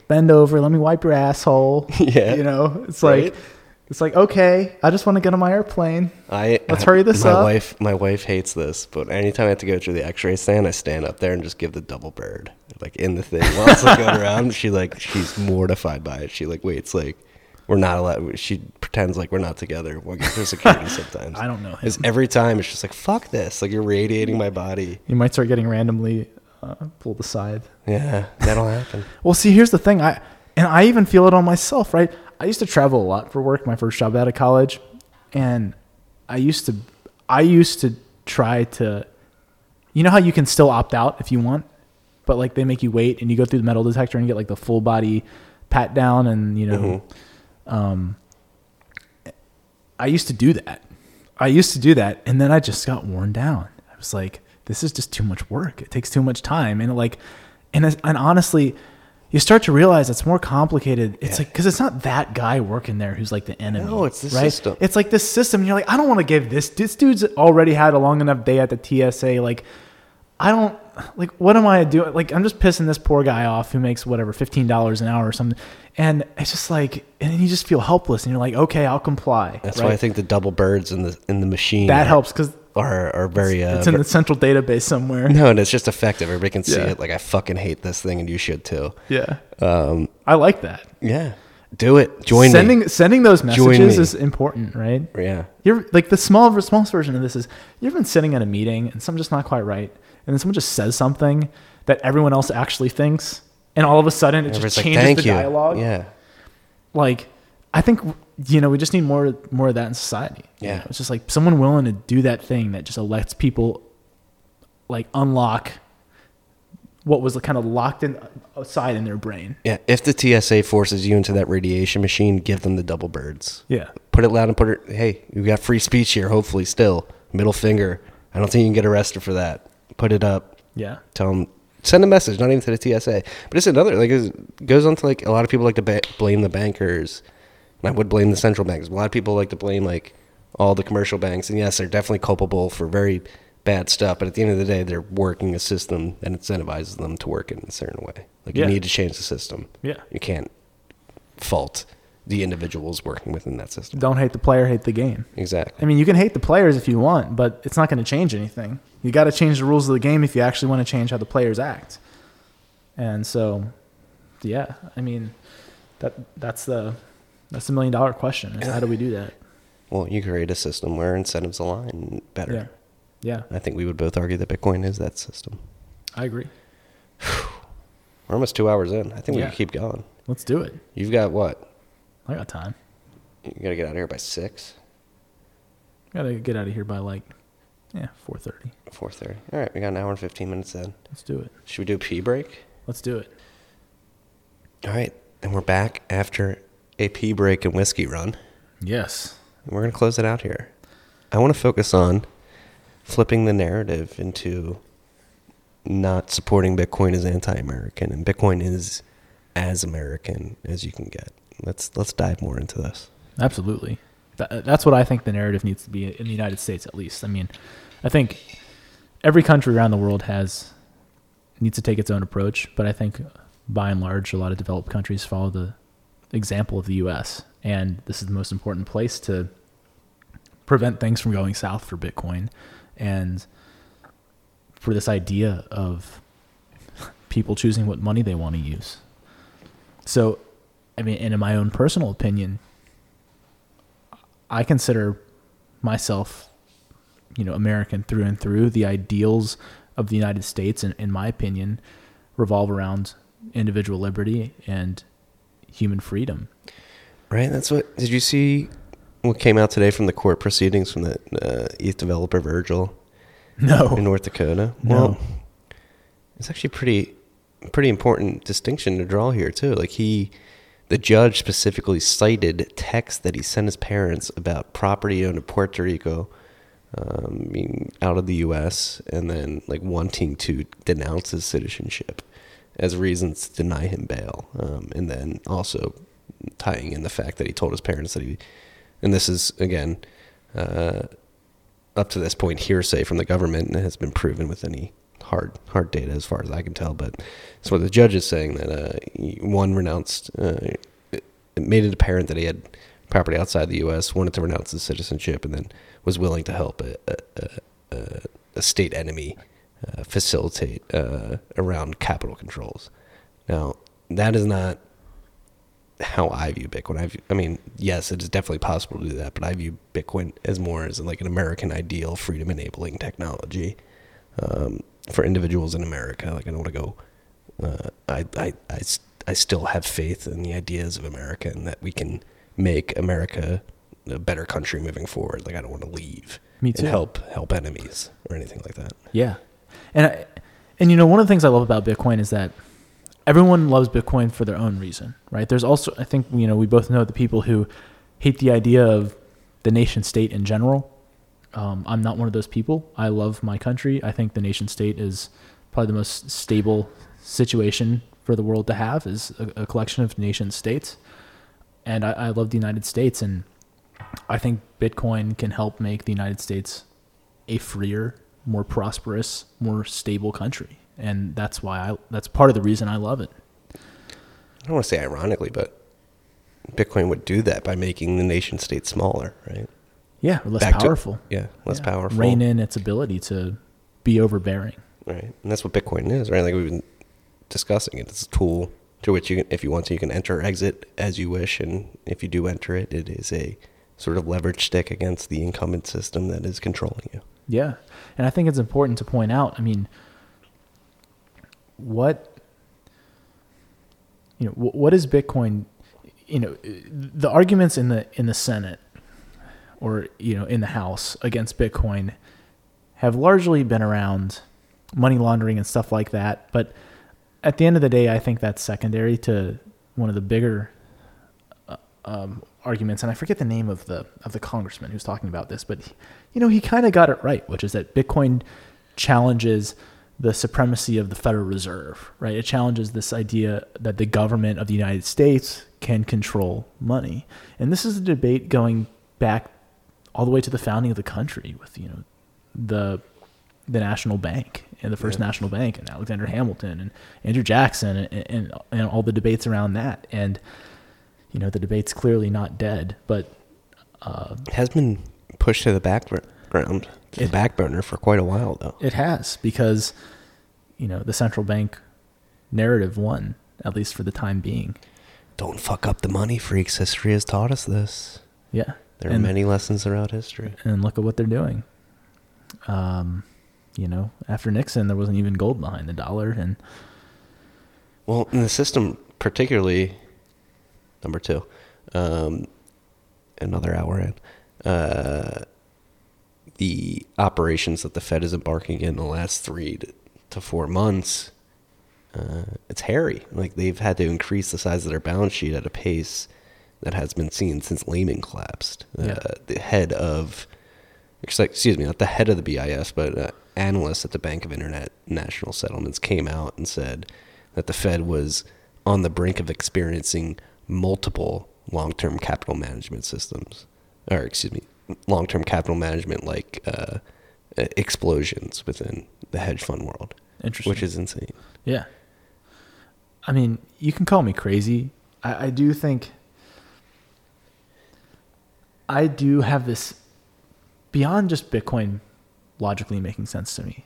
bend over, let me wipe your asshole. Yeah. You know, it's Right? like it's like okay, I just want to get on my airplane. I Let's hurry this my up. wife, my wife hates this, but anytime I have to go through the X-ray stand, I stand up there and just give the double bird, like in the thing while it's like going around. She like she's mortified by it. She like waits like we're not allowed. She pretends like we're not together. We'll get through security sometimes. I don't know him. every time it's just like fuck this. Like you're radiating my body. You might start getting randomly uh, pulled aside. Yeah, that'll happen. Well, see, here's the thing. I and I even feel it on myself, right? I used to travel a lot for work. My first job out of college, and I used to, I used to try to, you know how you can still opt out if you want, but like they make you wait and you go through the metal detector and get like the full body pat down and you know, um, I used to do that. I used to do that, and then I just got worn down. I was like, this is just too much work. It takes too much time, and like, and and honestly, you start to realize it's more complicated. It's like because it's not that guy working there who's like the enemy. No, it's the right? system. It's like this system. And you're like, I don't want to give this. This dude's already had a long enough day at the TSA. Like, I don't like. What am I doing? Like, I'm just pissing this poor guy off who makes whatever fifteen dollars an hour or something. And it's just like, and then you just feel helpless, and you're like, okay, I'll comply. That's right? why I think the double birds in the in the machine that helps because are are very uh, it's in the central database somewhere. no, and it's just effective. Everybody can see Yeah. it. Like I fucking hate this thing, and you should too. Yeah, Um, I like that. yeah, do it. Join sending me. sending those messages me. is important, right? Yeah, You're like the small smallest version of this is you've been sitting at a meeting and something's just not quite right, and then someone just says something that everyone else actually thinks, and all of a sudden it Everybody's just changes thank the you. dialogue. Yeah, Like, I think you know we just need more more of that in society. You Yeah. know, it's just like someone willing to do that thing that just lets people like unlock what was kind of locked in aside in their brain. yeah. If the TSA forces you into that radiation machine, give them the double birds. Yeah. Put it loud and put it. Hey, you got free speech here. Hopefully, still middle finger. I don't think you can get arrested for that. Put it up. Yeah. tell them send a message not even to the tsa but it's another like it goes on to like a lot of people like to ba- blame the bankers i would blame the central banks a lot of people like to blame like all the commercial banks and yes they're definitely culpable for very bad stuff but at the end of the day they're working a system that incentivizes them to work in a certain way like Yeah. you need to change the system Yeah. you can't fault the individuals working within that system Don't hate the player, hate the game. exactly I mean, you can hate the players if you want, but it's not going to change anything. You got to change the rules of the game if you actually want to change how the players act. And so, yeah, I mean, that that's the that's the million dollar question: how do we do that? well you create a system where incentives align better Yeah, yeah, i think we would both argue that bitcoin is that system I agree. We're almost two hours in. I think we can keep going. Let's do it. You've got what? I got time. You got to get out of here by six, Got to get out of here by like, yeah, four thirty. four thirty. All right, we got an hour and fifteen minutes in. Let's do it. Should we do a pee break? Let's do it. All right, and we're back after a pee break and whiskey run. Yes. We're gonna close it out here. I want to focus on flipping the narrative into not supporting Bitcoin as anti-American, and Bitcoin is as American as you can get. Let's let's dive more into this. Absolutely. That, that's what I think the narrative needs to be in the United States, at least. I mean, I think every country around the world has needs to take its own approach, but I think by and large, a lot of developed countries follow the example of the U.S. And this is the most important place to prevent things from going south for Bitcoin, and for this idea of people choosing what money they want to use. So, I mean, and in my own personal opinion, I consider myself, you know, American through and through. The ideals of the United States, in, in my opinion, revolve around individual liberty and human freedom. Right. That's what. Did you see what came out today from the court proceedings from the uh, ETH developer Virgil No. in North Dakota? No. Well, it's actually pretty pretty important distinction to draw here too. Like he the judge specifically cited texts that he sent his parents about property owned in Puerto Rico, um, being out of the U.S., and then like wanting to denounce his citizenship as reasons to deny him bail, um, and then also tying in the fact that he told his parents that he, and this is again. Uh, up to this point hearsay from the government and it has been proven with any hard hard data as far as I can tell. But it's what the judge is saying that uh, one renounced, uh, it made it apparent that he had property outside the U.S., wanted to renounce his citizenship, and then was willing to help a, a, a, a state enemy uh, facilitate uh, around capital controls. Now that is not how I view Bitcoin. I, view, I mean, yes, it is definitely possible to do that, but I view Bitcoin as more as like an American ideal, freedom enabling technology um, for individuals in America. Like I don't want to go. Uh, I, I, I, I still have faith in the ideas of America and that we can make America a better country moving forward. Like I don't want to leave Me and help help enemies or anything like that. Yeah, and I, and you know one of the things I love about Bitcoin is that everyone loves Bitcoin for their own reason, right? There's also I think you know we both know the people who hate the idea of the nation state in general. Um, I'm not one of those people. I love my country. I think the nation state is probably the most stable situation for the world to have is a, a collection of nation states. And I, I love the United States, and I think Bitcoin can help make the United States a freer, more prosperous, more stable country. And that's why I that's part of the reason I love it. I don't want to say ironically, but Bitcoin would do that by making the nation state smaller, right? Yeah, less Back to- powerful. yeah, less Yeah. powerful. Rein in its ability to be overbearing. right? And that's what Bitcoin is, right? Like we've been discussing it. It's a tool through which you, can, if you want to, you can enter or exit as you wish, and if you do enter it, it is a sort of leverage stick against the incumbent system that is controlling you. Yeah. And I think it's important to point out, I mean, what you know, what is Bitcoin, you know, the arguments in the in the Senate or, you know, in the House against Bitcoin have largely been around money laundering and stuff like that, but at the end of the day, I think that's secondary to one of the bigger uh, um, arguments, and I forget the name of the of the congressman who's talking about this, but you know he kind of got it right, which is that Bitcoin challenges the supremacy of the Federal Reserve, right? It challenges this idea that the government of the United States can control money, and this is a debate going back all the way to the founding of the country with you know the the national bank and the first Yeah. national bank and Alexander Hamilton and Andrew Jackson and, and and all the debates around that and you know the debate's clearly not dead but uh, has been pushed to the background, to It- the back burner for quite a while, though. it has because you know the central bank narrative won at least for the time being Don't fuck up the money, freaks. History has taught us this. yeah There are And- many lessons throughout history. and look at what they're doing um you know after Nixon there wasn't even gold behind the dollar and Well, in the system, particularly number two, um, another hour in, uh, the operations that the Fed is embarking in the last three to, to four months, uh, it's hairy. Like they've had to increase the size of their balance sheet at a pace that has been seen since Lehman collapsed. Yeah. Uh, the head of, excuse me, not the head of the BIS, but uh, analysts at the Bank of Internet National Settlements came out and said that the Fed was on the brink of experiencing multiple long-term capital management systems, or excuse me, long-term capital management like uh, uh, explosions within the hedge fund world, interesting which is insane. Yeah. I mean, you can call me crazy. I, I do think I do have this beyond just Bitcoin logically making sense to me.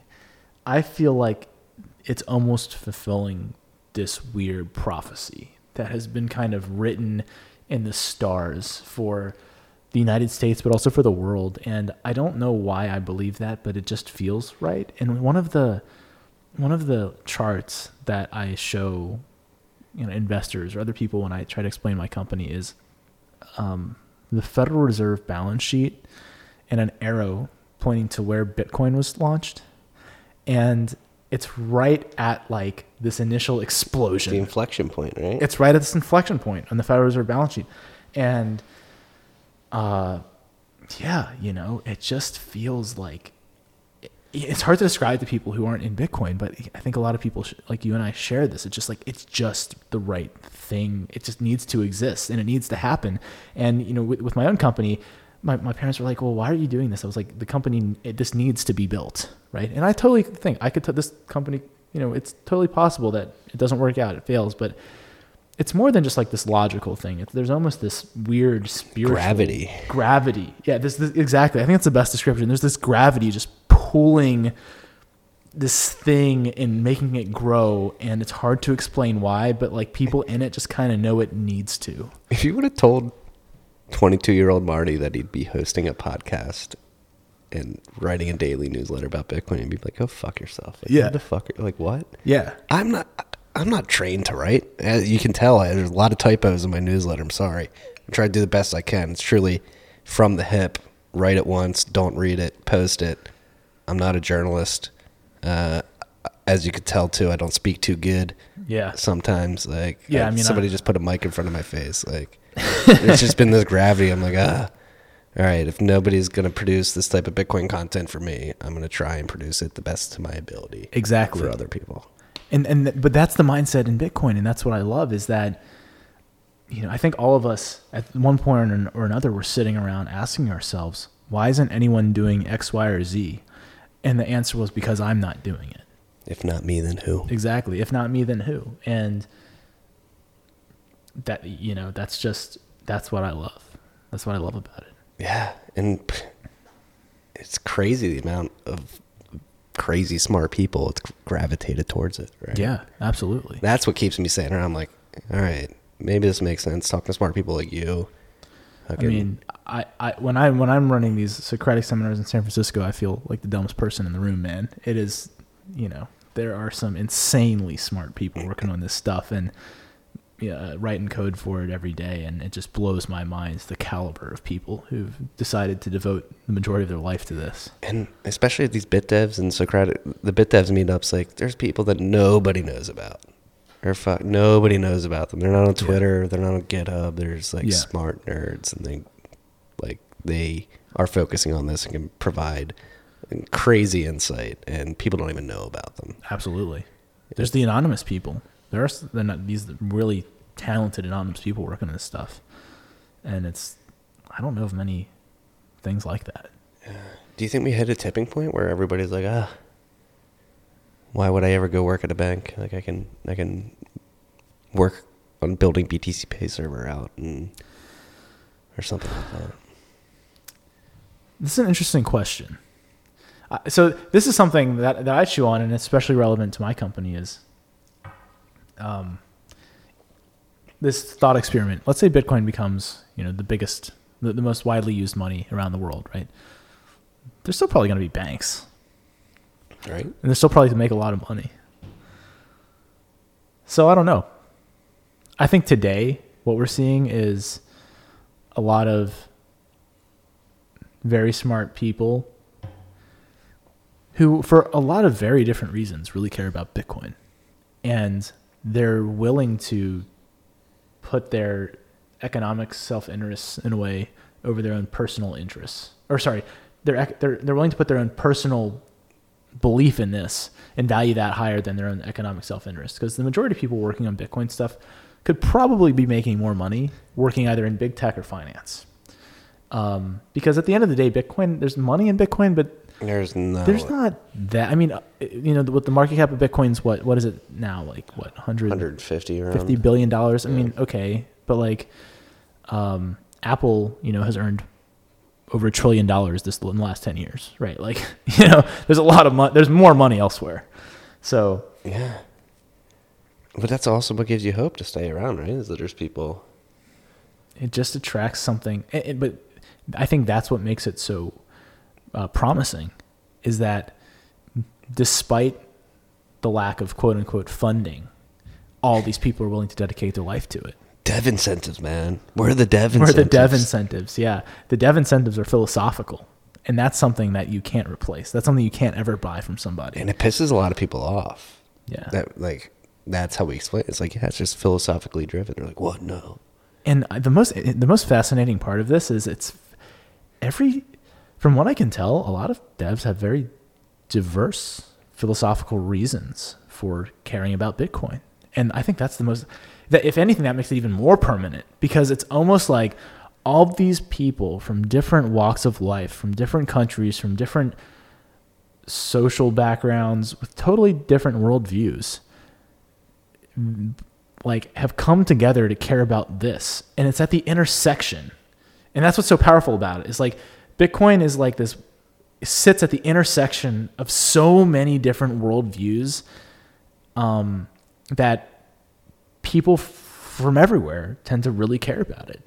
I feel like it's almost fulfilling this weird prophecy that has been kind of written in the stars for the United States, but also for the world. And I don't know why I believe that, but it just feels right. And one of the one of the charts that I show, you know, investors or other people when I try to explain my company is um, the Federal Reserve balance sheet and an arrow pointing to where Bitcoin was launched. And it's right at like this initial explosion, the inflection point, right? It's right at this inflection point on the Federal Reserve balance sheet, and uh, yeah, you know, it just feels like it's hard to describe to people who aren't in Bitcoin, but I think a lot of people sh- like you and I share this. It's just like it's just the right thing. It just needs to exist and it needs to happen. And you know, with, with my own company, my, my parents were like, "Well, why are you doing this?" I was like, "The company, it, this needs to be built, right?" And I totally think I could. T- this company, you know, it's totally possible that it doesn't work out, it fails, but it's more than just like this logical thing. It's, there's almost this weird spiritual Gravity. Gravity. Yeah, this, this exactly. I think that's the best description. There's this gravity just pulling this thing and making it grow, and it's hard to explain why, but like people in it just kind of know it needs to. If you would have told 22 year old Marty that he'd be hosting a podcast and writing a daily newsletter about Bitcoin, you'd be like, "Go fuck yourself." Like, Yeah. The fuck? Like what? Yeah. I'm not. I'm not trained to write. As you can tell, I- there's a lot of typos in my newsletter. I'm sorry. I try to do the best I can. It's truly from the hip. Write it once. Don't read it. Post it. I'm not a journalist. Uh, as you could tell too, I don't speak too good. Yeah. Sometimes, like, Yeah, uh, I mean, somebody I- just put a mic in front of my face. Like, it's just been this gravity. I'm like, ah, all right. If nobody's gonna produce this type of Bitcoin content for me, I'm gonna try and produce it the best to my ability. Exactly. for other people. And and th- but that's the mindset in Bitcoin, and that's what I love is that you know I think all of us at one point or an- or another we're sitting around asking ourselves why isn't anyone doing X, Y, or Z, and the answer was because I'm not doing it. If not me, then who? Exactly. If not me, then who? And that you know that's just that's what I love. That's what I love about it. Yeah, and it's crazy the amount of crazy smart people it's gravitated towards it. Right? Yeah, absolutely. that's what keeps me sitting around. like, all right, maybe this makes sense. Talking to smart people like you. I Fucking- mean, I, I when I when I'm running these Socratic seminars in San Francisco, I feel like the dumbest person in the room, man. It is, you know, there are some insanely smart people working on this stuff and yeah, writing code for it every day, and it just blows my mind the caliber of people who've decided to devote the majority of their life to this. and especially at these bit devs and Socratic, the bit devs meetups, like there's people that nobody knows about. Or fuck, nobody knows about them. They're not on Twitter. They're not on GitHub. There's like Yeah. smart nerds, and they like they are focusing on this and can provide crazy insight, and people don't even know about them. Absolutely. There's the anonymous people. There are they're not, these really talented anonymous people working on this stuff, and it's I don't know of many things like that. Do you think we hit a tipping point where everybody's like, ah, why would I ever go work at a bank? Like I can, I can work on building BTC Pay server out and or something like that. This is an interesting question. Uh, so this is something that, that I chew on, and especially relevant to my company is um, this thought experiment. Let's say Bitcoin becomes you know the biggest, the, the most widely used money around the world, right? There's still probably going to be banks, Right? and they're still probably to make a lot of money. So I don't know. I think today what we're seeing is a lot of very smart people who, for a lot of very different reasons, really care about Bitcoin. And they're willing to put their economic self interests in a way over their own personal interests. Or, sorry, they're, they're, they're willing to put their own personal belief in this and value that higher than their own economic self interest. Because the majority of people working on Bitcoin stuff could probably be making more money working either in big tech or finance. Um, because at the end of the day, Bitcoin, there's money in Bitcoin, but There's no. there's not that. I mean, uh, you know, with the market cap of Bitcoin's what what is it now? Like what 100, 150 around. 50 billion dollars. I mean, okay, but like, um, Apple, you know, has earned over a trillion dollars this in the last ten years, right? Like, you know, there's a lot of money. There's more money elsewhere. So Yeah. But that's also what gives you hope to stay around, right? Is that there's people. it just attracts something. It, it- but I think that's what makes it so uh, promising, is that despite the lack of quote unquote funding, all these people are willing to dedicate their life to it. Dev incentives, man. Where are the dev incentives? the dev incentives, yeah. The dev incentives are philosophical, and that's something that you can't replace. That's something you can't ever buy from somebody. and it pisses a lot of people off. yeah. That like that's how we explain. It. It's like yeah, it's just philosophically driven. They're like, what? No. and the most the most fascinating part of this is it's every from what I can tell, a lot of devs have very diverse philosophical reasons for caring about Bitcoin. And I think that's the most that if anything that makes it even more permanent because it's almost like all these people from different walks of life, from different countries, from different social backgrounds with totally different worldviews like have come together to care about this. And it's at the intersection. And that's what's so powerful about it. It's like bitcoin is like this sits at the intersection of so many different worldviews um, that people f- from everywhere tend to really care about it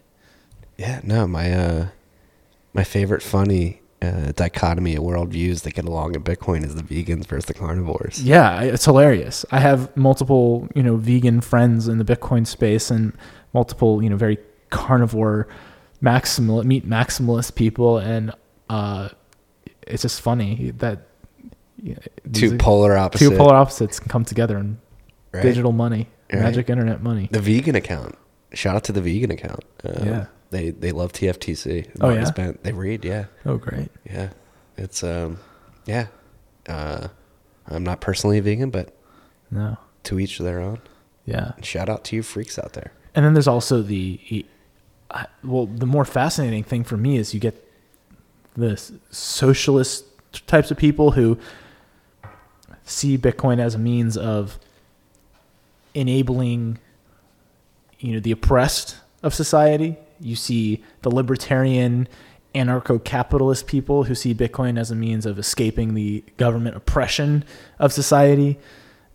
Yeah, no, my uh my favorite funny uh, dichotomy of worldviews that get along in Bitcoin is the vegans versus the carnivores. Yeah, it's hilarious. I have multiple, you know, vegan friends in the Bitcoin space and multiple, you know, very carnivore maximal meat maximalist people and uh it's just funny that these Two polar opposite. two polar opposites can come together in right? digital money, Right. magic internet money. The vegan account. Shout out to the vegan account. Uh, Yeah. They they love TFTC. Oh, yeah? They read, yeah. Oh, great. Yeah. It's um yeah. Uh I'm not personally a vegan, but No. to each their own. Yeah. Shout out to you freaks out there. And then there's also the, I- well, the more fascinating thing for me is you get the socialist types of people who see Bitcoin as a means of enabling, you know, the oppressed of society. You see the libertarian, anarcho-capitalist people who see Bitcoin as a means of escaping the government oppression of society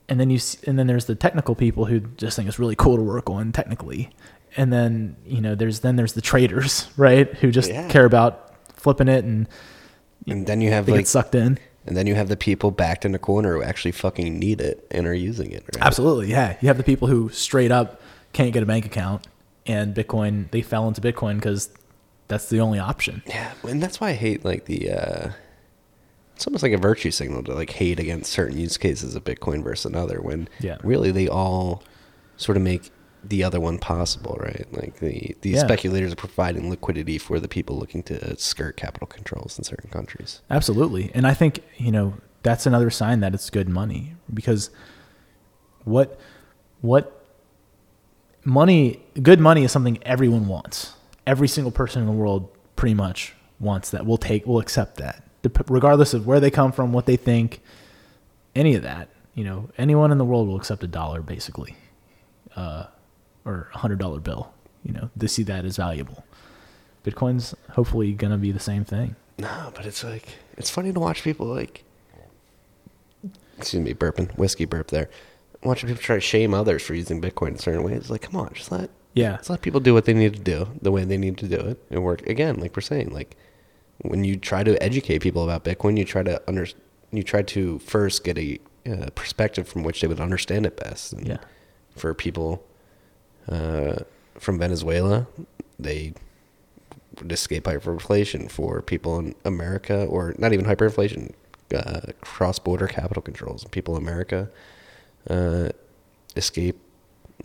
and then you see, and then there's the technical people who just think it's really cool to work on technically and then you know there's then there's the traders right who just Yeah. care about flipping it and And then you have like get sucked in and then you have the people backed in the corner who actually fucking need it and are using it. Right? absolutely yeah you have the people who straight up can't get a bank account and bitcoin they fell into bitcoin because that's the only option Yeah, and that's why I hate like the. uh It's almost like a virtue signal to like hate against certain use cases of Bitcoin versus another. When Yeah. really they all sort of make the other one possible, right? Like the the Yeah. speculators are providing liquidity for the people looking to skirt capital controls in certain countries. Absolutely. And I think, you know, that's another sign that it's good money because what what money good money is something everyone wants. Every single person in the world pretty much wants that. We'll take we'll accept that. Regardless of where they come from, what they think, any of that, you know, anyone in the world will accept a dollar basically. Uh or a hundred dollar bill. You know, they see that as valuable. Bitcoin's hopefully gonna be the same thing. No, but it's like it's funny to watch people like. Excuse me, burping whiskey burp there. Watching people try to shame others for using Bitcoin in certain ways. Like, come on, just let Yeah. Just let people do what they need to do the way they need to do it and work again like we're saying like when you try to educate people about bitcoin you try to under you try to first get a uh, perspective from which they would understand it best and Yeah. for people uh, from venezuela they would escape hyperinflation for people in america or not even hyperinflation uh, cross-border capital controls people in america uh, escape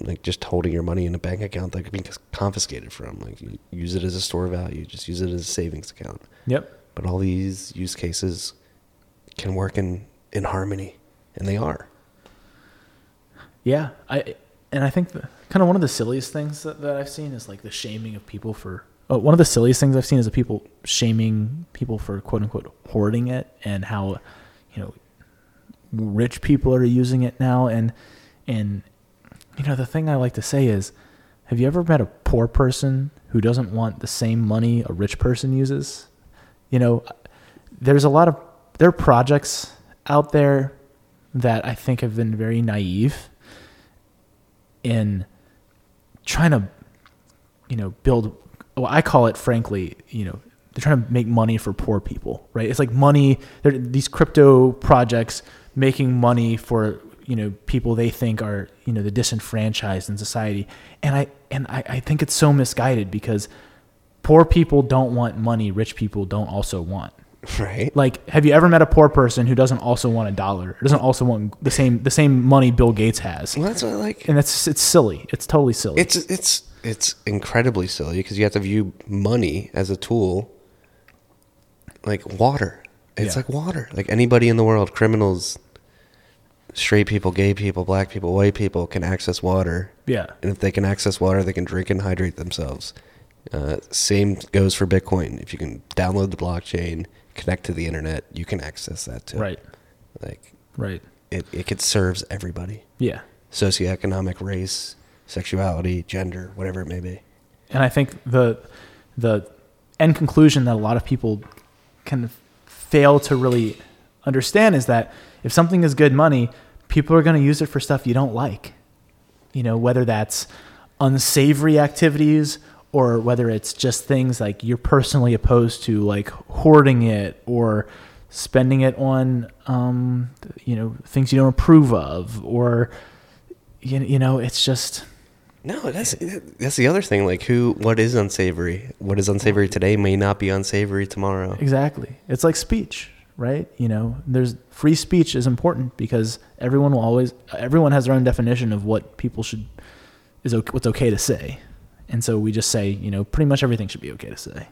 like just holding your money in a bank account that could be confiscated from. Like you use it as a store of value, just use it as a savings account. Yep. But all these use cases can work in in harmony, and they are. Yeah, I and I think the, kind of one of the silliest things that, that I've seen is like the shaming of people for. Oh, one of the silliest things I've seen is the people shaming people for quote unquote hoarding it and how, you know, rich people are using it now and and you know the thing I like to say is, have you ever met a poor person who doesn't want the same money a rich person uses? You know, there's a lot of there are projects out there that I think have been very naive in trying to, you know, build. Well, I call it, frankly, you know, they're trying to make money for poor people, right? It's like money. These crypto projects making money for you know people they think are you know the disenfranchised in society, and I and I, I think it's so misguided because poor people don't want money rich people don't also want right. Like, have you ever met a poor person who doesn't also want a dollar? Or doesn't also want the same the same money Bill Gates has? Well, that's what I like. And that's it's silly. It's totally silly. It's it's it's incredibly silly because you have to view money as a tool, like water. It's Yeah. like water. Like anybody in the world, criminals, straight people, gay people, black people, white people can access water. yeah. And if they can access water, they can drink and hydrate themselves. Uh, same goes for Bitcoin. If you can download the blockchain, connect to the internet, you can access that too. Right. Like Right. it, it could serves everybody. Yeah. Socioeconomic, race, sexuality, gender, whatever it may be. And I think the the end conclusion that a lot of people kind of fail to really understand is that if something is good money, people are going to use it for stuff you don't like. You know, whether that's unsavory activities or whether it's just things like you're personally opposed to, like hoarding it or spending it on, um, you know, things you don't approve of, or you, you know, it's just No, that's that's the other thing. Like, who, what is unsavory? What is unsavory today may not be unsavory tomorrow. Exactly. It's like speech, right? You know, there's free speech is important because everyone will always everyone has their own definition of what people should is what's okay to say. And so we just say, you know, pretty much everything should be okay to say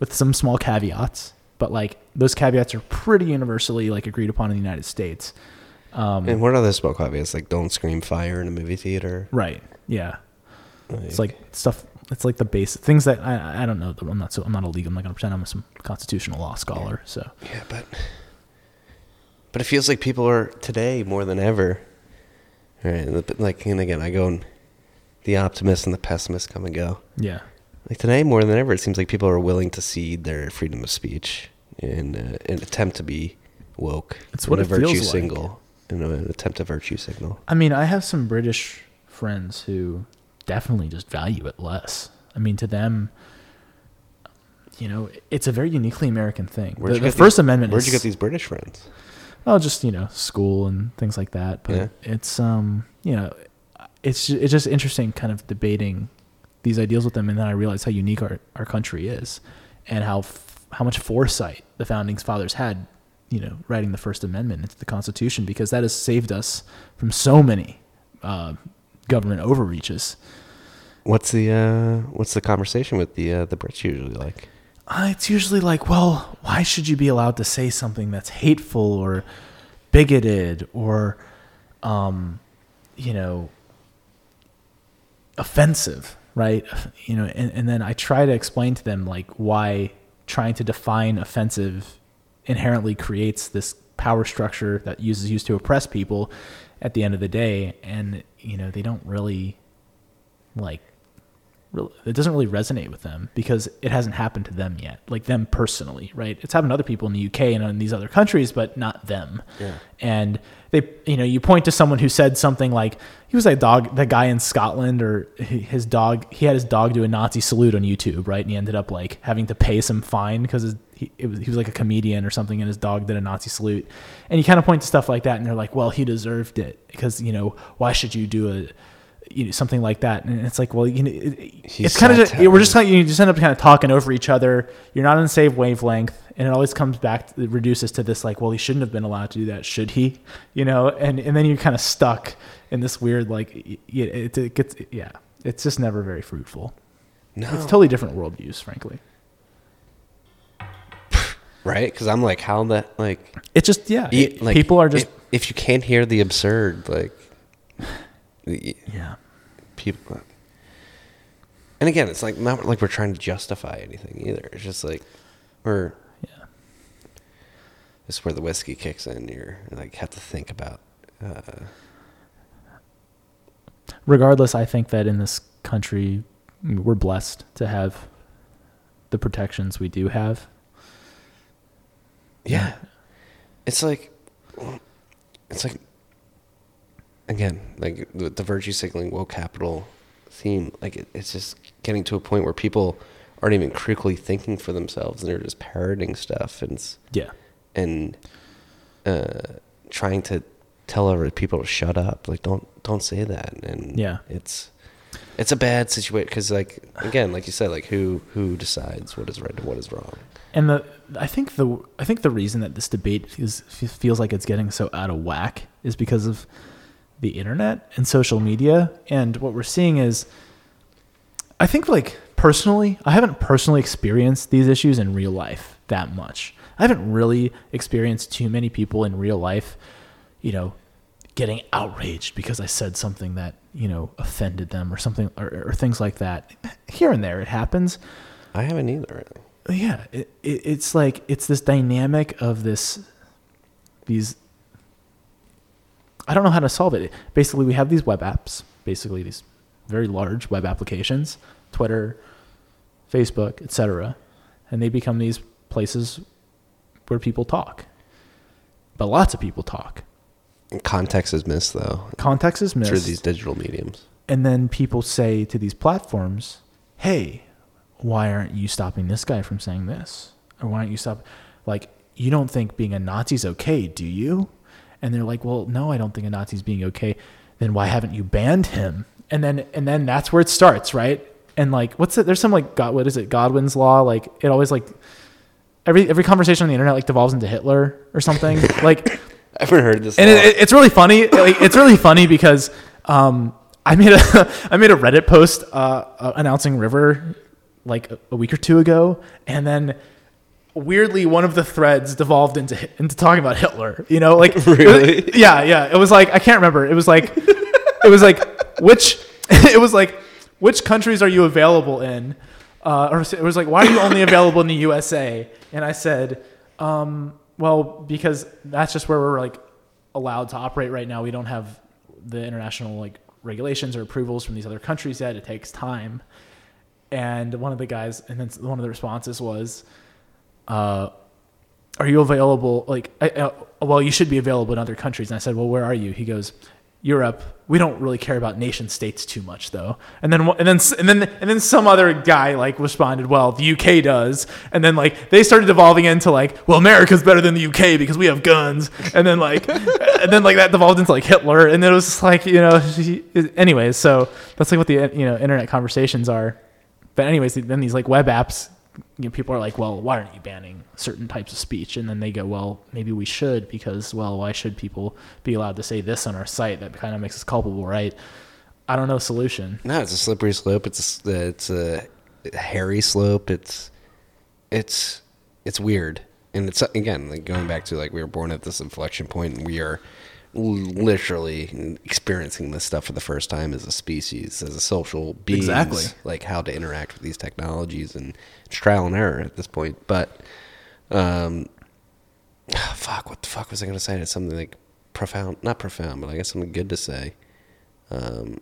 with some small caveats, but like those caveats are pretty universally like agreed upon in the United States. Um, And what other smoke obvious? Like, don't scream fire in a movie theater. right. Yeah. It's like stuff. It's like the base things that I I don't know. I'm not so I'm not a legal. I'm not gonna pretend I'm some constitutional law scholar. So yeah, but but it feels like people are today more than ever. Right, like, and again, I go and the optimist and the pessimist come and go. yeah. Like today, more than ever, it seems like people are willing to cede their freedom of speech in uh, an attempt to be woke. It's what in it a virtue feels like. signal. In an attempt to virtue signal. I mean, I have some British friends who definitely just value it less. I mean, to them, you know, it's a very uniquely American thing. Where'd The, the First these- Amendment Where'd is you get these British friends? oh, just you know, school and things like that. But Yeah. it's um, you know, it's ju- it's just interesting, kind of debating these ideals with them, and then I realized how unique our our country is, and how f- how much foresight the founding fathers had, you know, writing the First Amendment into the Constitution, because that has saved us from so many uh, government overreaches. What's the uh, what's the conversation with the uh, the Brits usually like? Uh, it's usually like, well, why should you be allowed to say something that's hateful or bigoted or, um, you know, offensive, right? You know, and, and then I try to explain to them like why trying to define offensive inherently creates this power structure that uses used to oppress people at the end of the day, and you know they don't really like real- it doesn't really resonate with them because it hasn't happened to them yet, like them personally, right? It's happened to other people in the UK and in these other countries, but not them. Yeah. And they, you know, you point to someone who said something like he was a dog, that guy in Scotland, or his dog, he had his dog do a Nazi salute on YouTube, right? And he ended up like having to pay some fine because he, was, he was like a comedian or something, and his dog did a Nazi salute. And you kind of point to stuff like that, and they're like, well, he deserved it because you know why should you do a you know, something like that, and it's like, well, you know, it, it's kind of just, we're just kind of, you just end up kind of talking over each other. You're not on the same wavelength, and it always comes back, to, it reduces to this like, well, he shouldn't have been allowed to do that, should he? You know, and and then you're kind of stuck in this weird like, it, it gets, yeah, it's just never very fruitful. No, It's totally different worldviews, frankly. right? Because I'm like, how that like, It's just yeah, it- like, people are just if you can't hear the absurd, like, yeah, people. And again, it's like not like we're trying to justify anything either. It's just like we're. yeah. This is where the whiskey kicks in. You're like have to think about. Uh, regardless, I think that in this country, we're blessed to have the protections we do have. Yeah. It's like it's like again, like the, the virtue signaling woke capital theme, like it, it's just getting to a point where people aren't even critically thinking for themselves and they're just parroting stuff and Yeah. and uh, trying to tell other people to shut up. Like don't don't say that. And Yeah. it's It's a bad situation because, like, again, like you said, like who who decides what is right and what is wrong? And the I think the I think the reason that this debate is, feels like it's getting so out of whack is because of the internet and social media. And what we're seeing is, I think like personally, I haven't personally experienced these issues in real life that much. I haven't really experienced too many people in real life, you know, getting outraged because I said something that you know offended them or something or, or things like that. Here and there, it happens I haven't either. Really. yeah it, it, it's like it's this dynamic of this these i don't know how to solve it basically we have these web apps basically these very large web applications twitter facebook etc and they become these places where people talk but lots of people talk Context is missed though context is missed through these digital mediums. and then people say to these platforms, "Hey, why aren't you stopping this guy from saying this? Or why aren't you stop like you don't think being a Nazi's okay, do you?" And they're like, "Well, no, I don't think a Nazi's being okay. Then why haven't you banned him?" And then and then that's where it starts, right? And like what's it there's some like God what is it? Godwin's law, like it always like every every conversation on the internet like devolves into Hitler or something. like I've never heard this. and it, it- it's really funny. Like, it's really funny because um, I made a I made a Reddit post uh, uh, announcing River like a, a week or two ago, and then weirdly one of the threads devolved into into talking about Hitler. You know, like Really? yeah, yeah. It was like I can't remember. It was like it was like which it was like which countries are you available in? Uh, or it was like why are you only available in the USA? And I said, um, well, because that's just where we're like allowed to operate right now. We don't have the international like regulations or approvals from these other countries yet. It takes time. And one of the guys, and then one of the responses was, uh, are you available? Like, I, uh, well, you should be available in other countries. And I said, well, where are you? He goes, Europe. We don't really care about nation states too much, though. And then, and then, and then, and then some other guy like responded, well, the UK does. And then like they started devolving into like, well, America's better than the UK because we have guns. And then like, and then like that devolved into like Hitler. And then it was just like, you know, anyways. So that's like what the you know internet conversations are. But anyways, then these like web apps, you know, people are like, well, why aren't you banning certain types of speech? And then they go, well, maybe we should because, well, why should people be allowed to say this on our site? That kind of makes us culpable, right? I don't know solution. No, it's a slippery slope. It's a, it's a hairy slope. It's it's it's weird, and it's again like going back to like we were born at this inflection point, and we are literally experiencing this stuff for the first time as a species, as a social being. Exactly. Like how to interact with these technologies, and it's trial and error at this point. But, um, fuck, what the fuck was I gonna say? It's something like profound, not profound, but I guess something good to say. Um,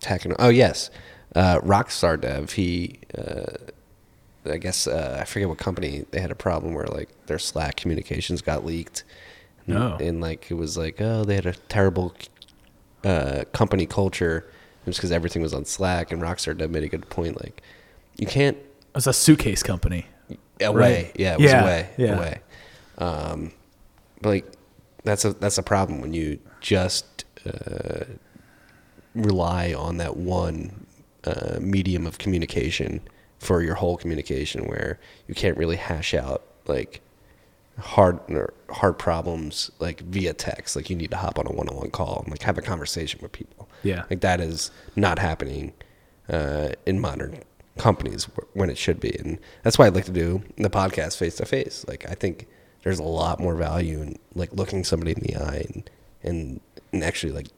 techno. Oh yes, uh, Rockstar Dev. He, uh, I guess uh, I forget what company they had a problem where like their Slack communications got leaked. And, No. and like it was like oh they had a terrible uh, company culture just because everything was on Slack. And Rockstar Dev made a good point. Like you can't It's a suitcase company. away. Right. Yeah, it was Yeah, away. yeah. Away. Um, but like that's a that's a problem when you just uh, rely on that one uh, medium of communication for your whole communication, where you can't really hash out like hard hard problems like via text. Like you need to hop on a one on one call and like have a conversation with people. Yeah. like that is not happening uh, in modern companies when it should be, and that's why I'd like to do the podcast face to face. Like I think there's a lot more value in like looking somebody in the eye and and, and actually like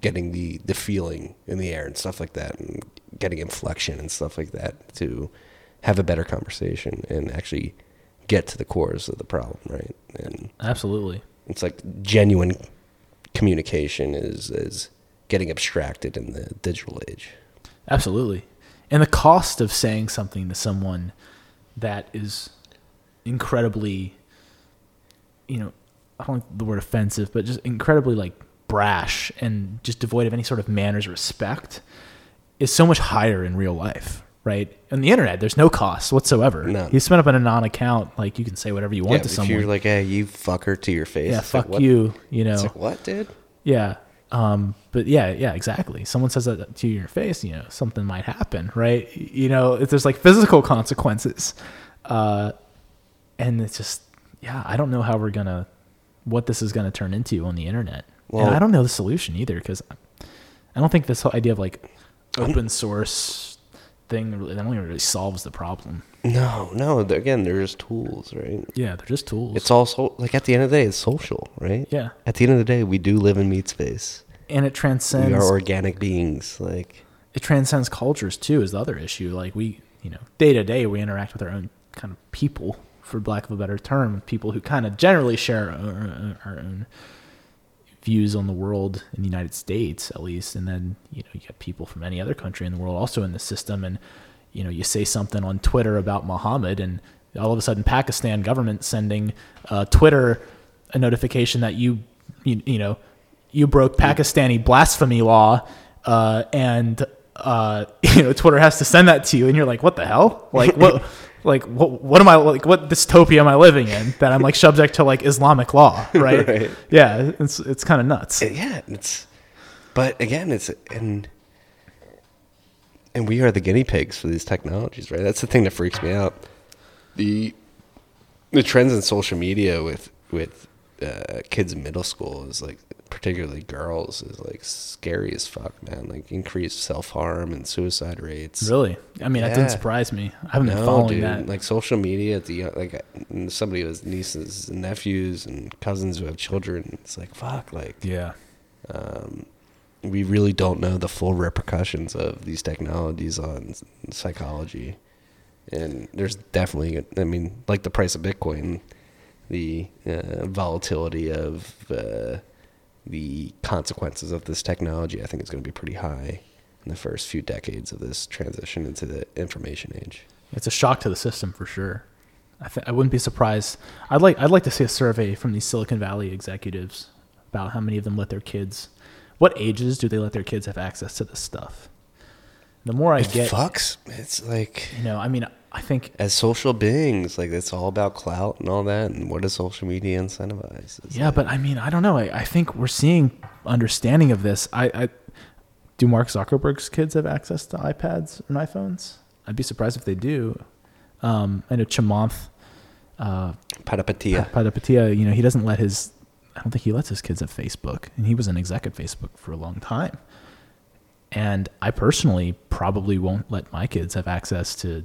getting the the feeling in the air and stuff like that, and getting inflection and stuff like that to have a better conversation and actually get to the cores of the problem, right? And Absolutely. it's like genuine communication is is getting abstracted in the digital age. Absolutely. And the cost of saying something to someone that is incredibly, you know, I don't like the word offensive, but just incredibly like brash and just devoid of any sort of manners or respect is so much higher in real life, right? On the internet, there's no cost whatsoever. None. You spin up an anon account, like you can say whatever you want yeah, to someone. you're like, "Hey, you fucker," to your face. yeah, it's fuck what- you, you know. It's like, what, dude? Yeah. Um, but yeah, yeah, exactly. Someone says that to you in your face, you know, something might happen, right? You know, if there's like physical consequences, uh, and it's just, yeah, I don't know how we're gonna, what this is gonna turn into on the internet. Well- and I don't know the solution either because I don't think this whole idea of like open source thing really, that only really solves the problem. No, no. Again, just tools, right? Yeah, they're just tools. It's also like at the end of the day, it's social, right? Yeah. At the end of the day, we do live in meat space. and it transcends We are organic beings. Like, it transcends cultures too is the other issue like we you know day to day we interact with our own kind of people for lack of a better term people who kind of generally share our, our, our own views on the world in the united states at least and then you know you get people from any other country in the world also in the system and you know you say something on twitter about muhammad and all of a sudden pakistan government sending uh, twitter a notification that you you, you know you broke pakistani blasphemy law uh, and uh, you know Twitter has to send that to you, and you're like, what the hell? Like what? like what? What am I like? What dystopia am I living in that I'm like subject to like Islamic law? Right? Right. Yeah, it's it's kind of nuts. yeah, it's. But again, it's and and we are the guinea pigs for these technologies, right? That's the thing that freaks me out. The the trends in social media with with uh, kids in middle school is like particularly girls is like scary as fuck man like increased self-harm and suicide rates Really? I mean, that didn't surprise me. I haven't been no, following dude. that. Like social media, at the like uh, somebody with nieces and nephews and cousins who have children. It's like fuck. Like yeah. um, we really don't know the full repercussions of these technologies on psychology, and there's definitely. I mean, like the price of Bitcoin, the uh, volatility of uh, the consequences of this technology. I think is going to be pretty high in the first few decades of this transition into the information age. It's a shock to the system for sure. I th- I wouldn't be surprised. I'd like I'd like to see a survey from these Silicon Valley executives about how many of them let their kids, what ages do they let their kids have access to this stuff? The more I it get, fucks. It's like you know, I mean, I think as social beings, like it's all about clout and all that. And what does social media incentivize? It's Yeah, like- but I mean, I don't know. I, I think we're seeing understanding of this. I, I do Mark Zuckerberg's kids have access to iPads and iPhones? I'd be surprised if they do. Um, I know Chamath uh, Patapatia. Padapatia, you know, he doesn't let his. I don't think he lets his kids have Facebook, and he was an exec at Facebook for a long time. And I personally probably won't let my kids have access to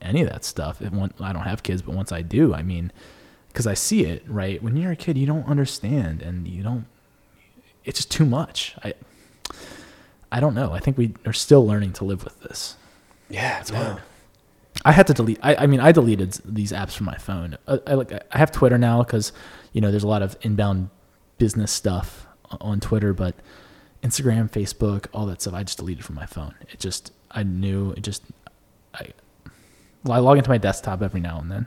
any of that stuff. It won't, I don't have kids, but once I do, I mean, because I see it, right? When you're a kid, you don't understand, and you don't. It's just too much. I. I don't know. I think we are still learning to live with this. Yeah, it's no. I had to delete. I, I mean, I deleted these apps from my phone. I, I like. I have Twitter now because you know there's a lot of inbound business stuff on Twitter, but Instagram, Facebook, all that stuff, I just deleted from my phone. It just, I knew it just, I, I log into my desktop every now and then.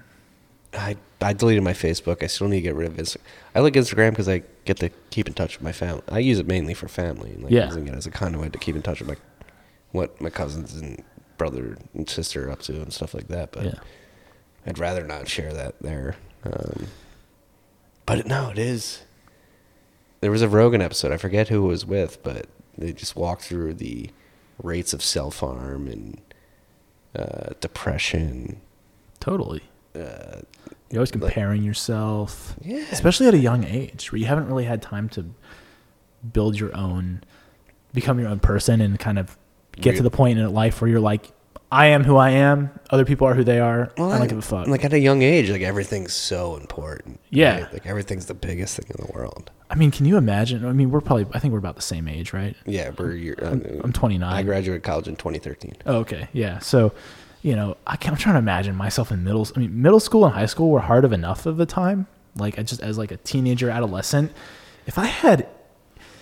I I deleted my Facebook. I still need to get rid of Instagram. I like Instagram because I get to keep in touch with my family. I use it mainly for family, and like Yeah. using it as a conduit to keep in touch with my what my cousins and brother and sister are up to and stuff like that. But Yeah. I'd rather not share that there. Um, but no, it is. There was a Rogan episode. I forget who it was with, but they just walked through the rates of self harm and uh, depression. Totally. Uh, You're always comparing yourself. Yeah. Especially at a young age where you haven't really had time to build your own, become your own person and kind of get to the point in life where you're like, I am who I am. Other people are who they are. I don't give a fuck. Like at a young age, like everything's so important. Yeah. right? Like everything's the biggest thing in the world. I mean, can you imagine? I mean, we're probably, I think we're about the same age, right? Yeah, we're. You're, uh, I'm, I'm 29. I graduated college in 2013. Oh, okay. Yeah. So, you know, I can, I'm trying to imagine myself in middle. I mean, middle school and high school were hard of enough of the time. Like, I just as like a teenager, adolescent, if I had,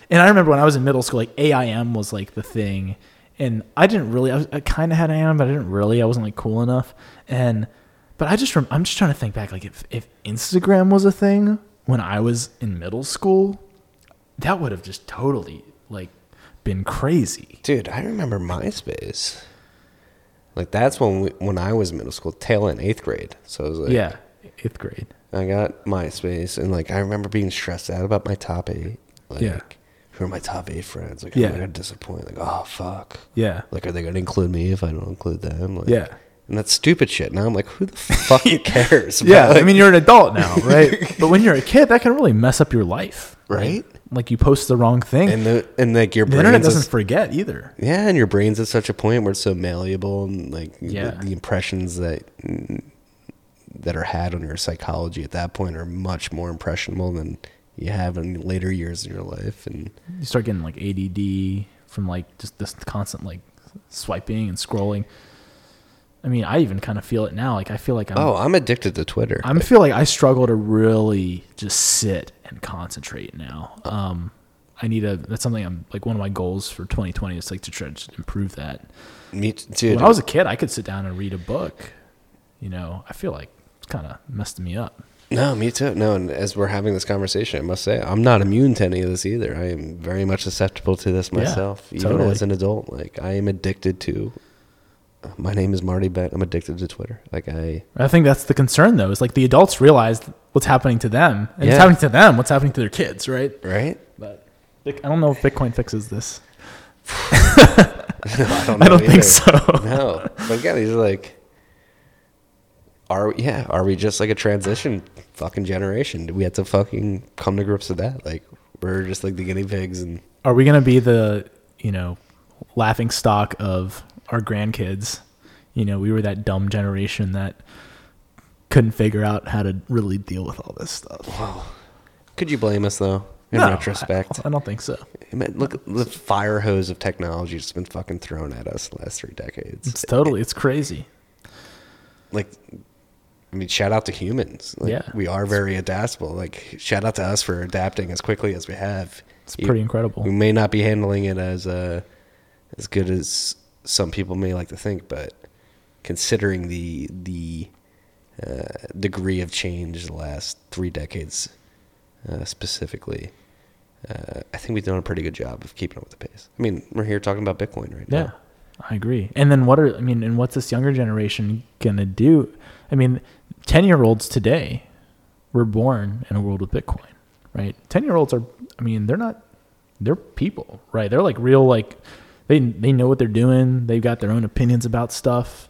and I remember when I was in middle school, like AIM was like the thing, and I didn't really. I, I kind of had AIM, but I didn't really. I wasn't like cool enough, and but I just rem- I'm just trying to think back. Like, if if Instagram was a thing when I was in middle school, that would have just totally like been crazy. Dude, I remember MySpace. Like that's when we, when I was in middle school, tail end eighth grade. So I was like, yeah, eighth grade. I got MySpace, and like I remember being stressed out about my top eight. Like, Yeah. Who are my top eight friends? Like, yeah. am I gonna disappoint? Like, oh fuck. Yeah. Like, are they gonna include me if I don't include them? Like, Yeah. And that's stupid shit. Now I'm like, who the fuck cares? about, Yeah, I mean you're an adult now, right? but when you're a kid, that can really mess up your life, Right? Like you post the wrong thing. and the and like your the brains internet is- doesn't forget either. Yeah, and your brain's at such a point where it's so malleable, and like Yeah. the, the impressions that that are had on your psychology at that point are much more impressionable than you have in later years in your life. And You start getting like ADD from like just this constant like swiping and scrolling. I mean, I even kind of feel it now. Like I feel like I'm oh, I'm addicted to Twitter. I feel like I struggle to really just sit and concentrate now. Um, I need a. That's something I'm like one of my goals for 2020 is like to try to improve that. Me, t- dude. When I was a kid, I could sit down and read a book. You know, I feel like it's kind of messed me up. No, me too. No, and as we're having this conversation, I must say I'm not immune to any of this either. I am very much susceptible to this myself, Yeah, even totally. as an adult. Like I am addicted to. Uh, my name is Marty Bent. I'm addicted to Twitter. Like I. I think that's the concern, though. Is like the adults realize what's happening to them, and it's happening to them. What's happening to their kids, right? Right? But I don't know if Bitcoin fixes this. I don't, I don't think so. no, but again, he's like, are we, yeah, are we just like a transition fucking generation? Do we have to fucking come to grips with that? Like, we're just like the guinea pigs, and Are we going to be the you know laughing stock of our grandkids? You know, we were that dumb generation that couldn't figure out how to really deal with all this stuff. Wow. could you blame us though? In No, retrospect, I, I don't think so. I mean, look at the fire hose of technology that's been fucking thrown at us the last three decades. It's totally it's crazy. like I mean, shout out to humans. Like, Yeah. we are very adaptable. Like, shout out to us for adapting as quickly as we have. It's pretty incredible. We may not be handling it as uh, as good as some people may like to think, but considering the the uh, degree of change the last three decades uh, specifically, uh, I think we've done a pretty good job of keeping up with the pace. I mean, we're here talking about Bitcoin right Yeah, now. Yeah, I agree. And then what are I mean, and what's this younger generation gonna do? I mean, ten year olds today were born in a world with Bitcoin, right? Ten year olds are I mean, they're not they're people, right? They're like real like they they know what they're doing, they've got their own opinions about stuff.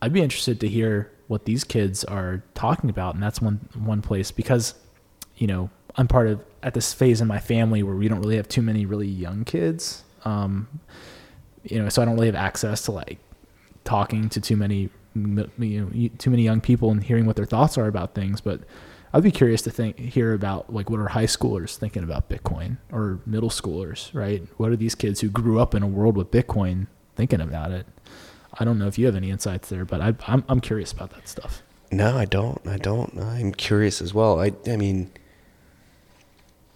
I'd be interested to hear what these kids are talking about, and that's one one place because, you know, I'm part of at this phase in my family where we don't really have too many really young kids. Um, you know, so I don't really have access to like talking to too many, you know, too many young people and hearing what their thoughts are about things. But I'd be curious to think, hear about like what are high schoolers thinking about Bitcoin or middle schoolers, right? What are these kids who grew up in a world with Bitcoin thinking about it? I don't know if you have any insights there, but I, I'm I'm curious about that stuff. No, I don't. I don't. I'm curious as well. I I mean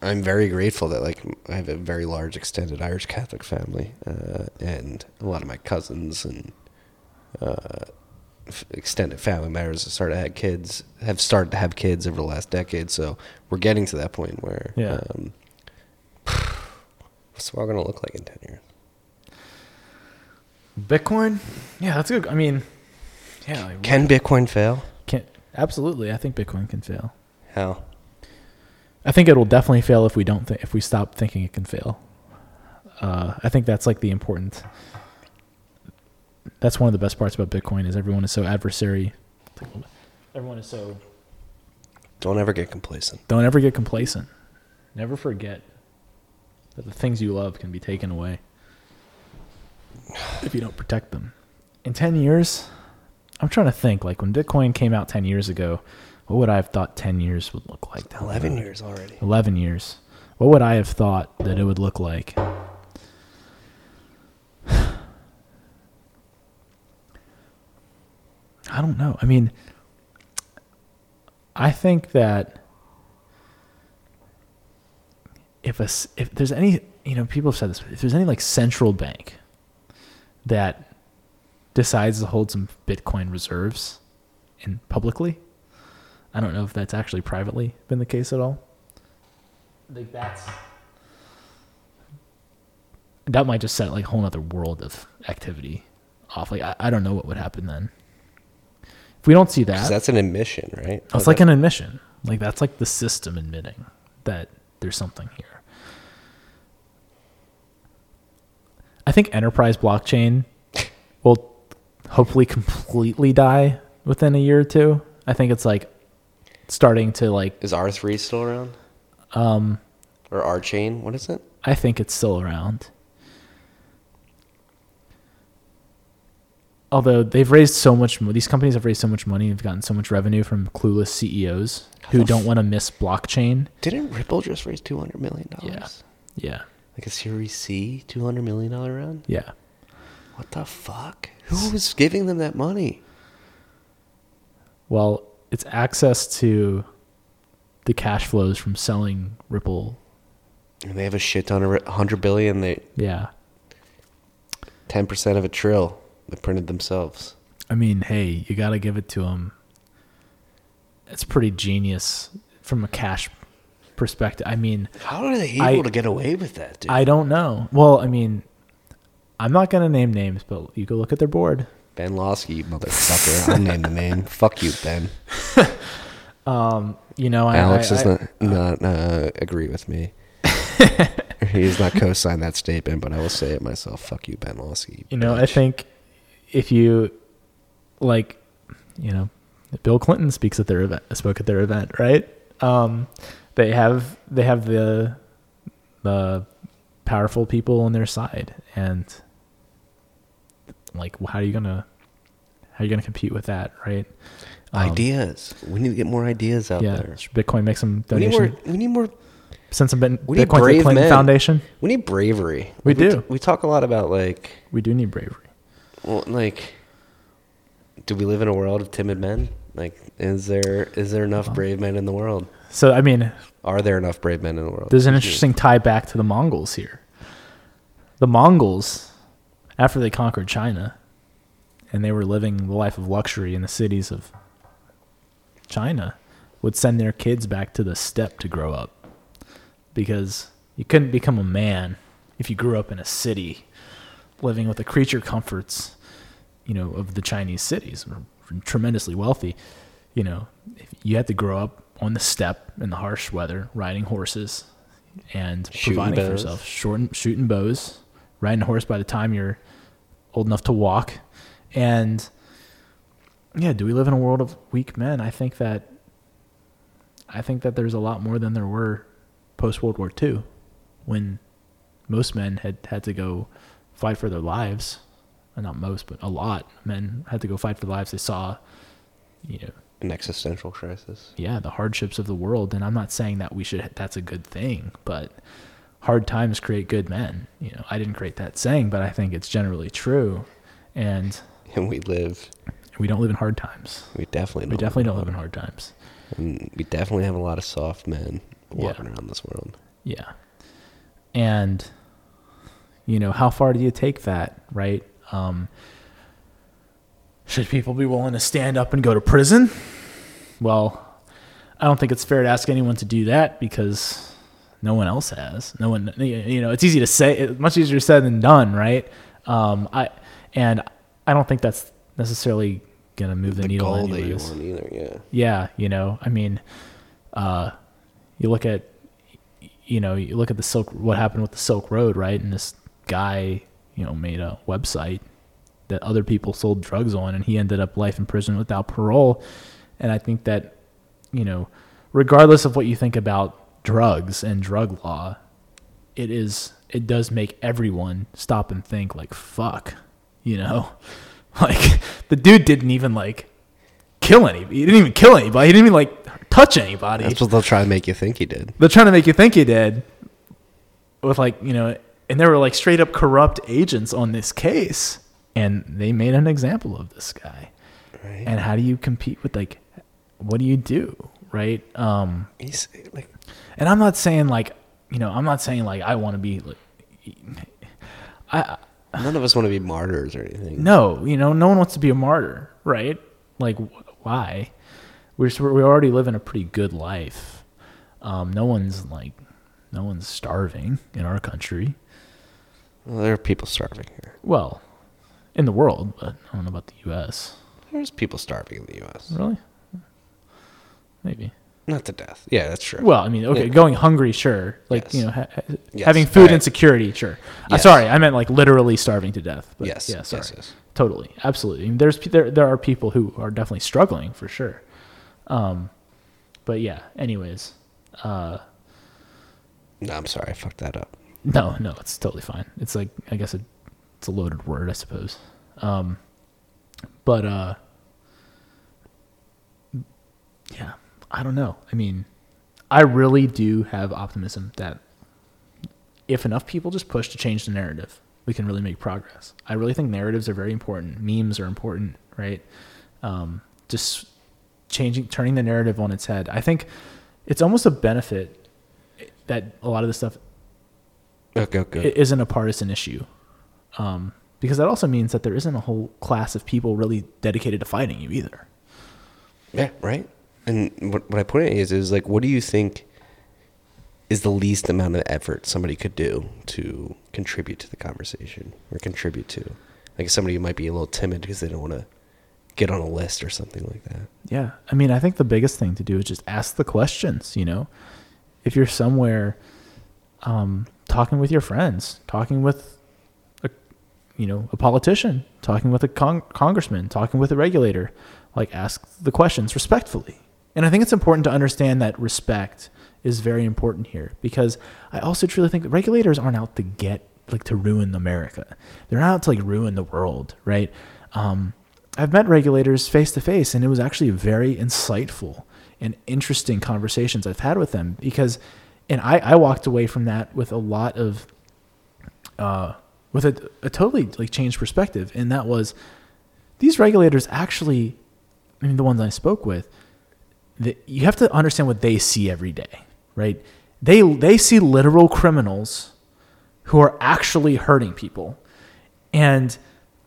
I'm very grateful that like I have a very large extended Irish Catholic family, uh, and a lot of my cousins and uh, extended family members have started to have kids have started to have kids over the last decade. So we're getting to that point where Yeah. um, what's the world gonna look like in ten years? Bitcoin, yeah, that's good. I mean, yeah, like, Can Bitcoin fail? can absolutely. I think Bitcoin can fail. How? I think it will definitely fail if we don't think if we stop thinking it can fail. Uh, I think that's like the important. That's one of the best parts about Bitcoin is everyone is so adversary. Everyone is so. Don't ever get complacent. Don't ever get complacent. Never forget that the things you love can be taken away if you don't protect them. In ten years, I'm trying to think. Like when Bitcoin came out ten years ago, what would I have thought ten years would look like? Eleven years already. 11 years. What would I have thought that it would look like? I don't know. I mean, I think that if a if there's any, you know, people have said this, if there's any like central bank that decides to hold some Bitcoin reserves in publicly, I don't know if that's actually privately been the case at all. Like that's that might just set like a whole other world of activity off. Like I, I don't know what would happen then. We don't see that, that's an admission, right? it's like an admission. Like that's like the system admitting that there's something here. I think enterprise blockchain will hopefully completely die within a year or two. I think it's like starting to like Is R three still around? um Or R chain? What is it? I think it's still around. Although they've raised so much, these companies have raised so much money, they've gotten so much revenue from clueless CEOs who don't want to miss blockchain. Didn't Ripple just raise two hundred million dollars? Yeah. Yeah. Like a Series C, two hundred million dollar round. Yeah. What the fuck? Who was giving them that money? Well, it's access to the cash flows from selling Ripple. And they have a shit ton of ri- hundred billion. They Yeah. ten percent of a trill. They printed themselves. I mean, hey, you got to give it to them. It's pretty genius from a cash perspective. I mean, How are they able I- to get away with that, dude? I don't know. Well, I mean, I'm not going to name names, but you go look at their board. ben Lawsky, motherfucker. I'll name the name. Fuck you, Ben. um, You know, I, Alex I, does not not uh, agree with me. he does not co-sign that statement, but I will say it myself. Fuck you, Ben Lawsky. you know, I think if you like, you know, Bill Clinton speaks at their event, spoke at their event, right? Um, they have they have the the powerful people on their side, and like, how are you gonna how are you gonna compete with that, right? Um, ideas. We need to get more ideas out yeah, there. Bitcoin makes some We need donation? more. We need more. Send some bin- We need Bitcoin to the Clinton men. Foundation. We need bravery. We Like, do. t- we talk a lot about like, We do need bravery. Well, like, do we live in a world of timid men? Like, is there is there enough brave men in the world? So I mean, Are there enough brave men in the world? There's an interesting tie back to the Mongols here. The Mongols, after they conquered China, and they were living the life of luxury in the cities of China, would send their kids back to the steppe to grow up. Because you couldn't become a man if you grew up in a city living with the creature comforts, you know, of the Chinese cities, were tremendously wealthy. You know, if you had to grow up on the steppe in the harsh weather, riding horses and Shooting providing for yourself, short, shooting bows, riding a horse by the time you're old enough to walk, and yeah, do we live in a world of weak men? I think that I think that there's a lot more than there were post World War II, when most men had had to go fight for their lives. Not most, but a lot men had to go fight for their lives. They saw, you know, an existential crisis. yeah, the hardships of the world. And I'm not saying that we should. That's a good thing, but hard times create good men. You know, I didn't create that saying, but I think it's generally true. And And we live. we don't live in hard times. We definitely. Don't We definitely don't live in hard times. And we definitely have a lot of soft men Yeah. walking around this world. Yeah. And you know, how far do you take that, right? Um should people be willing to stand up and go to prison? Well, I don't think it's fair to ask anyone to do that because no one else has. No one you know, it's easy to say, it's much easier said than done, right? Um I and I don't think that's necessarily going to move the, The needle goal that you want either. Yeah. Yeah, you know, I mean, uh, you look at, you know, you look at the Silk, what happened with the Silk Road, right? And this guy, you know, made a website that other people sold drugs on, and he ended up life in prison without parole. And I think that, you know, regardless of what you think about drugs and drug law, it is, it does make everyone stop and think, like, fuck, you know? Like, the dude didn't even, like, kill anybody. He didn't even kill anybody. He didn't even like touch anybody. That's what they'll try to make you think he did. They're trying to make you think he did. With like you know, and there were like straight up corrupt agents on this case, and they made an example of this guy. Right. And how do you compete with like, what do you do, right? Um, He's like, and I'm not saying like, you know, I'm not saying like I want to be like, I none of us want to be martyrs or anything. No, you know, no one wants to be a martyr, right? Like, wh- why? We're we already live in a pretty good life. Um, no one's like, no one's starving in our country. Well, there are people starving here. Well, in the world, but I don't know about the U.S. There's people starving in the U.S. Really? Maybe. not to death. Yeah, that's true. Well, I mean, okay, Yeah. going hungry, sure. Like Yes. you know, ha- Yes. having food Alright. insecurity, sure. Uh, Yes. sorry, I meant like literally starving to death. But yes, yeah, sorry. yes, yes. Totally, absolutely. I mean, there's there there are people who are definitely struggling for sure. Um, but yeah. Anyways, uh, No, I'm sorry, I fucked that up. No, no, it's totally fine. It's like I guess it, it's a loaded word, I suppose. Um, but uh, yeah, I don't know. I mean, I really do have optimism that if enough people just push to change the narrative, we can really make progress. I really think narratives are very important. Memes are important, right? Um, just changing, turning the narrative on its head. I think it's almost a benefit that a lot of this stuff Go. it isn't a partisan issue. Um, because that also means that there isn't a whole class of people really dedicated to fighting you either. Yeah, right. And what what I point is is like, what do you think is the least amount of effort somebody could do to contribute to the conversation or contribute to, like somebody who might be a little timid because they don't want to get on a list or something like that. Yeah. I mean, I think the biggest thing to do is just ask the questions, you know? If you're somewhere um, talking with your friends, talking with a you know, a politician, talking with a con- congressman, talking with a regulator, like ask the questions respectfully. And I think it's important to understand that respect is very important here because I also truly think regulators aren't out to get like to ruin America. They're not out to like ruin the world, right? Um, I've met regulators face to face, and it was actually very insightful and interesting conversations I've had with them because, and I, I walked away from that with a lot of, uh, with a, a totally like changed perspective, and that was these regulators actually, I mean, the ones I spoke with, that you have to understand what they see every day, right? They they see literal criminals who are actually hurting people, and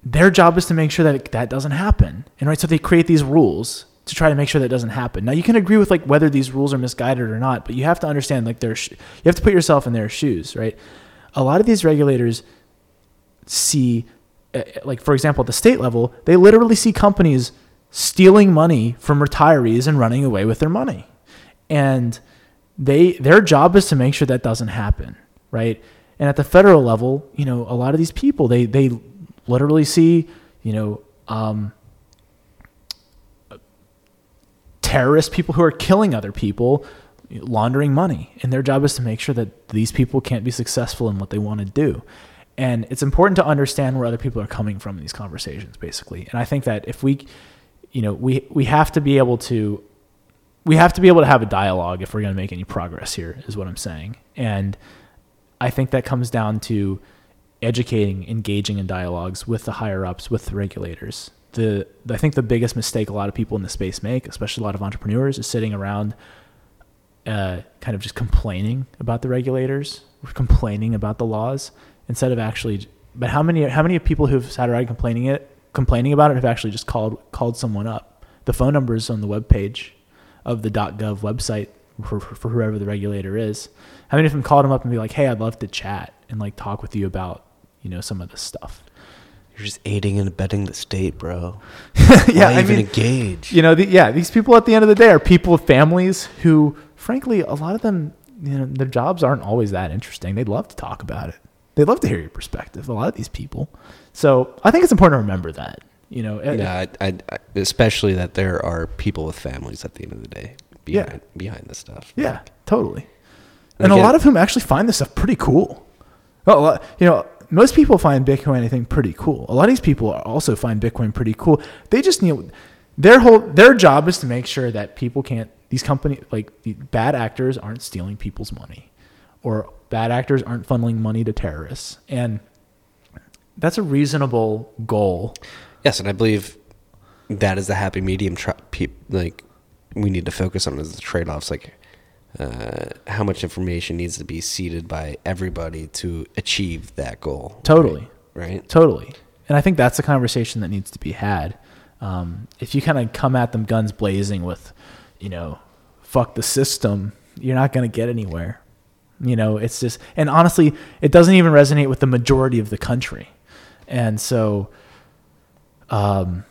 their job is to make sure that that doesn't happen. And right, so they create these rules to try to make sure that doesn't happen. Now you can agree with like whether these rules are misguided or not, but you have to understand like their sh- you have to put yourself in their shoes, right? A lot of these regulators see uh, like for example at the state level, they literally see companies stealing money from retirees and running away with their money. And they their job is to make sure that doesn't happen, right? And at the federal level, you know, a lot of these people they they literally see, you know, um, terrorist people who are killing other people, laundering money, and their job is to make sure that these people can't be successful in what they want to do. And it's important to understand where other people are coming from in these conversations, basically. And I think that if we, you know, we we have to be able to we have to be able to have a dialogue if we're going to make any progress here is what i'm saying and i think that comes down to educating engaging in dialogues with the higher ups with the regulators the i think the biggest mistake a lot of people in the space make especially a lot of entrepreneurs is sitting around uh, kind of just complaining about the regulators complaining about the laws instead of actually but how many how many people who've sat around complaining it complaining about it have actually just called called someone up the phone numbers on the web page of the .gov website for, for whoever the regulator is. How many of them called him up and be like, "Hey, I'd love to chat and like talk with you about you know some of this stuff." You're just aiding and abetting the state, bro. yeah, I even mean, engage? you know, the, yeah, these people at the end of the day are people with families who, frankly, a lot of them, you know, their jobs aren't always that interesting. They'd love to talk about it. They'd love to hear your perspective. A lot of these people. So I think it's important to remember that. You know, eh, Yeah, I, I, I, especially that there are people with families at the end of the day Yeah. behind behind this stuff. Yeah, totally. And And a lot of whom actually find this stuff pretty cool. Well, you know, most people find Bitcoin, I think, pretty cool. A lot of these people also find Bitcoin pretty cool. They just need their whole their job is to make sure that people can't these company like the bad actors aren't stealing people's money, or bad actors aren't funneling money to terrorists, and that's a reasonable goal. Yes, and I believe that is the happy medium. Pe- like we need to focus on is the trade offs. Like uh, how much information needs to be ceded by everybody to achieve that goal. Totally. Right. Totally. And I think that's a conversation that needs to be had. Um, if you kind of come at them guns blazing with, you know, fuck the system, you're not going to get anywhere. You know, it's just, and honestly, it doesn't even resonate with the majority of the country. And so, um,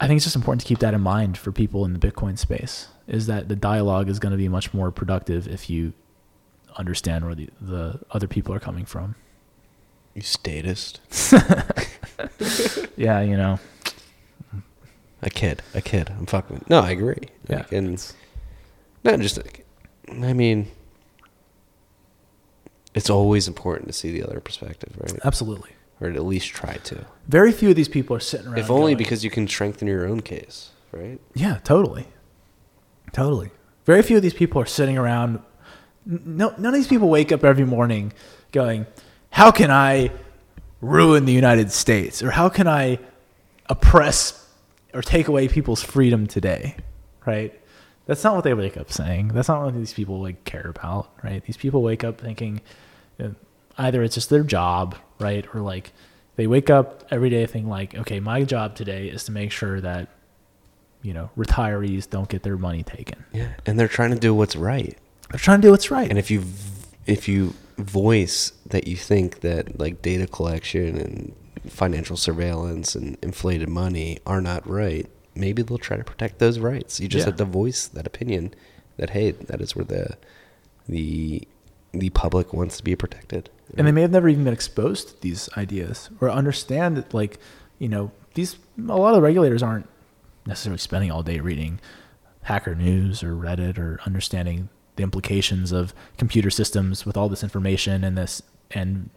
I think it's just important to keep that in mind for people in the Bitcoin space. Is that the dialogue is going to be much more productive if you understand where the, the other people are coming from. You statist. Yeah, you know. A kid. A kid. I'm fucking. No, I agree. Yeah. Like, and not just. Like, I mean, it's always important to see the other perspective, right? Absolutely. Or at least try to. Very few of these people are sitting around. If only going- because you can strengthen your own case, right? Yeah, totally. Totally. Very few of these people are sitting around. No, none of these people wake up every morning going, How can I ruin the United States? Or how can I oppress or take away people's freedom today? Right? That's not what they wake up saying. That's not what these people like care about, right? These people wake up thinking you know, either it's just their job, right? Or like they wake up every day thinking like, okay, my job today is to make sure that you know, retirees don't get their money taken. Yeah. And they're trying to do what's right. They're trying to do what's right. And if you if you voice that you think that like data collection and financial surveillance and inflated money are not right, maybe they'll try to protect those rights. You just Yeah. have to voice that opinion that hey, that is where the the the public wants to be protected. and they may have never even been exposed to these ideas or understand that, like, you know, these a lot of the regulators aren't necessarily spending all day reading Hacker News or Reddit or understanding the implications of computer systems with all this information and this and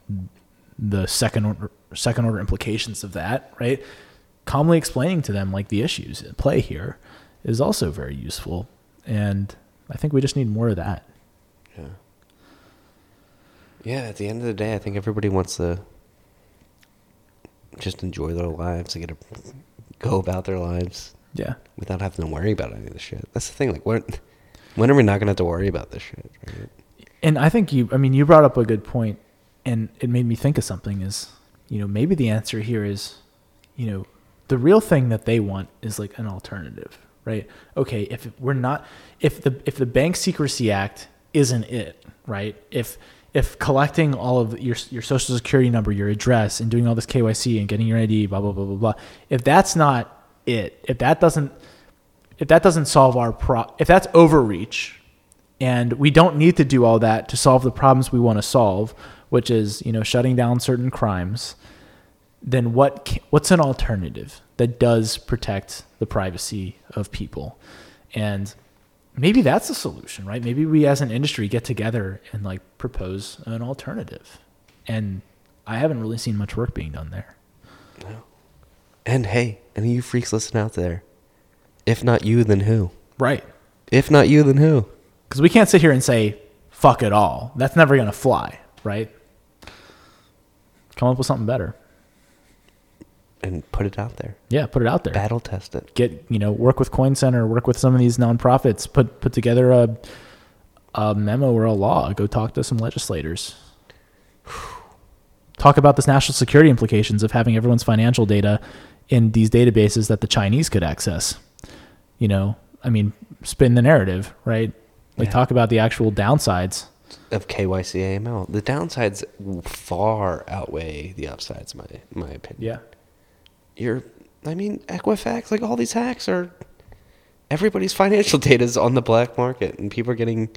the second order, second order implications of that, right? Calmly explaining to them like the issues at play here is also very useful, and I think we just need more of that. Yeah. Yeah, at the end of the day, I think everybody wants to just enjoy their lives and get to go about their lives Yeah. without having to worry about any of this shit. That's the thing. Like, when, when are we not going to have to worry about this shit? Right? And I think you, I mean, you brought up a good point, and it made me think of something. Is you know maybe the answer here is, you know, the real thing that they want is like an alternative, right? Okay, if we're not, if the if the Bank Secrecy Act isn't it, right? If if collecting all of your your social security number, your address, and doing all this KYC and getting your ID, blah blah blah blah blah, if that's not it, if that doesn't if that doesn't solve our pro, if that's overreach, and we don't need to do all that to solve the problems we want to solve, which is you know shutting down certain crimes, then what what's an alternative that does protect the privacy of people, and maybe that's the solution, right? Maybe we as an industry get together and like propose an alternative, and I haven't really seen much work being done there. And hey, any of you freaks listening out there, if not you, then who? Right. If not you, then who? Because we can't sit here and say, fuck it all. That's never going to fly, right? Come up with something better. And put it out there. Yeah, put it out there. Battle test it. Get, you know, work with Coin Center, work with some of these nonprofits, put put together a a memo or a law, go talk to some legislators. Talk about this national security implications of having everyone's financial data in these databases that the Chinese could access. You know, I mean, spin the narrative, right? Like Yeah. talk about the actual downsides. Of KYC AML. The downsides far outweigh the upsides, my my opinion. Yeah. you're I mean, Equifax, like all these hacks are everybody's financial data is on the black market and people are getting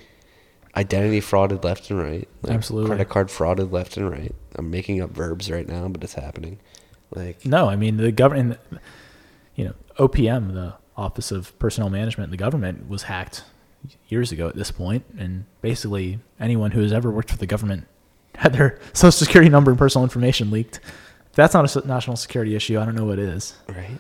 identity frauded left and right. Like Absolutely. Credit card frauded left and right. I'm making up verbs right now, but it's happening. Like No, I mean the government. You know, OPM, the Office of Personnel Management the government, was hacked years ago at this point, and basically anyone who has ever worked for the government had their social security number and personal information leaked. If that's not a national security issue, I don't know what is. right?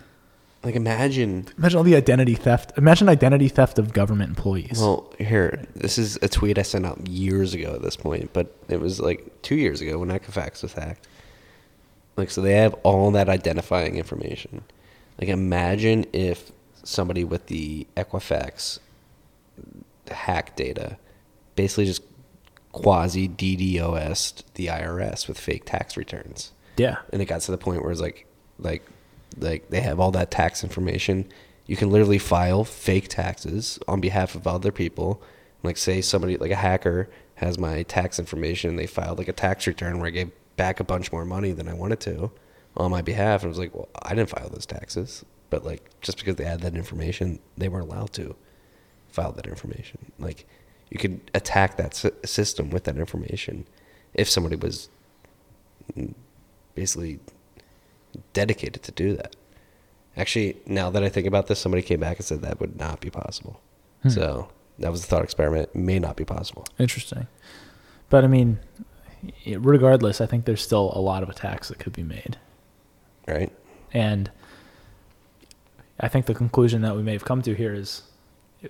Like imagine Imagine all the identity theft. Imagine identity theft of government employees. Well, here, this is a tweet I sent out years ago at this point, but it was like two years ago when Equifax was hacked. Like, so they have all that identifying information. Like, imagine if somebody with the Equifax hack data basically just quasi DDoS the IRS with fake tax returns. Yeah, and it got to the point where it's like like like they have all that tax information. You can literally file fake taxes on behalf of other people. Like say somebody like a hacker has my tax information and they filed like a tax return where i gave back a bunch more money than i wanted to on my behalf and i was like well i didn't file those taxes but like just because they had that information, they weren't allowed to file that information. Like you could attack that system with that information if somebody was basically dedicated to do that. Actually, now that I think about this, somebody came back and said that would not be possible. Hmm. So that was the thought experiment. It may not be possible. Interesting. But I mean, regardless, I think there's still a lot of attacks that could be made. Right? And I think the conclusion that we may have come to here is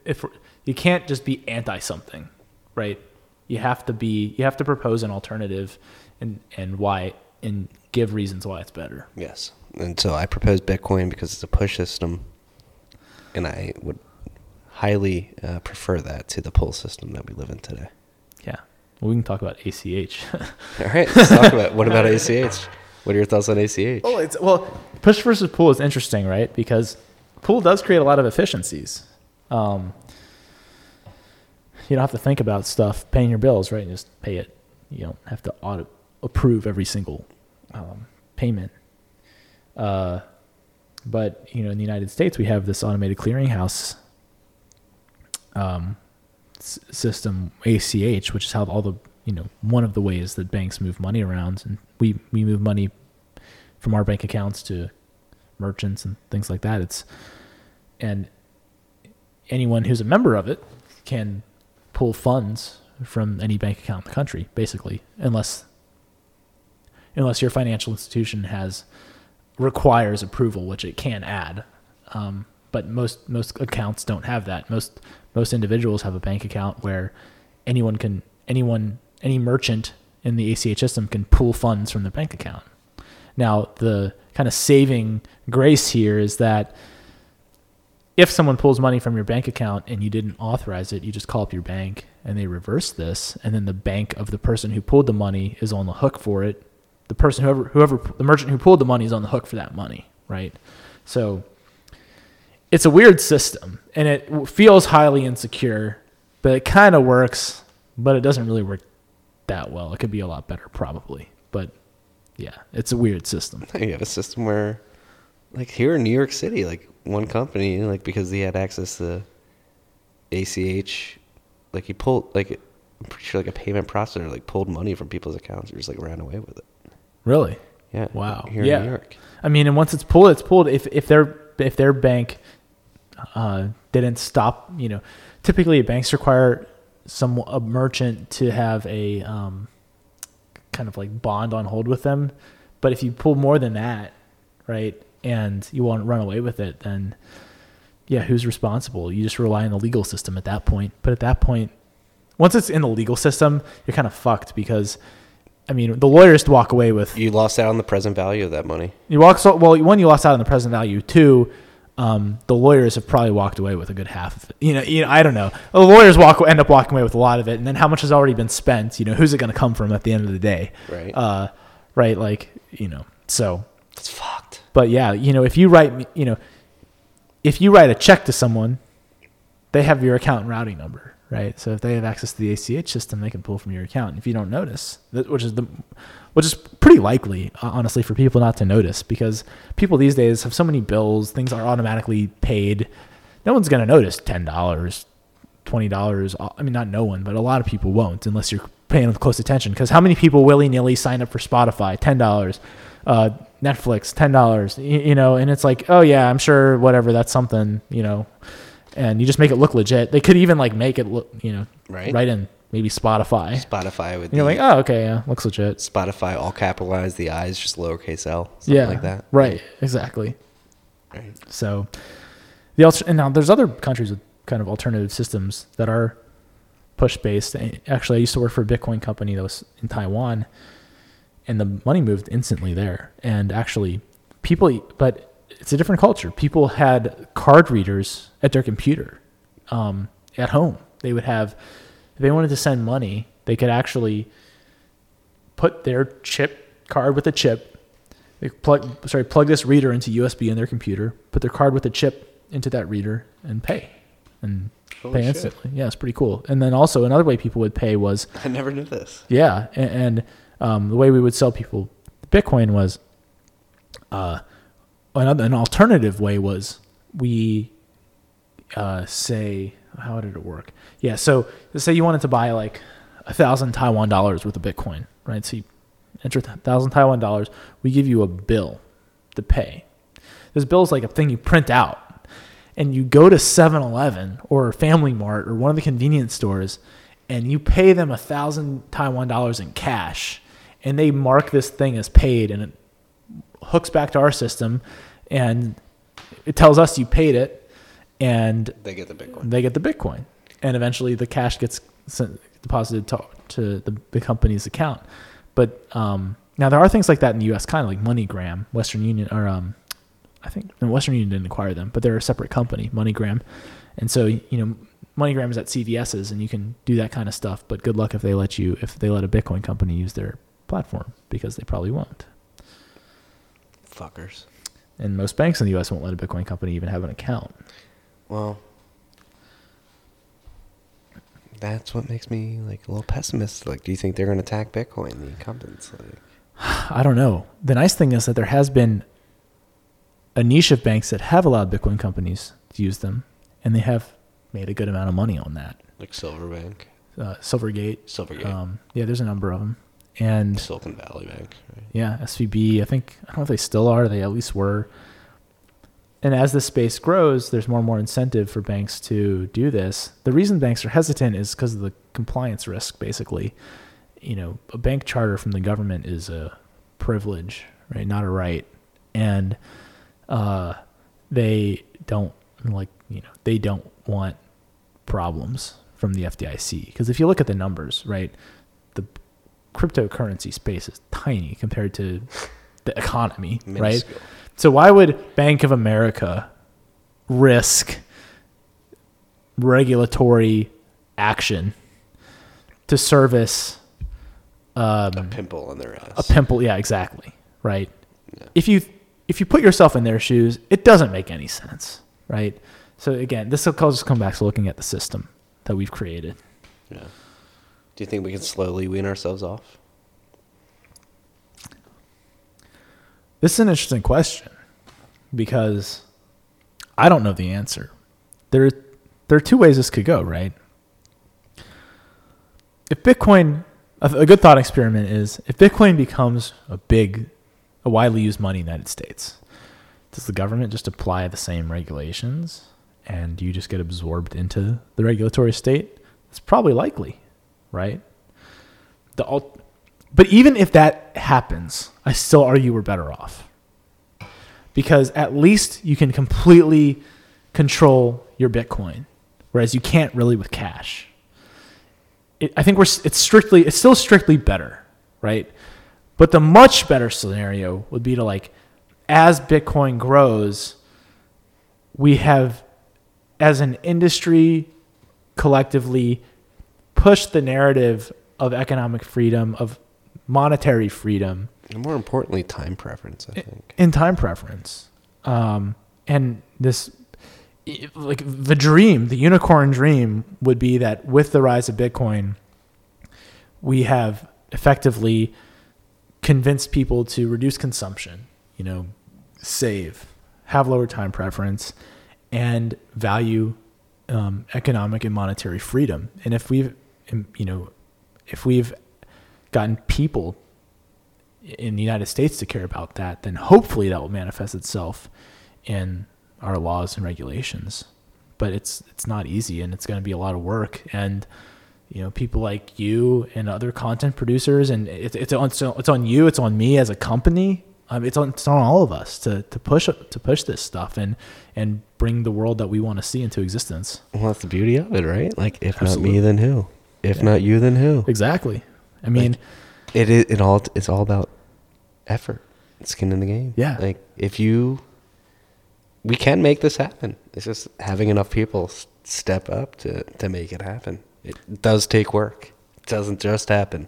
if you can't just be anti something, right? You have to be you have to propose an alternative and and why and give reasons why it's better. Yes. And so I propose Bitcoin because it's a push system, and I would highly uh, prefer that to the pull system that we live in today. Yeah. Well, we can talk about ACH. All right, let's talk about what about ACH? What are your thoughts on ACH? well, it's well, push versus pull is interesting, right? Because pull does create a lot of efficiencies. Um, you don't have to think about stuff, paying your bills, right? You just pay it. You don't have to auto approve every single um, payment. Uh, but you know, in the United States, we have this automated clearinghouse um, s- system, ACH, which is how all the you know one of the ways that banks move money around, and we we move money from our bank accounts to merchants and things like that. It's and anyone who's a member of it can pull funds from any bank account in the country, basically, unless unless your financial institution has requires approval, which it can add. Um, but most most accounts don't have that. Most most individuals have a bank account where anyone can anyone any merchant in the ACH system can pull funds from the bank account. Now the kind of saving grace here is that if someone pulls money from your bank account and you didn't authorize it, you just call up your bank and they reverse this, and then the bank of the person who pulled the money is on the hook for it. The person, whoever, whoever, the merchant who pulled the money is on the hook for that money, right? So it's a weird system, and it feels highly insecure, but it kind of works, but it doesn't really work that well. It could be a lot better, probably, but yeah, it's a weird system. You have a system where, like here in New York City, like one company, like because he had access to ACH, like he pulled, like I'm pretty sure like a payment processor like pulled money from people's accounts and just like ran away with it. Really? Yeah. Wow. Here yeah. in New York. I mean, and once it's pulled, it's pulled. If if their if their bank uh, didn't stop, you know, typically banks require some a merchant to have a um, kind of like bond on hold with them. But if you pull more than that, right, and you want to run away with it, then yeah, who's responsible? You just rely on the legal system at that point. But at that point, once it's in the legal system, you're kind of fucked because. I mean, the lawyers walk away with You lost out on the present value of that money. you walk so well. One, you lost out on the present value. Two, um, the lawyers have probably walked away with a good half of it. You know, you know, I don't know. The lawyers walk end up walking away with a lot of it, and then how much has already been spent? You know, who's it going to come from at the end of the day? Right. Uh, right. Like you know. So, That's fucked. but yeah, you know, if you write, you know, if you write a check to someone, they have your account and routing number, right? So if they have access to the ACH system, they can pull from your account. If you don't notice, which is the, which is pretty likely, uh, honestly, for people not to notice because people these days have so many bills, things are automatically paid. No one's gonna notice ten dollars, twenty dollars. I mean, not no one, but a lot of people won't unless you're paying with close attention. Because how many people willy nilly sign up for Spotify? Ten dollars, uh, Netflix, ten dollars. You, you know, and it's like, oh yeah, I'm sure whatever. That's something, you know. And you just make it look legit. They could even like make it look, you know, Right. right in maybe Spotify. Spotify with you're the like, oh okay, yeah, looks legit. Spotify all capitalized, the eyes just lowercase l, something yeah, like that. Right, exactly. Right. So the alter- and now there's other countries with kind of alternative systems that are push based. Actually, I used to work for a Bitcoin company that was in Taiwan, and the money moved instantly there. And actually, people, but it's a different culture. People had card readers at their computer um, at home. They would have, they wanted to send money, they could actually put their chip card with a chip they plug sorry plug this reader into USB in their computer, put their card with a chip into that reader, and pay, and Holy pay shit. instantly. Yeah, it's pretty cool. And then also another way people would pay was I never knew this. yeah, and, and um, the way we would sell people Bitcoin was, uh, another an alternative way was we uh, say how did it work? Yeah, so let's say you wanted to buy like a thousand Taiwan dollars worth of Bitcoin, right? So you enter a thousand Taiwan dollars. We give you a bill to pay. This bill is like a thing you print out, and you go to 7-Eleven or Family Mart or one of the convenience stores, and you pay them a thousand Taiwan dollars in cash, and they mark this thing as paid, and it hooks back to our system, and it tells us you paid it, and They get the Bitcoin. they get the Bitcoin, and eventually the cash gets sent, deposited to, to the, the company's account. But um, now there are things like that in the U.S., kind of like MoneyGram, Western Union, or um, I think no, Western Union didn't acquire them, but they're a separate company, MoneyGram, and so you know MoneyGram is at CVS's, and you can do that kind of stuff. But good luck if they let you if they let a Bitcoin company use their platform because they probably won't. Fuckers. And most banks in the U.S. won't let a Bitcoin company even have an account. Well, that's what makes me like a little pessimistic. Like, do you think they're going to attack Bitcoin, the incumbents? Like, I don't know. The nice thing is that there has been a niche of banks that have allowed Bitcoin companies to use them, and they have made a good amount of money on that. like Silverbank, Uh, Silvergate, Silvergate, um, yeah, there's a number of them, and Silicon Valley Bank. Right? yeah, SVB. I think I don't know if they still are. They at least were. And as this space grows, there's more and more incentive for banks to do this. The reason banks are hesitant is because of the compliance risk. Basically, you know, a bank charter from the government is a privilege, right? Not a right, and uh, they don't like you know they don't want problems from the FDIC because if you look at the numbers, right, the cryptocurrency space is tiny compared to the economy, right? So why would Bank of America risk regulatory action to service um, A pimple on their ass. a pimple? Yeah, exactly. Right. Yeah. If you if you put yourself in their shoes, it doesn't make any sense, right? So again, this will just come back to looking at the system that we've created. Yeah. Do you think we can slowly wean ourselves off? This is an interesting question because I don't know the answer. There, there are two ways this could go, right? If Bitcoin, a, good thought experiment is if Bitcoin becomes a big, a widely used money in the United States, does the government just apply the same regulations and you just get absorbed into the regulatory state? It's probably likely, right? The alt- but even if that happens, I still argue we're better off. Because at least you can completely control your Bitcoin, whereas you can't really with cash. It, I think we're it's strictly it's still strictly better, right? But the much better scenario would be to like as Bitcoin grows, we have as an industry collectively pushed the narrative of economic freedom, of monetary freedom, And more importantly, time preference, I think. in time preference. Um, and this, like the dream, the unicorn dream would be that with the rise of Bitcoin, we have effectively convinced people to reduce consumption, you know, save, have lower time preference, and value um, economic and monetary freedom. And if we've, um, you know, if we've gotten people in the United States to care about that, then hopefully that will manifest itself in our laws and regulations. But it's it's not easy, and it's going to be a lot of work. And you know, people like you and other content producers, and it's it's on so it's on you, it's on me as a company. Um, it's on it's on all of us to to push to push this stuff and and bring the world that we want to see into existence. Well, that's the beauty of it, right? Like, if not me, then who? If not you, then who? Exactly. I mean, It is. It all. It's all about effort, skin in the game. Yeah. Like if you, we can make this happen. It's just having enough people step up to to make it happen. It does take work. It doesn't just happen.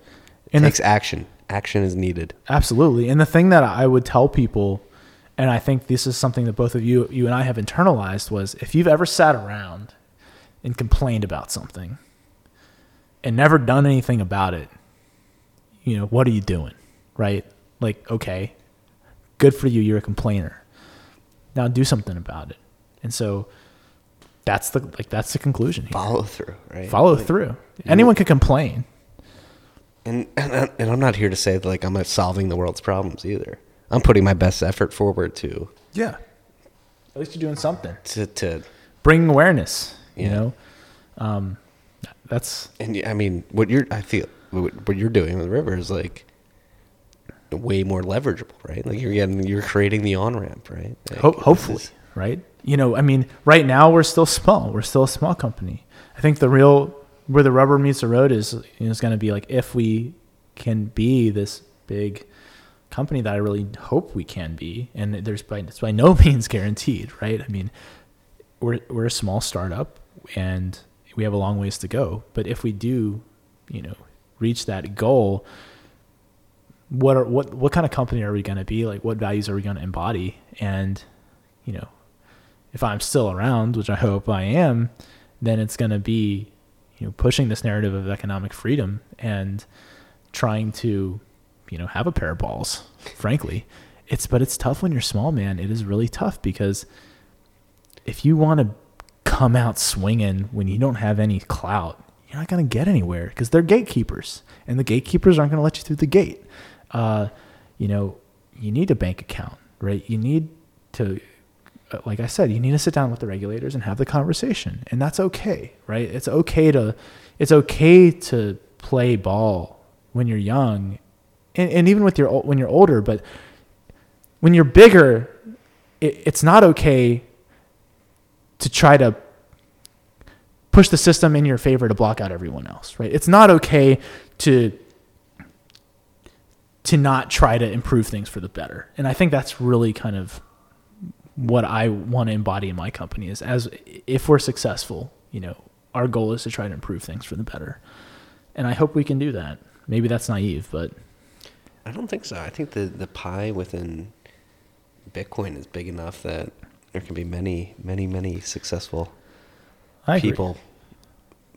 It And the- takes action. Action is needed. Absolutely. And the thing that I would tell people, and I think this is something that both of you, you and I have internalized, was if you've ever sat around and complained about something and never done anything about it, you know, what are you doing? Right? Like, okay, good for you, you're a complainer. Now do something about it. And so that's the like that's the conclusion here. Follow through, right? Follow Like, through. Anyone could complain. And, and and I'm not here to say that like I'm not solving the world's problems either. I'm putting my best effort forward to Yeah. At least you're doing something. to to Bringing awareness. You know, um, that's and I mean what you're I feel what, what you're doing with the River is like way more leverageable, right? Like you're getting you're creating the on ramp, right? Like, Ho- hopefully, is- right? You know, I mean, right now we're still small. We're still a small company. I think the real where the rubber meets the road is is going to be like if we can be this big company that I really hope we can be, and there's by it's by no means guaranteed, right? I mean, we're we're a small startup and we have a long ways to go. But if we do, you know, reach that goal, what are what what kind of company are we going to be? Like, what values are we going to embody? And you know, if I'm still around, which I hope I am, then it's going to be you know pushing this narrative of economic freedom and trying to you know have a pair of balls. Frankly, it's but it's tough when you're small, man. It is really tough because if you want to come out swinging when you don't have any clout, you're not going to get anywhere because they're gatekeepers, and the gatekeepers aren't going to let you through the gate. Uh, you know, you need a bank account, right? You need to, uh, like I said, you need to sit down with the regulators and have the conversation, and that's okay, right? It's okay to, it's okay to play ball when you're young, and, and even with your when you're older, but when you're bigger, it, it's not okay to try to push the system in your favor to block out everyone else, right? It's not okay to to not try to improve things for the better. And I think that's really kind of what I want to embody in my company is as if we're successful, you know, our goal is to try to improve things for the better. And I hope we can do that. Maybe that's naive, but I don't think so. I think the the pie within Bitcoin is big enough that there can be many, many, many successful people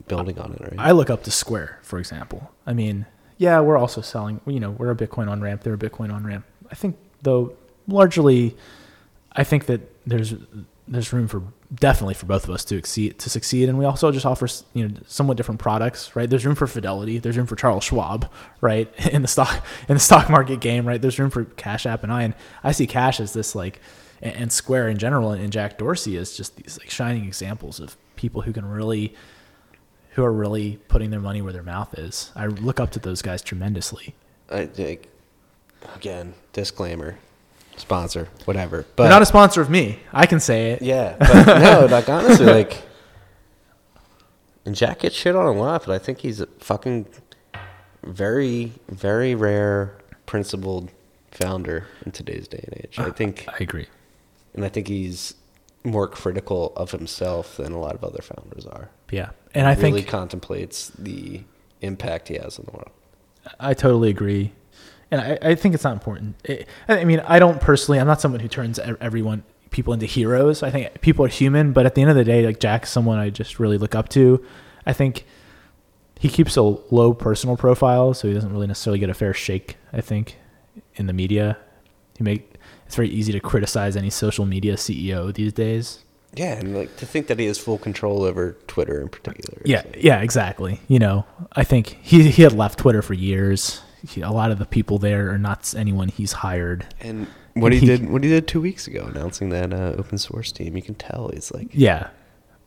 building on it, right? I look up to Square, for example. I mean, yeah, we're also selling, you know, we're a Bitcoin on ramp, they're a Bitcoin on ramp. I think, though, largely, I think that there's there's room for definitely for both of us to exceed to succeed, and we also just offer you know somewhat different products, right? There's room for Fidelity, there's room for Charles Schwab, right? In the stock in the stock market game, right? There's room for Cash App and I, and I see Cash as this like, and, Square in general, and Jack Dorsey as just these like shining examples of people who can really who are really putting their money where their mouth is. I look up to those guys tremendously. I like again disclaimer, sponsor, whatever. But They're not a sponsor of me. I can say it. yeah, but no, like honestly, like, and Jack gets shit on a lot, but I think he's a fucking very, very rare, principled founder in today's day and age. I uh, think, I agree. and I think he's more critical of himself than a lot of other founders are. Yeah, and I really think contemplates the impact he has on the world. I totally agree, and I, I think it's not important. It, I mean, I don't personally. I'm not someone who turns everyone people into heroes. I think people are human, but at the end of the day, like Jack's someone I just really look up to. I think he keeps a low personal profile, so he doesn't really necessarily get a fair shake. I think in the media, he make it's very easy to criticize any social media CEO these days. Yeah, and like to think that he has full control over Twitter in particular. Yeah, like, yeah, exactly. You know, I think he he had left Twitter for years. He, a lot of the people there are not anyone he's hired. And what he He- did, what he did two weeks ago, announcing that uh, open source team, you can tell he's like, Yeah,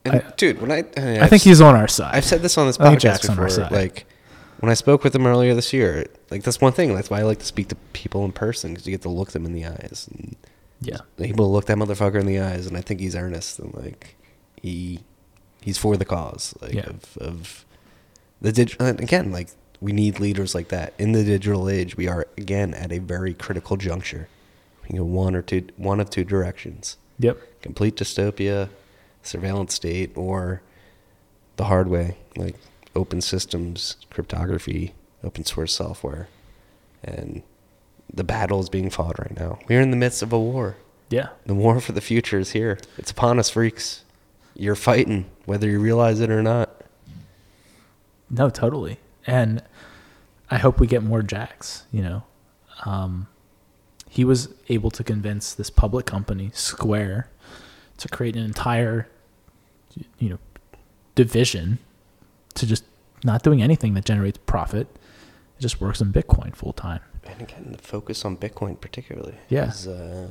and I- dude. When I, I think he's on our side. I've said this on this I podcast Jack's on our before. side. Like when I spoke with him earlier this year, like that's one thing. That's why I like to speak to people in person because you get to look them in the eyes and yeah, able to look that motherfucker in the eyes. And I think he's earnest and like he he's for the cause. Like Yeah. of of the digital. Again, like we need leaders like that in the digital age. We are again at a very critical juncture. you can go one or two, one of two directions yep, complete dystopia, surveillance state, or the hard way, like open systems, cryptography, open source software. And the battle is being fought right now. We're in the midst of a war. yeah, The war for the future is here. It's upon us, freaks. You're fighting, whether you realize it or not. no, totally. And I hope we get more Jacks. You know, um, he was able to convince this public company, Square, to create an entire, you know, division to just not doing anything that generates profit. It just works in Bitcoin full time. And again, the focus on Bitcoin particularly Yeah. is uh,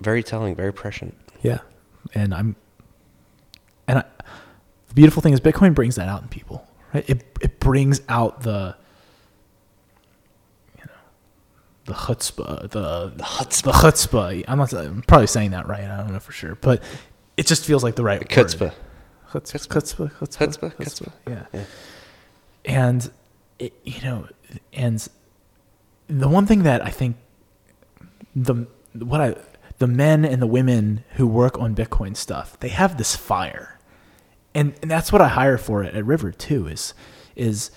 very telling, very prescient. Yeah, and I'm, and I, the beautiful thing is Bitcoin brings that out in people, right? It it brings out the, you know, the chutzpah, the the chutzpah. the chutzpah. I'm not. I'm probably saying that right. I don't know for sure, but it just feels like the right Chutzpah. word. Chutzpah. Chutzpah. Chutzpah, Chutzpah. chutzpah. Yeah. Yeah. And it, you know, and the one thing that I think the what I the men and the women who work on Bitcoin stuff, they have this fire, and and that's what I hire for at, at River too. Is is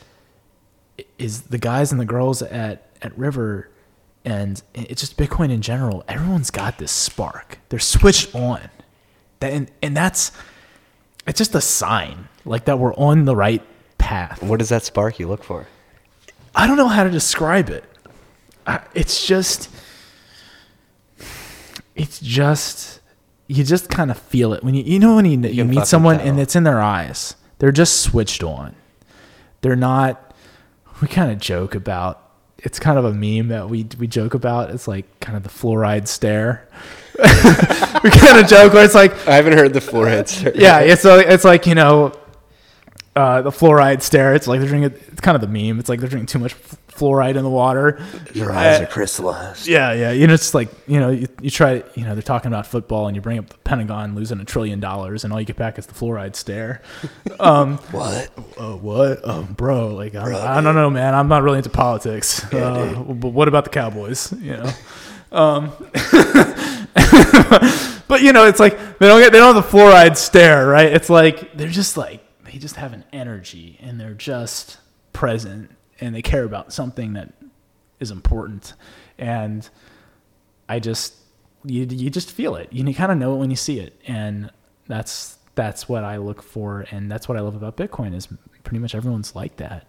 is the guys and the girls at at River, and it's just Bitcoin in general. Everyone's got this spark. They're switched on, that and and that's it's just a sign like that we're on the right path. What is that spark you look for? I don't know how to describe it. It's just, it's just, you just kind of feel it when you, you know, when you, you can meet someone tell. and it's in their eyes. They're just switched on. They're not. We kind of joke about. It's kind of a meme that we we joke about. It's like kind of the fluoride stare. we kind of joke where it's like, I haven't heard the fluoride sir. yeah, it's like it's like you know, uh, the fluoride stare. It's like they're drinking. It's kind of the meme. It's like they're drinking too much f- fluoride in the water. Your eyes Uh, are crystallized. Yeah, yeah. You know, it's like you know, you, you try. You know, they're talking about football, and you bring up the Pentagon losing a trillion dollars, and all you get back is the fluoride stare. Um, What? oh, what, oh, bro? Like, I, I don't know, man. I'm not really into politics. uh, but what about the Cowboys? You know. Um, but you know, it's like they don't get they don't have the fluoride stare, right? It's like they're just like they just have an energy and they're just present and they care about something that is important. And I just you you just feel it. You kind of know it when you see it, and that's that's what I look for, and that's what I love about Bitcoin is pretty much everyone's like that.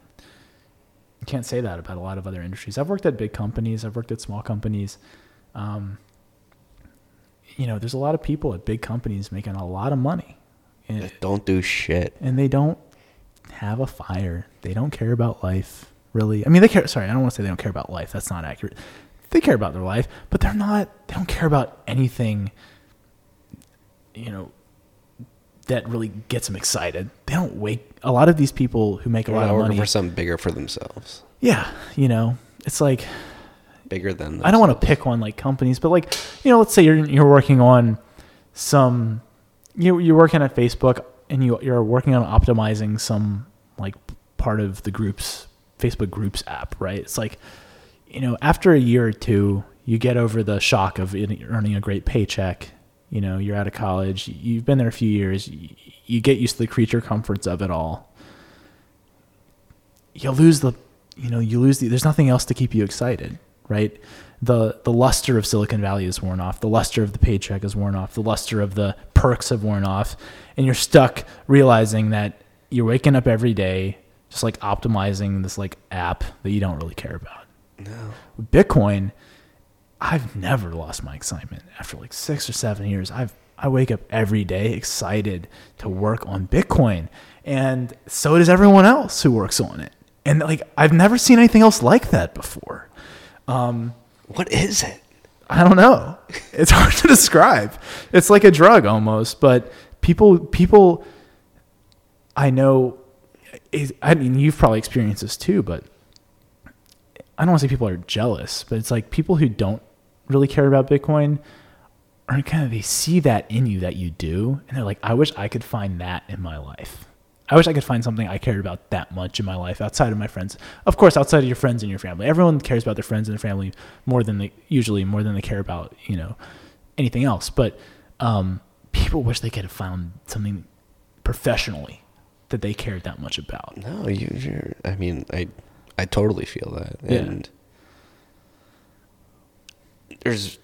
You can't say that about a lot of other industries. I've worked at big companies. I've worked at small companies. Um, you know, there's a lot of people at big companies making a lot of money, and, Don't do shit. and they don't have a fire. They don't care about life, really. I mean, they care. Sorry, I don't want to say they don't care about life. That's not accurate. They care about their life, but they're not. They don't care about anything. You know, that really gets them excited. They don't wake. A lot of these people who make a They're lot of money. for something bigger for themselves. yeah, you know, it's like Bigger than. I don't want to pick on like companies, but like you know, let's say you're you're working on some you you're working at Facebook and you you're working on optimizing some like part of the group's Facebook groups app, right? It's like you know, after a year or two, you get over the shock of earning a great paycheck. You know, you're out of college, you've been there a few years, you, get used to the creature comforts of it all. You lose the, you know, you lose the. There's nothing else to keep you excited, right? The the luster of Silicon Valley is worn off. The luster of the paycheck is worn off. The luster of the perks have worn off, and you're stuck realizing that you're waking up every day just like optimizing this like app that you don't really care about. No. With Bitcoin, I've never lost my excitement after like six or seven years. I've I wake up every day excited to work on Bitcoin, and so does everyone else who works on it. And like I've never seen anything else like that before. Um, What is it? I don't know. It's hard to describe. It's like a drug almost, but people people I know I mean you've probably experienced this too, but I don't want to say people are jealous, but it's like people who don't really care about Bitcoin are kind of they see that in you that you do and they're like I wish I could find that in my life. I wish I could find something I cared about that much in my life outside of my friends. Of course, outside of your friends and your family. Everyone cares about their friends and their family more than they usually more than they care about, you know, anything else. But um, people wish they could have found something professionally that they cared that much about. No, you, you're. I mean, I, I totally feel that, Yeah. and there's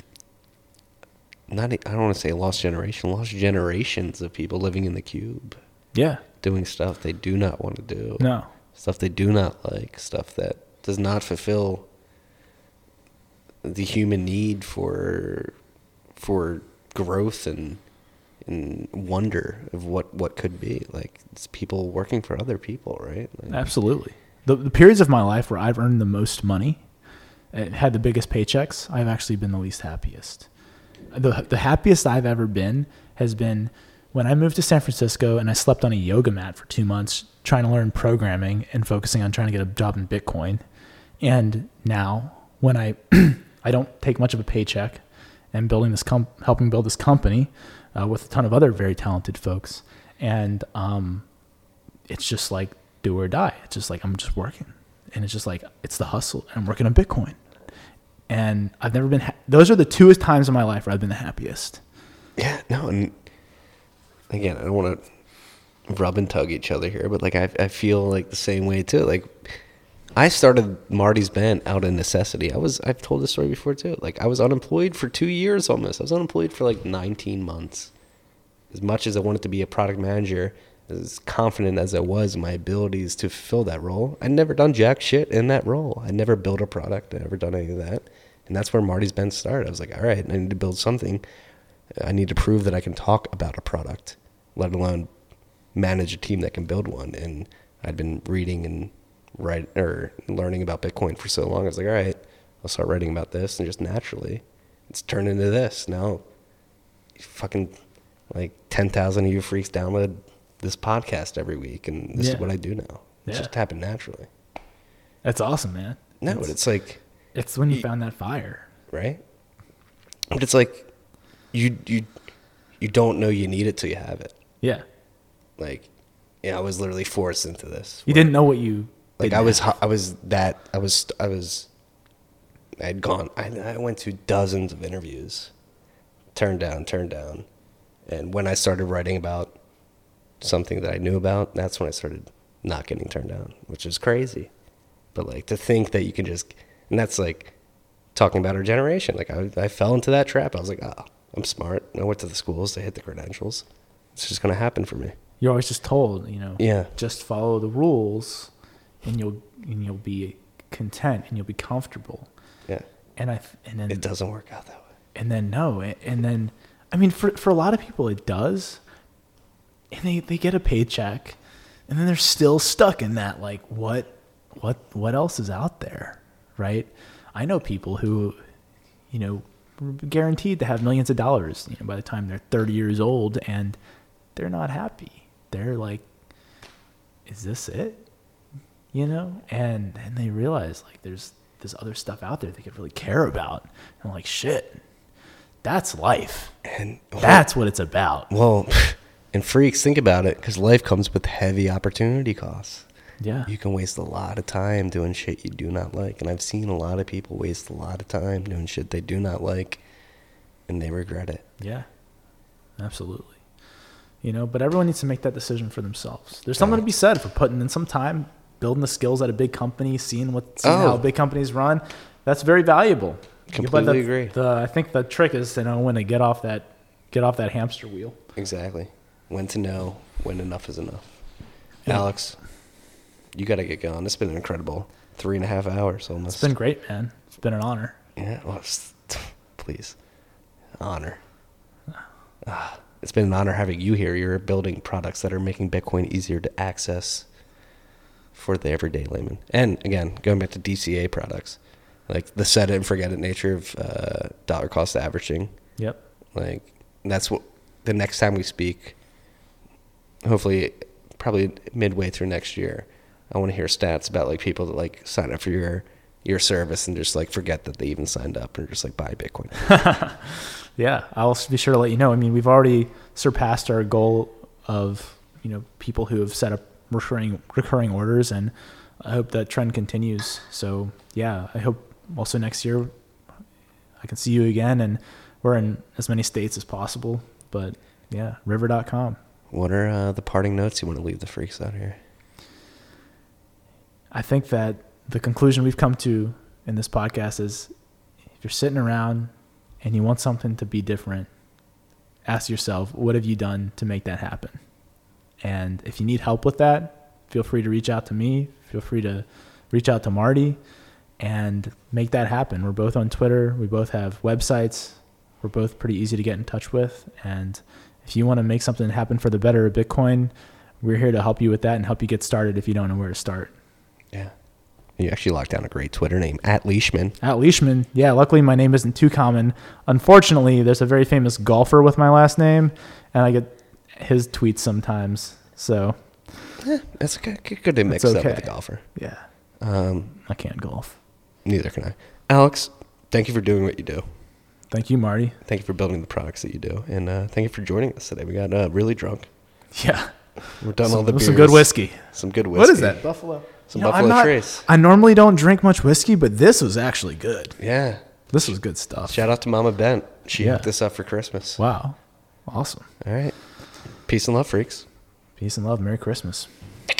not. I don't want to say lost generation, lost generations of people living in the cube, Yeah. Doing stuff they do not want to do, No. stuff they do not like, stuff that does not fulfill the human need for for growth and and wonder of what what could be. Like it's people working for other people, right? Like, Absolutely. The, the periods of my life where I've earned the most money and had the biggest paychecks, I've actually been the least happiest. The, the happiest I've ever been has been when I moved to San Francisco and I slept on a yoga mat for two months trying to learn programming and focusing on trying to get a job in Bitcoin. And now when I, I don't take much of a paycheck and building this com- helping build this company uh, with a ton of other very talented folks. And um, it's just like do or die. It's just like I'm just working, and it's just like it's the hustle. I'm working on Bitcoin, and I've never been. Ha- those are the two times in my life where I've been the happiest. Yeah, no, and again, I don't want to rub and tug each other here, but like I, I feel like the same way too. Like I started Marty's Bent out of necessity. I was I've told this story before too. Like I was unemployed for two years almost. I was unemployed for like 19 months. As much as I wanted to be a product manager, as confident as I was in my abilities to fill that role, I'd never done jack shit in that role. I'd never built a product. I'd never done any of that. And that's where Marty's Bent started. I was like, all right, I need to build something. I need to prove that I can talk about a product, let alone manage a team that can build one. And I'd been reading and write or learning about Bitcoin for so long. I was like, all right, I'll start writing about this, and just naturally, it's turned into this. Now, fucking like ten thousand of you freaks download this podcast every week, and this Yeah. is what I do now. It Yeah. just happened naturally. That's awesome, man. No, but it's like it's when you found that fire. right? But it's like you you you don't know you need it till you have it. Yeah, Like, yeah, I was literally forced into this. you didn't know what you like I was have. I was that I was I was I had gone I, I went to dozens of interviews, turned down, turned down, and when I started writing about something that I knew about, that's when I started not getting turned down, which is crazy. But like to think that you can just and that's like talking about our generation. Like I I fell into that trap. I was like, oh, I'm smart. I went to the schools to hit the credentials. It's just gonna happen for me. You're always just told, you know, Yeah. just follow the rules, and you'll and you'll be content and you'll be comfortable. Yeah. And I and then It doesn't work out that way. and then no and then i mean for for a lot of people it does and they they get a paycheck and then they're still stuck in that like what what what else is out there right i know people who you know guaranteed to have millions of dollars you know by the time they're 30 years old and they're not happy. They're like is this it? You know? And and they realize like there's there's other stuff out there they could really care about. And I'm like shit. That's life. And that's what it's about. Well, and freaks, think about it, because life comes with heavy opportunity costs. yeah. You can waste a lot of time doing shit you do not like, and I've seen a lot of people waste a lot of time doing shit they do not like, and they regret it. yeah. Absolutely you know but everyone needs to make that decision for themselves there's something to be said for putting in some time building the skills at a big company seeing what seeing how Oh. big companies run that's very valuable Completely the- agree. the, i think the trick is to know when to get off that get off that hamster wheel Exactly. When to know when enough is enough. Yeah. Alex, you got to get going. It's been an incredible three and a half hours almost. it's been great man it's been an honor Yeah, well, please, honor. Ah, it's been an honor having you here. You're building products that are making Bitcoin easier to access for the everyday layman. And again, going back to DCA products, like the set it and forget it nature of uh, dollar cost averaging. yep Like that's what the next time we speak, hopefully, probably midway through next year, I want to hear stats about like people that like sign up for your your service and just like forget that they even signed up and just like buy Bitcoin. Yeah, I'll be sure to let you know. I mean, we've already surpassed our goal of you know people who have set up recurring recurring orders, and I hope that trend continues. So yeah, I hope also next year I can see you again, and we're in as many states as possible. But yeah, River.com. What are uh, the parting notes you want to leave the freaks out here? I think that the conclusion we've come to in this podcast is if you're sitting around and you want something to be different, ask yourself, what have you done to make that happen? And if you need help with that, feel free to reach out to me. Feel free to reach out to Marty. and make that happen. We're both on Twitter. We both have websites. We're both pretty easy to get in touch with. And if you want to make something happen for the better of Bitcoin, we're here to help you with that and help you get started if you don't know where to start. Yeah. You actually locked down a great Twitter name at Leishman. At Leishman, yeah. Luckily, my name isn't too common. Unfortunately, there's a very famous golfer with my last name, and I get his tweets sometimes. So That's good. Good to mix It's up with the golfer. yeah, Um, I can't golf. neither can I. Alex, thank you for doing what you do. Thank you, Marty. Thank you for building the products that you do, and uh, thank you for joining us today. We got uh, really drunk. Yeah, We're done some, all the beers. some good whiskey. Some good whiskey. What is that? Buffalo. Some You know, Buffalo I'm not- Trace. I normally don't drink much whiskey, but this was actually good. Yeah. This was good stuff. Shout out to Mama Bent. She Yeah. hooked this up for Christmas. Wow, awesome. All right. Peace and love, freaks. Peace and love. Merry Christmas. The